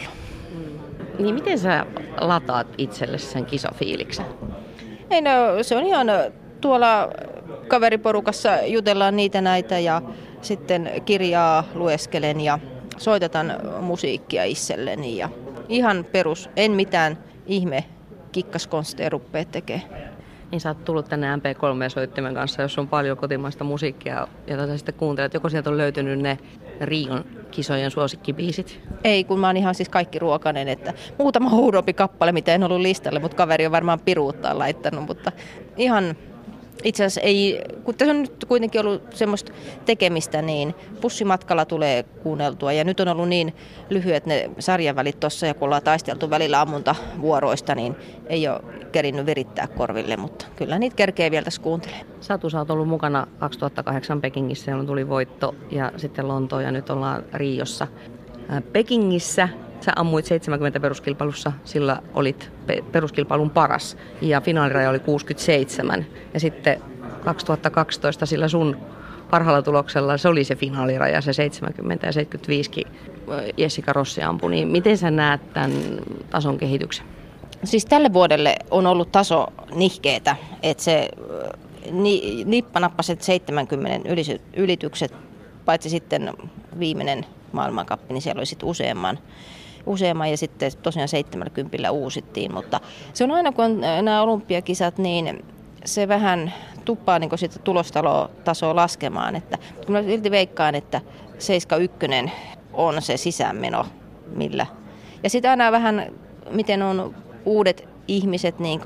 Mm. Niin miten sä lataat itselle sen kisafiiliksen? Ei no, se on ihan tuolla kaveriporukassa jutellaan niitä näitä ja sitten kirjaa lueskelen ja soitetaan musiikkia itselleni ja ihan perus, en mitään ihme kikkaskonsteja ruppea tekemään niin sä oot tullut tänne MP3-soittimen kanssa, jos on paljon kotimaista musiikkia, jota sä sitten kuuntelet. Joko sieltä on löytynyt ne Rion kisojen suosikkibiisit? Ei, kun mä oon ihan siis kaikki ruokainen, että muutama huudompi kappale, mitä en ollut listalle, mutta kaveri on varmaan piruuttaan laittanut, mutta ihan itse asiassa ei, kun tässä on nyt kuitenkin ollut semmoista tekemistä, niin pussimatkalla tulee kuunneltua. Ja nyt on ollut niin lyhyet ne sarjanvälit tuossa, ja kun ollaan taisteltu välillä ammuntavuoroista, niin ei ole kerinnyt virittää korville, mutta kyllä niitä kerkee vielä tässä kuuntelee. Satu, sä oot ollut mukana 2008 Pekingissä, jolloin tuli voitto, ja sitten Lontoon, ja nyt ollaan Riossa. Pekingissä Sä ammuit 70 peruskilpailussa, sillä olit peruskilpailun paras ja finaaliraja oli 67. Ja sitten 2012 sillä sun parhaalla tuloksella se oli se finaaliraja, se 70 ja 75 Jessica Rossi ampui. Niin miten sä näet tämän tason kehityksen? Siis tälle vuodelle on ollut taso nihkeetä, että se ni, nippanappaset 70 ylitykset, paitsi sitten viimeinen maailmankappi, niin siellä oli sitten useamman useamman ja sitten tosiaan 70 uusittiin, mutta se on aina kun on nämä olympiakisat, niin se vähän tuppaa niin sitä tulostalotasoa laskemaan, että kun mä silti veikkaan, että 71 on se sisäänmeno, millä. Ja sitten aina vähän, miten on uudet ihmiset, niin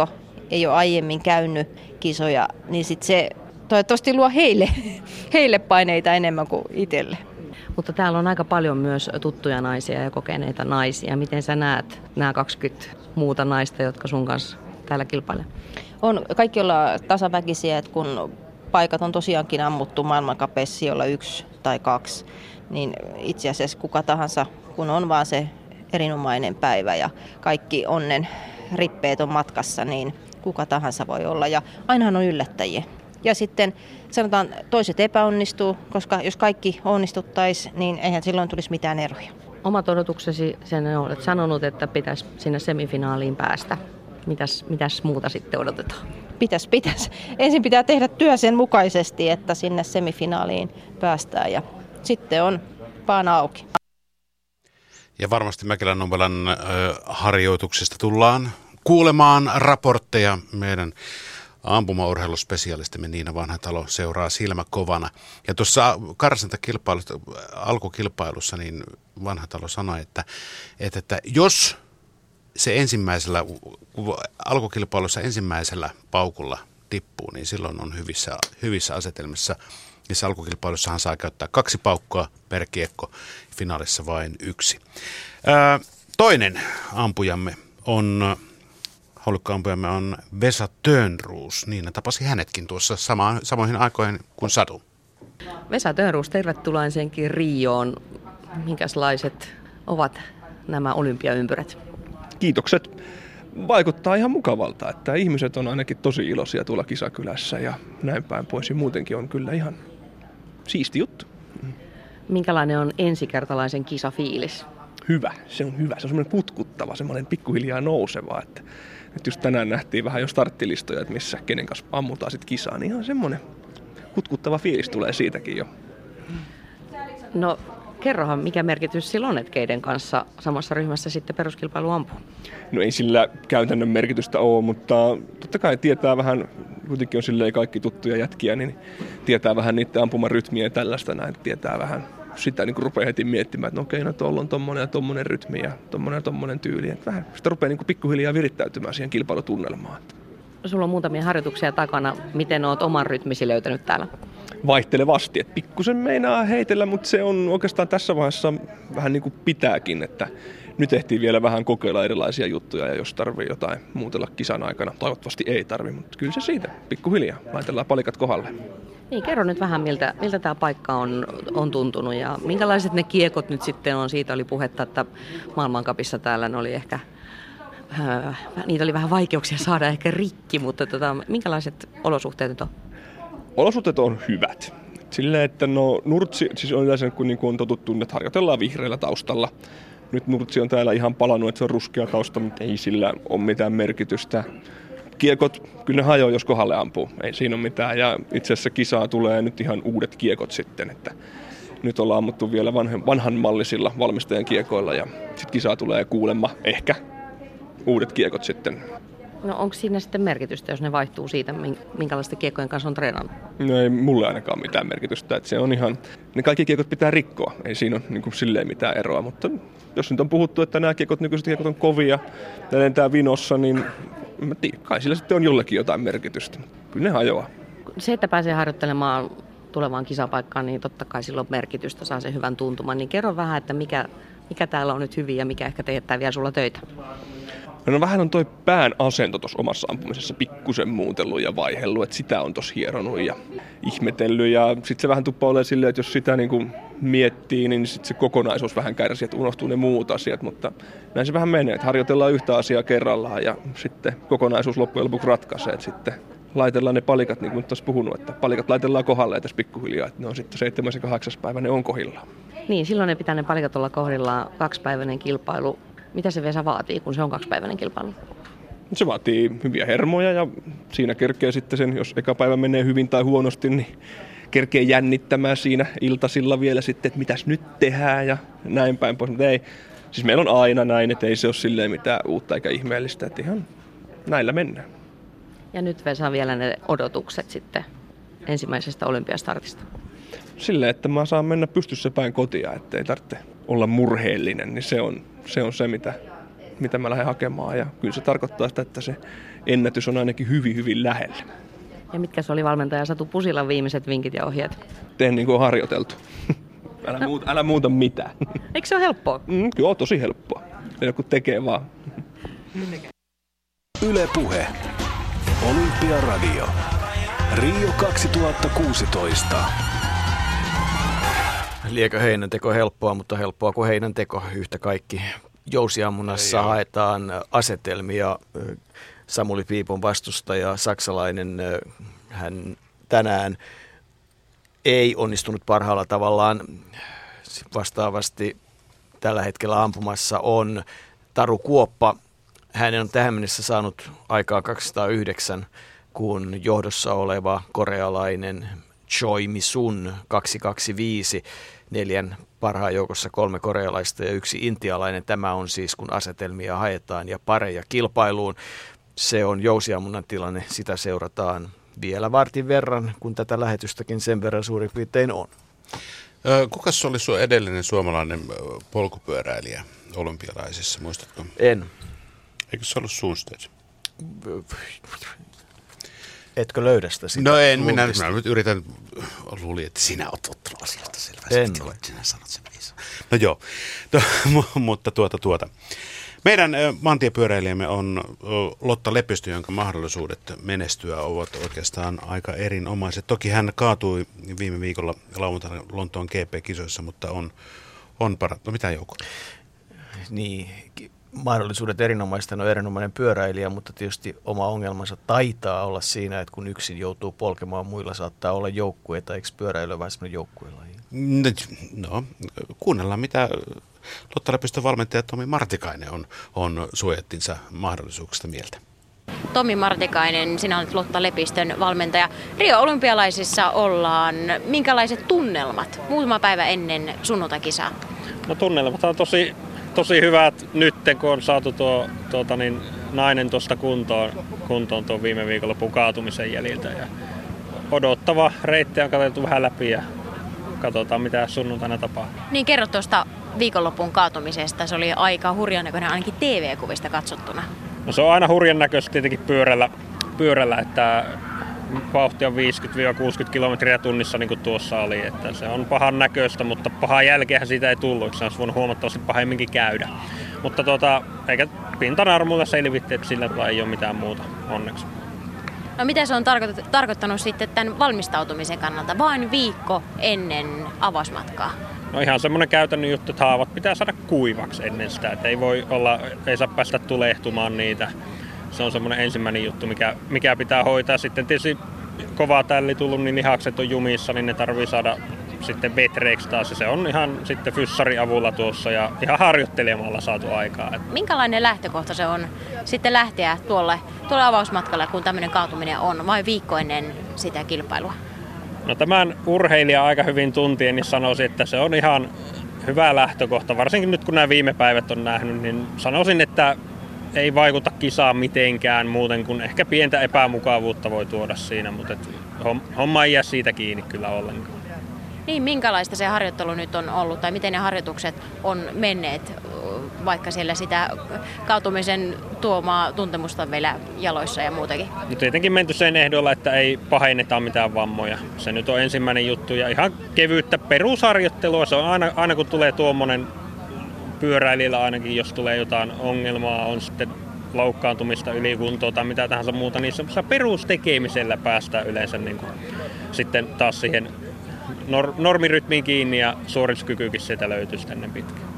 ei ole aiemmin käynyt kisoja, niin sitten se toivottavasti luo heille, heille paineita enemmän kuin itselle. Mutta täällä on aika paljon myös tuttuja naisia ja kokeneita naisia. Miten sä näet nämä 20 muuta naista, jotka sun kanssa täällä kilpailee? On, kaikki ollaan tasaväkisiä, että kun paikat on tosiaankin ammuttu maailmankapeissa, jolla yksi tai kaksi, niin itse asiassa kuka tahansa, kun on vaan se erinomainen päivä ja kaikki onnen rippeet on matkassa, niin kuka tahansa voi olla. Ja ainahan on yllättäjiä. Ja sitten sanotaan, toiset epäonnistuu, koska jos kaikki onnistuttaisiin, niin eihän silloin tulisi mitään eroja. Omat odotuksesi, sen olet sanonut, että pitäisi sinne semifinaaliin päästä. Mitäs, mitäs muuta sitten odotetaan? Pitäisi, pitäisi. Ensin pitää tehdä työ sen mukaisesti, että sinne semifinaaliin päästään ja sitten on paana auki. Ja varmasti Mäkelän Nobelan äh, harjoituksista tullaan kuulemaan raportteja meidän ampumaurheiluspesialistimme Niina Vanhatalo seuraa silmä kovana. Ja tuossa karsintakilpailussa, alkukilpailussa, niin Vanhatalo sanoi, että, että, että jos se ensimmäisellä, alkukilpailussa ensimmäisellä paukulla tippuu, niin silloin on hyvissä, hyvissä asetelmissa. Niissä alkukilpailussahan saa käyttää kaksi paukkoa per kiekko, finaalissa vain yksi. Ää, toinen ampujamme on Holukkaampujamme on Vesa Tönruus. Niin tapasi hänetkin tuossa sama, samoihin aikoihin kuin Sadu. Vesa Tönruus, tervetuloa ensinnäkin Rioon. Minkälaiset ovat nämä olympiaympyrät? Kiitokset. Vaikuttaa ihan mukavalta, että ihmiset on ainakin tosi iloisia tuolla kisakylässä ja näin päin pois. Ja muutenkin on kyllä ihan siisti juttu. Minkälainen on ensikertalaisen kisafiilis? Hyvä, se on hyvä. Se on semmoinen putkuttava, semmoinen pikkuhiljaa nouseva, että että just tänään nähtiin vähän jo starttilistoja, että missä kenen kanssa ammutaan sitten kisaa, niin ihan semmoinen kutkuttava fiilis tulee siitäkin jo. No kerrohan, mikä merkitys sillä on, että keiden kanssa samassa ryhmässä sitten peruskilpailu ampuu? No ei sillä käytännön merkitystä ole, mutta totta kai tietää vähän, kuitenkin on silleen kaikki tuttuja jätkiä, niin tietää vähän niiden ampumarytmiä ja tällaista näin, tietää vähän sitä niin rupeaa heti miettimään, että no okei, no tuolla on tommonen ja tommonen rytmi ja tommonen ja tommonen tyyli. Että vähän sitä rupeaa niin pikkuhiljaa virittäytymään siihen kilpailutunnelmaan. Sulla on muutamia harjoituksia takana. Miten oot oman rytmisi löytänyt täällä? Vaihtelevasti. Että pikkusen meinaa heitellä, mutta se on oikeastaan tässä vaiheessa vähän niin kuin pitääkin, että nyt ehtii vielä vähän kokeilla erilaisia juttuja ja jos tarvii jotain muutella kisan aikana, toivottavasti ei tarvi, mutta kyllä se siitä, pikkuhiljaa, laitellaan palikat kohdalle. Niin, kerro nyt vähän, miltä, miltä tämä paikka on, on tuntunut ja minkälaiset ne kiekot nyt sitten on. Siitä oli puhetta, että maailmankapissa täällä ne oli ehkä, äh, niitä oli vähän vaikeuksia saada ehkä rikki, mutta tota, minkälaiset olosuhteet nyt on? Olosuhteet on hyvät. Silleen, että no Nurtsi, siis on yleensä kun niin kuin on totuttu, että harjoitellaan vihreällä taustalla. Nyt Nurtsi on täällä ihan palannut, että se on ruskea tausta, mutta ei sillä ole mitään merkitystä kiekot, kyllä ne hajoaa, jos kohdalle ampuu. Ei siinä ole mitään. Ja itse asiassa kisaa tulee nyt ihan uudet kiekot sitten, että nyt ollaan ammuttu vielä vanhan, vanhanmallisilla valmistajan kiekoilla ja sitten kisaa tulee kuulemma ehkä uudet kiekot sitten. No onko siinä sitten merkitystä, jos ne vaihtuu siitä, minkälaisten kiekkojen kanssa on treenannut? No ei mulle ainakaan mitään merkitystä. Että se on ihan, ne kaikki kiekot pitää rikkoa. Ei siinä ole niin kuin silleen mitään eroa, mutta jos nyt on puhuttu, että nämä kiekot, nykyiset kiekot on kovia ja lentää vinossa, niin mä tiedän, kai sillä sitten on jollekin jotain merkitystä. Kyllä ne hajoaa. Se, että pääsee harjoittelemaan tulevaan kisapaikkaan, niin totta kai sillä on merkitystä, saa sen hyvän tuntuman. Niin kerro vähän, että mikä, mikä täällä on nyt hyvin ja mikä ehkä teettää vielä sulla töitä. No vähän on toi pään asento tuossa omassa ampumisessa pikkusen muutellut ja vaihellut, että sitä on tossa hieronut ja ihmetellyt. Ja sitten se vähän tuppaa olemaan silleen, että jos sitä niin kuin miettii, niin sitten se kokonaisuus vähän kärsii, että unohtuu ne muut asiat. Mutta näin se vähän menee, että harjoitellaan yhtä asiaa kerrallaan ja sitten kokonaisuus loppujen lopuksi ratkaisee. Että sitten laitellaan ne palikat, niin kuin nyt puhunut, että palikat laitellaan kohdalle tässä pikkuhiljaa, että ne on sitten 7. ja 8. päivä, ne on kohdillaan. Niin, silloin ne pitää ne palikat olla kohdillaan kaksipäiväinen kilpailu mitä se Vesa vaatii, kun se on kaksipäiväinen kilpailu? Se vaatii hyviä hermoja ja siinä kerkee sitten sen, jos eka päivä menee hyvin tai huonosti, niin kerkee jännittämään siinä iltasilla vielä sitten, että mitäs nyt tehdään ja näin päin pois. Mutta ei, siis meillä on aina näin, että ei se ole silleen mitään uutta eikä ihmeellistä, että ihan näillä mennään. Ja nyt Vesa vielä ne odotukset sitten ensimmäisestä olympiastartista. Silleen, että mä saan mennä pystyssä päin kotia, ettei tarvitse olla murheellinen, niin se on se, on se mitä, mitä mä lähden hakemaan. Ja kyllä se tarkoittaa sitä, että se ennätys on ainakin hyvin, hyvin lähellä. Ja mitkä se oli valmentaja Satu Pusilan viimeiset vinkit ja ohjeet? Teen niin kuin on harjoiteltu. älä, no. muuta, älä muuta mitään. Eikö se ole helppoa? Mm, kyllä, tosi helppoa. Se joku tekee vaan. Ylepuhe. Olympiaradio. Rio 2016. Liekö heinänteko helppoa, mutta helppoa kuin heinänteko yhtä kaikki. Jousiammunassa haetaan asetelmia. Samuli Piipon vastustaja, saksalainen, hän tänään ei onnistunut parhaalla tavallaan. Vastaavasti tällä hetkellä ampumassa on Taru Kuoppa. Hän on tähän mennessä saanut aikaa 209, kun johdossa oleva korealainen Choi Misun 225, neljän parhaan joukossa kolme korealaista ja yksi intialainen. Tämä on siis, kun asetelmia haetaan ja pareja kilpailuun. Se on jousiammunnan tilanne, sitä seurataan vielä vartin verran, kun tätä lähetystäkin sen verran suurin piirtein on. Kukas oli sun edellinen suomalainen polkupyöräilijä olympialaisissa, muistatko? En. Eikö se ollut Sundstedt? Etkö löydä sitä? sitä no en, minä, minä nyt yritän, luulin, että sinä olet ottanut asiasta selvästi. En ole. Sinä sanot sen No joo, no, mutta tuota tuota. Meidän maantiepyöräilijämme on Lotta Lepistö, jonka mahdollisuudet menestyä ovat oikeastaan aika erinomaiset. Toki hän kaatui viime viikolla lauantaina Lontoon GP-kisoissa, mutta on, on parantunut. No mitä Jouko? Niin, mahdollisuudet erinomaista on erinomainen pyöräilijä, mutta tietysti oma ongelmansa taitaa olla siinä, että kun yksin joutuu polkemaan, muilla saattaa olla joukkueita, eikö pyöräily vai semmoinen joukkuelaji? No, kuunnellaan mitä Lotta Lepistön valmentaja Tomi Martikainen on, on suojattinsa mahdollisuuksista mieltä. Tomi Martikainen, sinä olet Lotta Lepistön valmentaja. Rio Olympialaisissa ollaan. Minkälaiset tunnelmat muutama päivä ennen sunnuntakisaa? No tunnelmat on tosi, tosi hyvät nyt, kun on saatu tuo tuota niin, nainen tuosta kuntoon, kuntoon tuon viime viikolla pukaatumisen jäljiltä. Ja odottava reitti on katsottu vähän läpi ja katsotaan mitä sunnuntaina tapahtuu. Niin kerro tuosta viikonlopun kaatumisesta. Se oli aika hurjan näköinen ainakin TV-kuvista katsottuna. No se on aina hurjan näköistä tietenkin pyörällä, pyörällä että vauhti on 50-60 kilometriä tunnissa niin kuin tuossa oli. Että se on pahan näköistä, mutta pahaa jälkeähän siitä ei tullut. Se olisi voinut huomattavasti pahemminkin käydä. Mutta tuota, eikä pintanarmulla selvitti, että sillä ei ole mitään muuta onneksi. No mitä se on tarkoittanut, tarkoittanut sitten tämän valmistautumisen kannalta vain viikko ennen avausmatkaa? No ihan semmoinen käytännön juttu, että haavat pitää saada kuivaksi ennen sitä, että ei voi olla, ei saa päästä tulehtumaan niitä. Se on semmoinen ensimmäinen juttu, mikä, mikä pitää hoitaa. Sitten tietysti kovaa tälli tullut, niin lihakset on jumissa, niin ne tarvii saada sitten vetreiksi taas. Ja se on ihan sitten fyssari avulla tuossa ja ihan harjoittelemalla saatu aikaa. Minkälainen lähtökohta se on sitten lähteä tuolle, tuolle avausmatkalle, kun tämmöinen kaatuminen on, vai viikko ennen sitä kilpailua? No tämän urheilija aika hyvin tuntien, niin sanoisin, että se on ihan hyvä lähtökohta. Varsinkin nyt kun nämä viime päivät on nähnyt, niin sanoisin, että ei vaikuta kisaan mitenkään muuten kuin ehkä pientä epämukavuutta voi tuoda siinä, mutta homma ei jää siitä kiinni kyllä ollenkaan. Niin, minkälaista se harjoittelu nyt on ollut tai miten ne harjoitukset on menneet, vaikka siellä sitä kautumisen tuomaa tuntemusta vielä jaloissa ja muutenkin? No tietenkin menty sen ehdolla, että ei pahenneta mitään vammoja. Se nyt on ensimmäinen juttu ja ihan kevyyttä perusharjoittelua. Se on aina, aina kun tulee tuommoinen pyöräilijällä ainakin, jos tulee jotain ongelmaa, on sitten loukkaantumista, ylikuntoa tai mitä tahansa muuta, niin semmoisella perustekemisellä päästään yleensä niin kuin, sitten taas siihen nor- normirytmiin kiinni ja suorituskykykin sieltä löytyy ennen pitkään.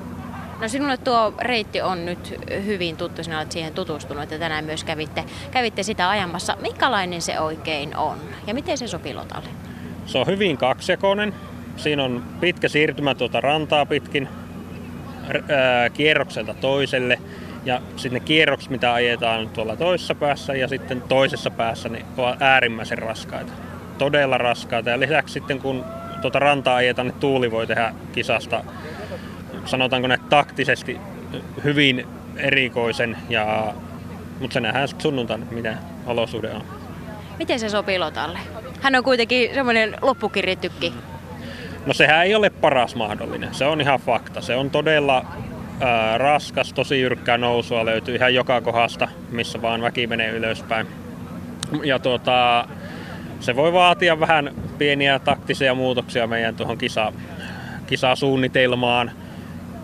No sinulle tuo reitti on nyt hyvin tuttu, sinä olet siihen tutustunut ja tänään myös kävitte, kävitte sitä ajamassa. Minkälainen se oikein on ja miten se sopii Lotalle? Se on hyvin kaksijakoinen. Siinä on pitkä siirtymä tuota rantaa pitkin kierrokselta toiselle. Ja sitten ne kierrokset, mitä ajetaan tuolla toisessa päässä ja sitten toisessa päässä, niin ovat äärimmäisen raskaita. Todella raskaita. Ja lisäksi sitten kun tuota rantaa ajetaan, niin tuuli voi tehdä kisasta, sanotaanko näin taktisesti, hyvin erikoisen. Ja, mutta se nähdään sitten sunnuntaina, mitä olosuhde on. Miten se sopii Lotalle? Hän on kuitenkin semmoinen loppukirjatykki. No sehän ei ole paras mahdollinen. Se on ihan fakta. Se on todella ää, raskas, tosi jyrkkää nousua löytyy ihan joka kohdasta, missä vaan väki menee ylöspäin. Ja tuota, se voi vaatia vähän pieniä taktisia muutoksia meidän tuohon kisa, kisasuunnitelmaan.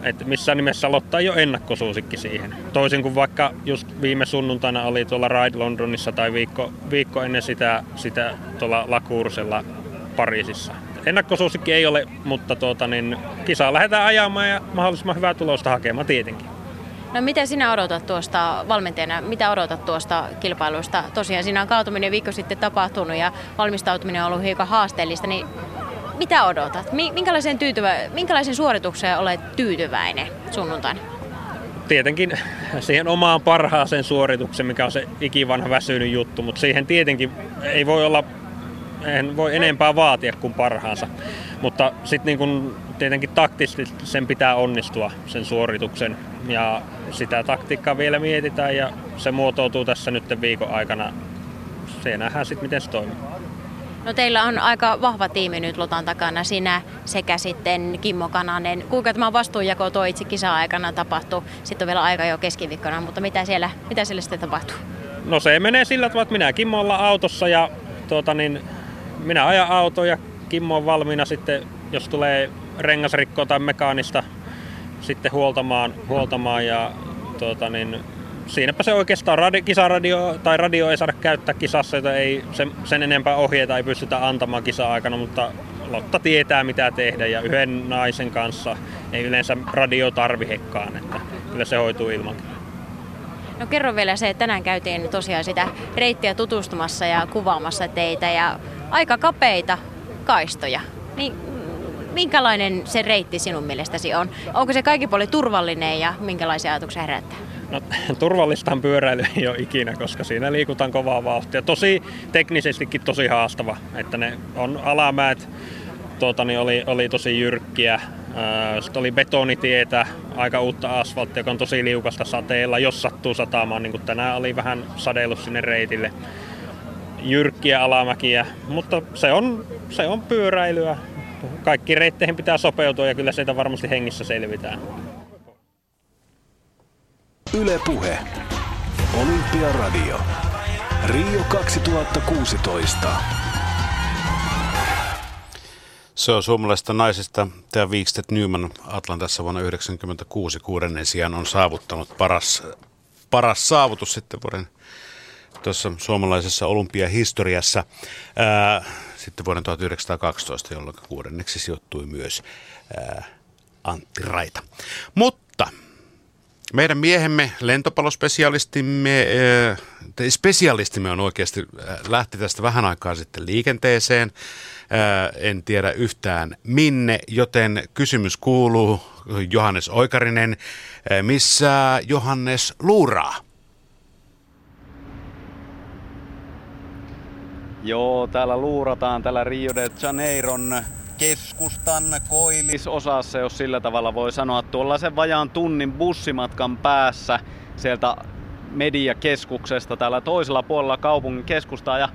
että missään nimessä Lotta ei ole ennakkosuosikki siihen. Toisin kuin vaikka just viime sunnuntaina oli tuolla Ride Londonissa tai viikko, viikko ennen sitä, sitä tuolla Lakuursella Pariisissa. Ennakkosuosikki ei ole, mutta tuota, niin, kisaa lähdetään ajamaan ja mahdollisimman hyvää tulosta hakemaan tietenkin. No mitä sinä odotat tuosta valmentajana, mitä odotat tuosta kilpailusta? Tosiaan siinä on kaatuminen viikko sitten tapahtunut ja valmistautuminen on ollut hiukan haasteellista, niin mitä odotat? Minkälaisen, tyytyvä, minkälaisen suoritukseen olet tyytyväinen sunnuntaina? Tietenkin siihen omaan parhaaseen suorituksen, mikä on se ikivanha väsynyt juttu, mutta siihen tietenkin ei voi olla, en voi enempää vaatia kuin parhaansa. Mutta sitten niin kun tietenkin taktisesti sen pitää onnistua, sen suorituksen. Ja sitä taktiikkaa vielä mietitään ja se muotoutuu tässä nyt viikon aikana. Se nähdään sitten, miten se toimii. No teillä on aika vahva tiimi nyt Lotan takana, sinä sekä sitten Kimmo Kananen. Kuinka tämä vastuunjako tuo itse kisa-aikana tapahtuu? Sitten on vielä aika jo keskiviikkona, mutta mitä siellä, mitä siellä sitten tapahtuu? No se menee sillä tavalla, että minä Kimmo ollaan autossa ja tuota, niin, minä ajan autoa ja Kimmo on valmiina sitten, jos tulee rengasrikkoa tai mekaanista sitten huoltamaan, huoltamaan ja tuota, niin, siinäpä se oikeastaan radi, kisaradio tai radio ei saada käyttää kisassa, jota ei sen, sen enempää ohjeita ei pystytä antamaan kisa-aikana, mutta Lotta tietää mitä tehdä ja yhden naisen kanssa ei yleensä radio tarvihekaan, että kyllä se hoituu ilmankin. No kerro vielä se, että tänään käytiin tosiaan sitä reittiä tutustumassa ja kuvaamassa teitä ja aika kapeita kaistoja. Niin minkälainen se reitti sinun mielestäsi on? Onko se kaikki puoli turvallinen ja minkälaisia ajatuksia herättää? No, turvallistaan pyöräily ole ikinä, koska siinä liikutaan kovaa vauhtia. Tosi teknisestikin tosi haastava, että ne on alamäät, tuota, niin oli, oli tosi jyrkkiä. Sitten oli betonitietä, aika uutta asfalttia, joka on tosi liukasta sateella, jos sattuu satamaan, niin kuin tänään oli vähän sadeillut sinne reitille. Jyrkkiä alamäkiä, mutta se on, se on pyöräilyä. Kaikki reitteihin pitää sopeutua ja kyllä siitä varmasti hengissä selvitään. Yle Puhe. Olympiaradio. Rio 2016. Se on suomalaisesta naisesta Thea Wikstedt Newman Atlantassa vuonna 1996 kuudennen sijaan on saavuttanut paras, paras saavutus sitten vuoden tuossa suomalaisessa olympiahistoriassa. Ää, sitten vuoden 1912, jolloin kuudenneksi sijoittui myös ää, Antti Raita. Mutta meidän miehemme, lentopalospesialistimme, äh, spesialistimme on oikeasti, äh, lähti tästä vähän aikaa sitten liikenteeseen. Äh, en tiedä yhtään minne, joten kysymys kuuluu, Johannes Oikarinen, missä Johannes luuraa? Joo, täällä luurataan täällä Rio de Janeiron keskustan koillisosassa, jos sillä tavalla voi sanoa, tuollaisen vajaan tunnin bussimatkan päässä sieltä mediakeskuksesta täällä toisella puolella kaupungin keskustaa. Ja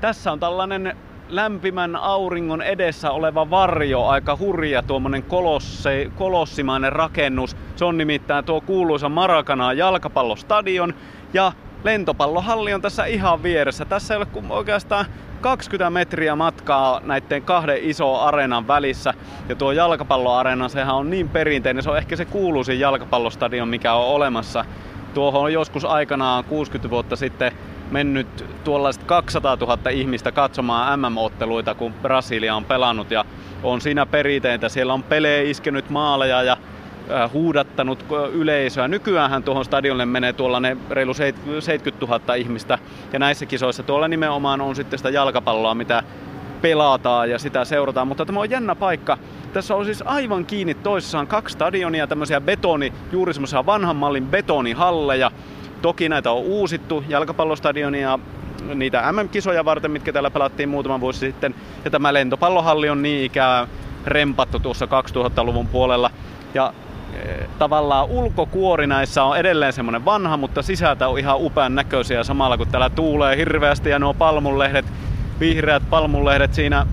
tässä on tällainen lämpimän auringon edessä oleva varjo, aika hurja tuommoinen kolossi, kolossimainen rakennus. Se on nimittäin tuo kuuluisa Marakanaa jalkapallostadion ja lentopallohalli on tässä ihan vieressä. Tässä ei ole oikeastaan 20 metriä matkaa näiden kahden iso areenan välissä. Ja tuo jalkapalloareena, sehän on niin perinteinen, se on ehkä se kuuluisin jalkapallostadion, mikä on olemassa. Tuohon on joskus aikanaan 60 vuotta sitten mennyt tuollaiset 200 000 ihmistä katsomaan MM-otteluita, kun Brasilia on pelannut ja on siinä perinteitä. Siellä on pelejä iskenyt maaleja ja huudattanut yleisöä. Nykyään tuohon stadionille menee tuolla ne reilu 70 000 ihmistä ja näissä kisoissa tuolla nimenomaan on sitten sitä jalkapalloa, mitä pelataan ja sitä seurataan, mutta tämä on jännä paikka. Tässä on siis aivan kiinni toisessaan kaksi stadionia, tämmöisiä betoni, juuri semmoisia vanhan mallin betonihalleja. Toki näitä on uusittu, jalkapallostadionia niitä MM-kisoja varten, mitkä täällä pelattiin muutama vuosi sitten. Ja tämä lentopallohalli on niin ikään rempattu tuossa 2000-luvun puolella. Ja tavallaan ulkokuori näissä on edelleen semmoinen vanha, mutta sisältä on ihan upean näköisiä samalla kun täällä tuulee hirveästi ja nuo palmunlehdet, vihreät palmunlehdet siinä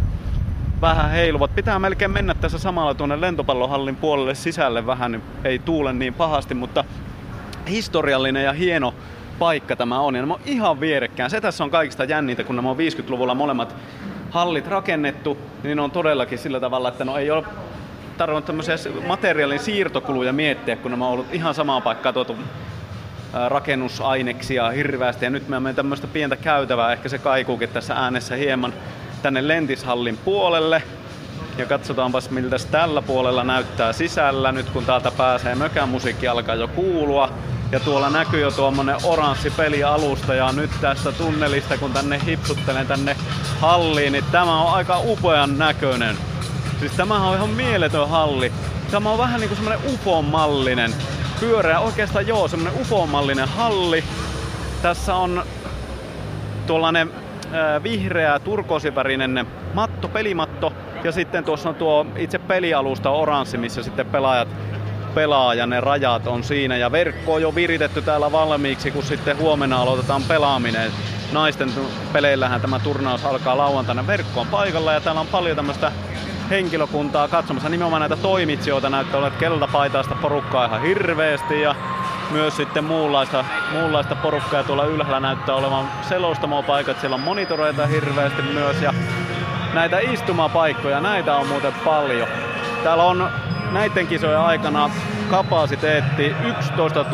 vähän heiluvat. Pitää melkein mennä tässä samalla tuonne lentopallohallin puolelle sisälle vähän, niin ei tuule niin pahasti, mutta historiallinen ja hieno paikka tämä on. Ja nämä on ihan vierekkään. Se tässä on kaikista jännintä, kun nämä on 50-luvulla molemmat hallit rakennettu, niin on todellakin sillä tavalla, että no ei ole tarvinnut tämmöisiä materiaalin siirtokuluja miettiä, kun nämä on ollut ihan samaan paikkaan tuotu rakennusaineksia hirveästi. Ja nyt me menemme tämmöistä pientä käytävää, ehkä se kaikuukin tässä äänessä hieman tänne Lentishallin puolelle. Ja katsotaanpas miltä tällä puolella näyttää sisällä, nyt kun täältä pääsee mökän musiikki alkaa jo kuulua. Ja tuolla näkyy jo tuommoinen oranssi pelialusta ja nyt tästä tunnelista kun tänne hipsuttelen tänne halliin, niin tämä on aika upean näköinen. Siis tämä on ihan mieletön halli. Tämä on vähän niinku semmonen UFO-mallinen. Pyöreä, oikeastaan joo, semmonen UFO-mallinen halli. Tässä on tuollainen vihreä turkoosivärinen matto, pelimatto. Ja sitten tuossa on tuo itse pelialusta oranssi, missä sitten pelaajat pelaa ja ne rajat on siinä. Ja verkko on jo viritetty täällä valmiiksi, kun sitten huomenna aloitetaan pelaaminen. Naisten peleillähän tämä turnaus alkaa lauantaina. Verkko on paikalla ja täällä on paljon tämmöistä henkilökuntaa katsomassa. Nimenomaan näitä toimitsijoita näyttää olevan keltapaitaista porukkaa ihan hirveästi ja myös sitten muunlaista, muunlaista porukkaa. Tuolla ylhäällä näyttää olevan selostamopaikat, siellä on monitoreita hirveästi myös ja näitä istumapaikkoja, näitä on muuten paljon. Täällä on näiden kisojen aikana kapasiteetti 11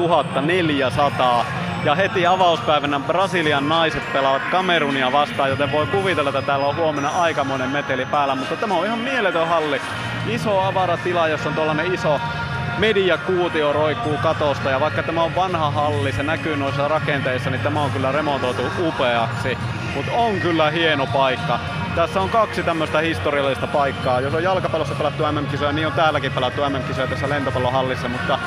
400 ja heti avauspäivänä Brasilian naiset pelaavat Kamerunia vastaan, joten voi kuvitella, että täällä on huomenna aikamoinen meteli päällä, mutta tämä on ihan mieletön halli. Iso avaratila, jossa on tuollainen iso mediakuutio roikkuu katosta ja vaikka tämä on vanha halli, se näkyy noissa rakenteissa, niin tämä on kyllä remontoitu upeaksi. Mutta on kyllä hieno paikka. Tässä on kaksi tämmöistä historiallista paikkaa. Jos on jalkapallossa pelattu MM-kisoja, niin on täälläkin pelattu MM-kisoja tässä lentopallohallissa, mutta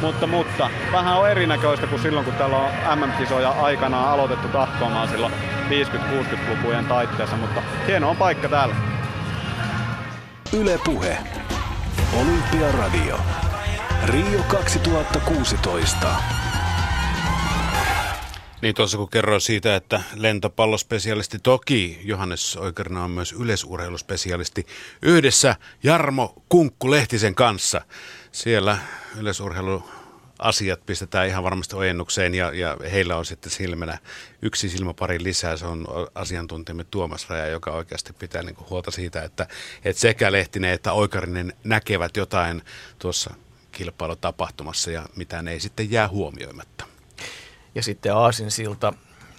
mutta, mutta vähän on erinäköistä kuin silloin, kun täällä on MM-kisoja aikanaan aloitettu tahkoamaan silloin 50-60-lukujen taitteessa, mutta hieno on paikka täällä. Yle Puhe. Olympiaradio. Rio 2016. Niin tuossa kun kerroin siitä, että lentopallospesialisti toki Johannes Oikerna on myös yleisurheiluspesialisti yhdessä Jarmo Kunkku-Lehtisen kanssa. Siellä yleisurheiluasiat pistetään ihan varmasti ojennukseen ja, ja heillä on sitten silmänä yksi silmäpari lisää. Se on asiantuntijamme Tuomas Raja, joka oikeasti pitää niin huolta siitä, että, että sekä Lehtinen että Oikarinen näkevät jotain tuossa kilpailutapahtumassa ja mitään ei sitten jää huomioimatta. Ja sitten Aasinsilta.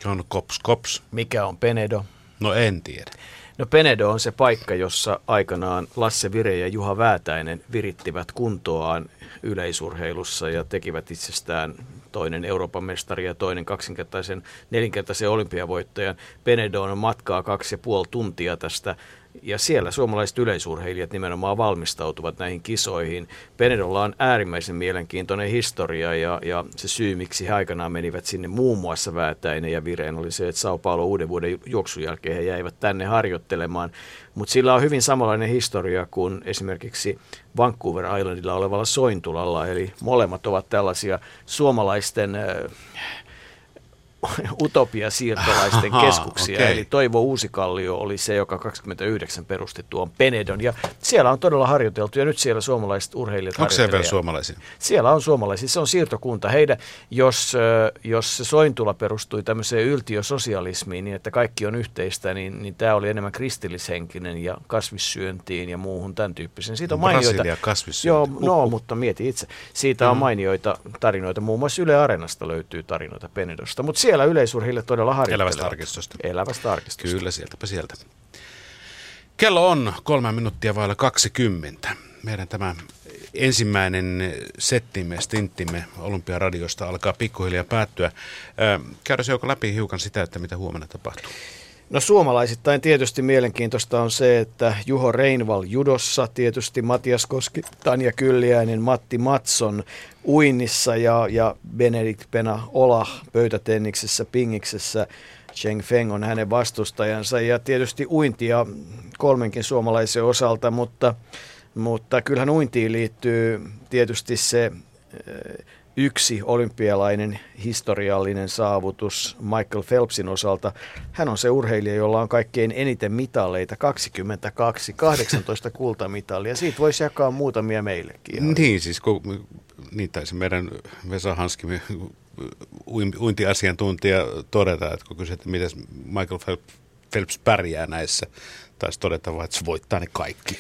On kops kops. Mikä on Penedo? No en tiedä. No Penedo on se paikka, jossa aikanaan Lasse Vire ja Juha Väätäinen virittivät kuntoaan yleisurheilussa ja tekivät itsestään toinen Euroopan mestari ja toinen kaksinkertaisen, nelinkertaisen olympiavoittajan. Penedo on matkaa kaksi ja puoli tuntia tästä ja siellä suomalaiset yleisurheilijat nimenomaan valmistautuvat näihin kisoihin. Penedolla on äärimmäisen mielenkiintoinen historia ja, ja se syy, miksi he aikanaan menivät sinne muun muassa Väätäinen ja Vireen oli se, että Sao Paulo uuden vuoden juoksun jälkeen he jäivät tänne harjoittelemaan. Mutta sillä on hyvin samanlainen historia kuin esimerkiksi Vancouver Islandilla olevalla Sointulalla, eli molemmat ovat tällaisia suomalaisten äh, utopia-siirtolaisten Aha, keskuksia. okei. Eli Toivo Uusikallio oli se, joka 29 perusti tuon Penedon. Ja siellä on todella harjoiteltu ja nyt siellä suomalaiset urheilijat Onko se vielä suomalaisia? Siellä on suomalaisia. Se on siirtokunta. Heidän, jos, jos se Sointula perustui tämmöiseen yltiösosialismiin, niin että kaikki on yhteistä, niin, niin tämä oli enemmän kristillishenkinen ja kasvissyöntiin ja muuhun tämän tyyppisen. Siitä on mainioita. Brasilia kasvissyönti. Joo, no, mutta mieti itse. Siitä on Mm. mainioita tarinoita. Muun muassa Yle Areenasta löytyy tarinoita Penedosta. Mutta siellä yleisurheilijat todella harjoittelevat. Elävästä arkistosta. Elävästä arkistosta. Kyllä, sieltäpä sieltä. Kello on kolme minuuttia vailla 20. Meidän tämä ensimmäinen settimme, stinttimme Olympiaradiosta alkaa pikkuhiljaa päättyä. Käydään se joko läpi hiukan sitä, että mitä huomenna tapahtuu. No suomalaisittain tietysti mielenkiintoista on se, että Juho Reinval judossa, tietysti Matias Koski, Tanja Kylliäinen, Matti Matson uinnissa ja, ja Benedikt Pena Ola pöytätenniksessä, pingiksessä. Cheng Feng on hänen vastustajansa ja tietysti uintia kolmenkin suomalaisen osalta, mutta, mutta kyllähän uintiin liittyy tietysti se eh, yksi olympialainen historiallinen saavutus Michael Phelpsin osalta. Hän on se urheilija, jolla on kaikkein eniten mitaleita, 22, 18 kultamitalia. Siitä voisi jakaa muutamia meillekin. Niin, siis kun, niin taisi meidän Vesa Hanski, uin- uintiasiantuntija todeta, että kun kysyt, miten Michael Phelps- Phelps pärjää näissä, taisi todeta vaan, että se voittaa ne kaikki.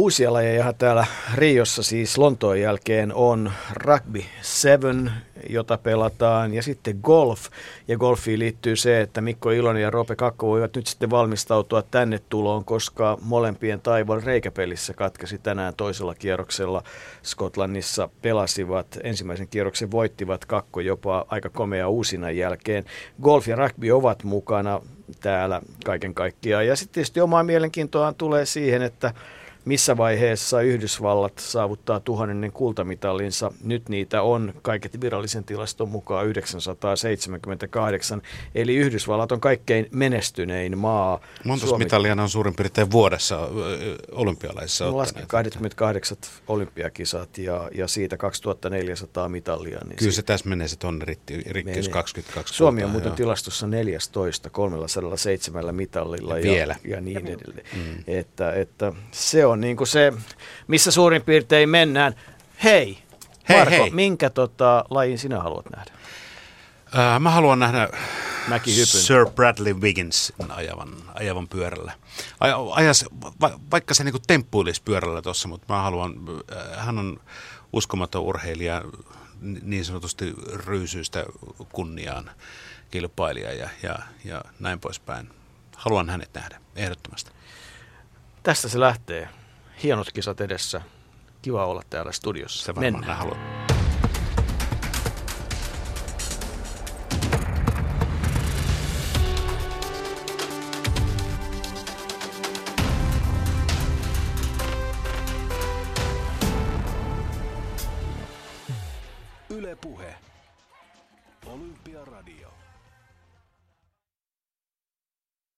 Uusia lajeja täällä Riossa siis Lontoon jälkeen on rugby 7, jota pelataan, ja sitten golf. Ja golfiin liittyy se, että Mikko Ilonen ja Rope Kakko voivat nyt sitten valmistautua tänne tuloon, koska molempien taivon reikäpelissä katkesi tänään toisella kierroksella. Skotlannissa pelasivat, ensimmäisen kierroksen voittivat Kakko jopa aika komea uusina jälkeen. Golf ja rugby ovat mukana täällä kaiken kaikkiaan. Ja sitten tietysti omaa mielenkiintoaan tulee siihen, että missä vaiheessa Yhdysvallat saavuttaa tuhannennen kultamitallinsa. Nyt niitä on kaiket virallisen tilaston mukaan 978, eli Yhdysvallat on kaikkein menestynein maa. Monta mitalia on suurin piirtein vuodessa olympialaisissa no, lasken 28 olympiakisat ja, ja siitä 2400 mitalia. Niin Kyllä se tässä menee se tonne rikki, rikki jos 22 Suomi on muuten joo. tilastossa 14 307 mitallilla ja, ja, ja niin edelleen. Mm. Että, että se on niin kuin se, missä suurin piirtein mennään. Hei, hei Marko, hei. minkä tota, lajin sinä haluat nähdä? Äh, mä haluan nähdä. Sir Bradley Wiggins ajavan, ajavan pyörällä. Ajas, va, vaikka se niinku temppuilisi pyörällä tuossa, mutta mä haluan, äh, hän on uskomaton urheilija, niin sanotusti ryysyistä kunniaan kilpailija ja, ja, ja näin poispäin. Haluan hänet nähdä, ehdottomasti. Tästä se lähtee hienot kisat edessä. Kiva olla täällä studiossa. Se varmaan haluat.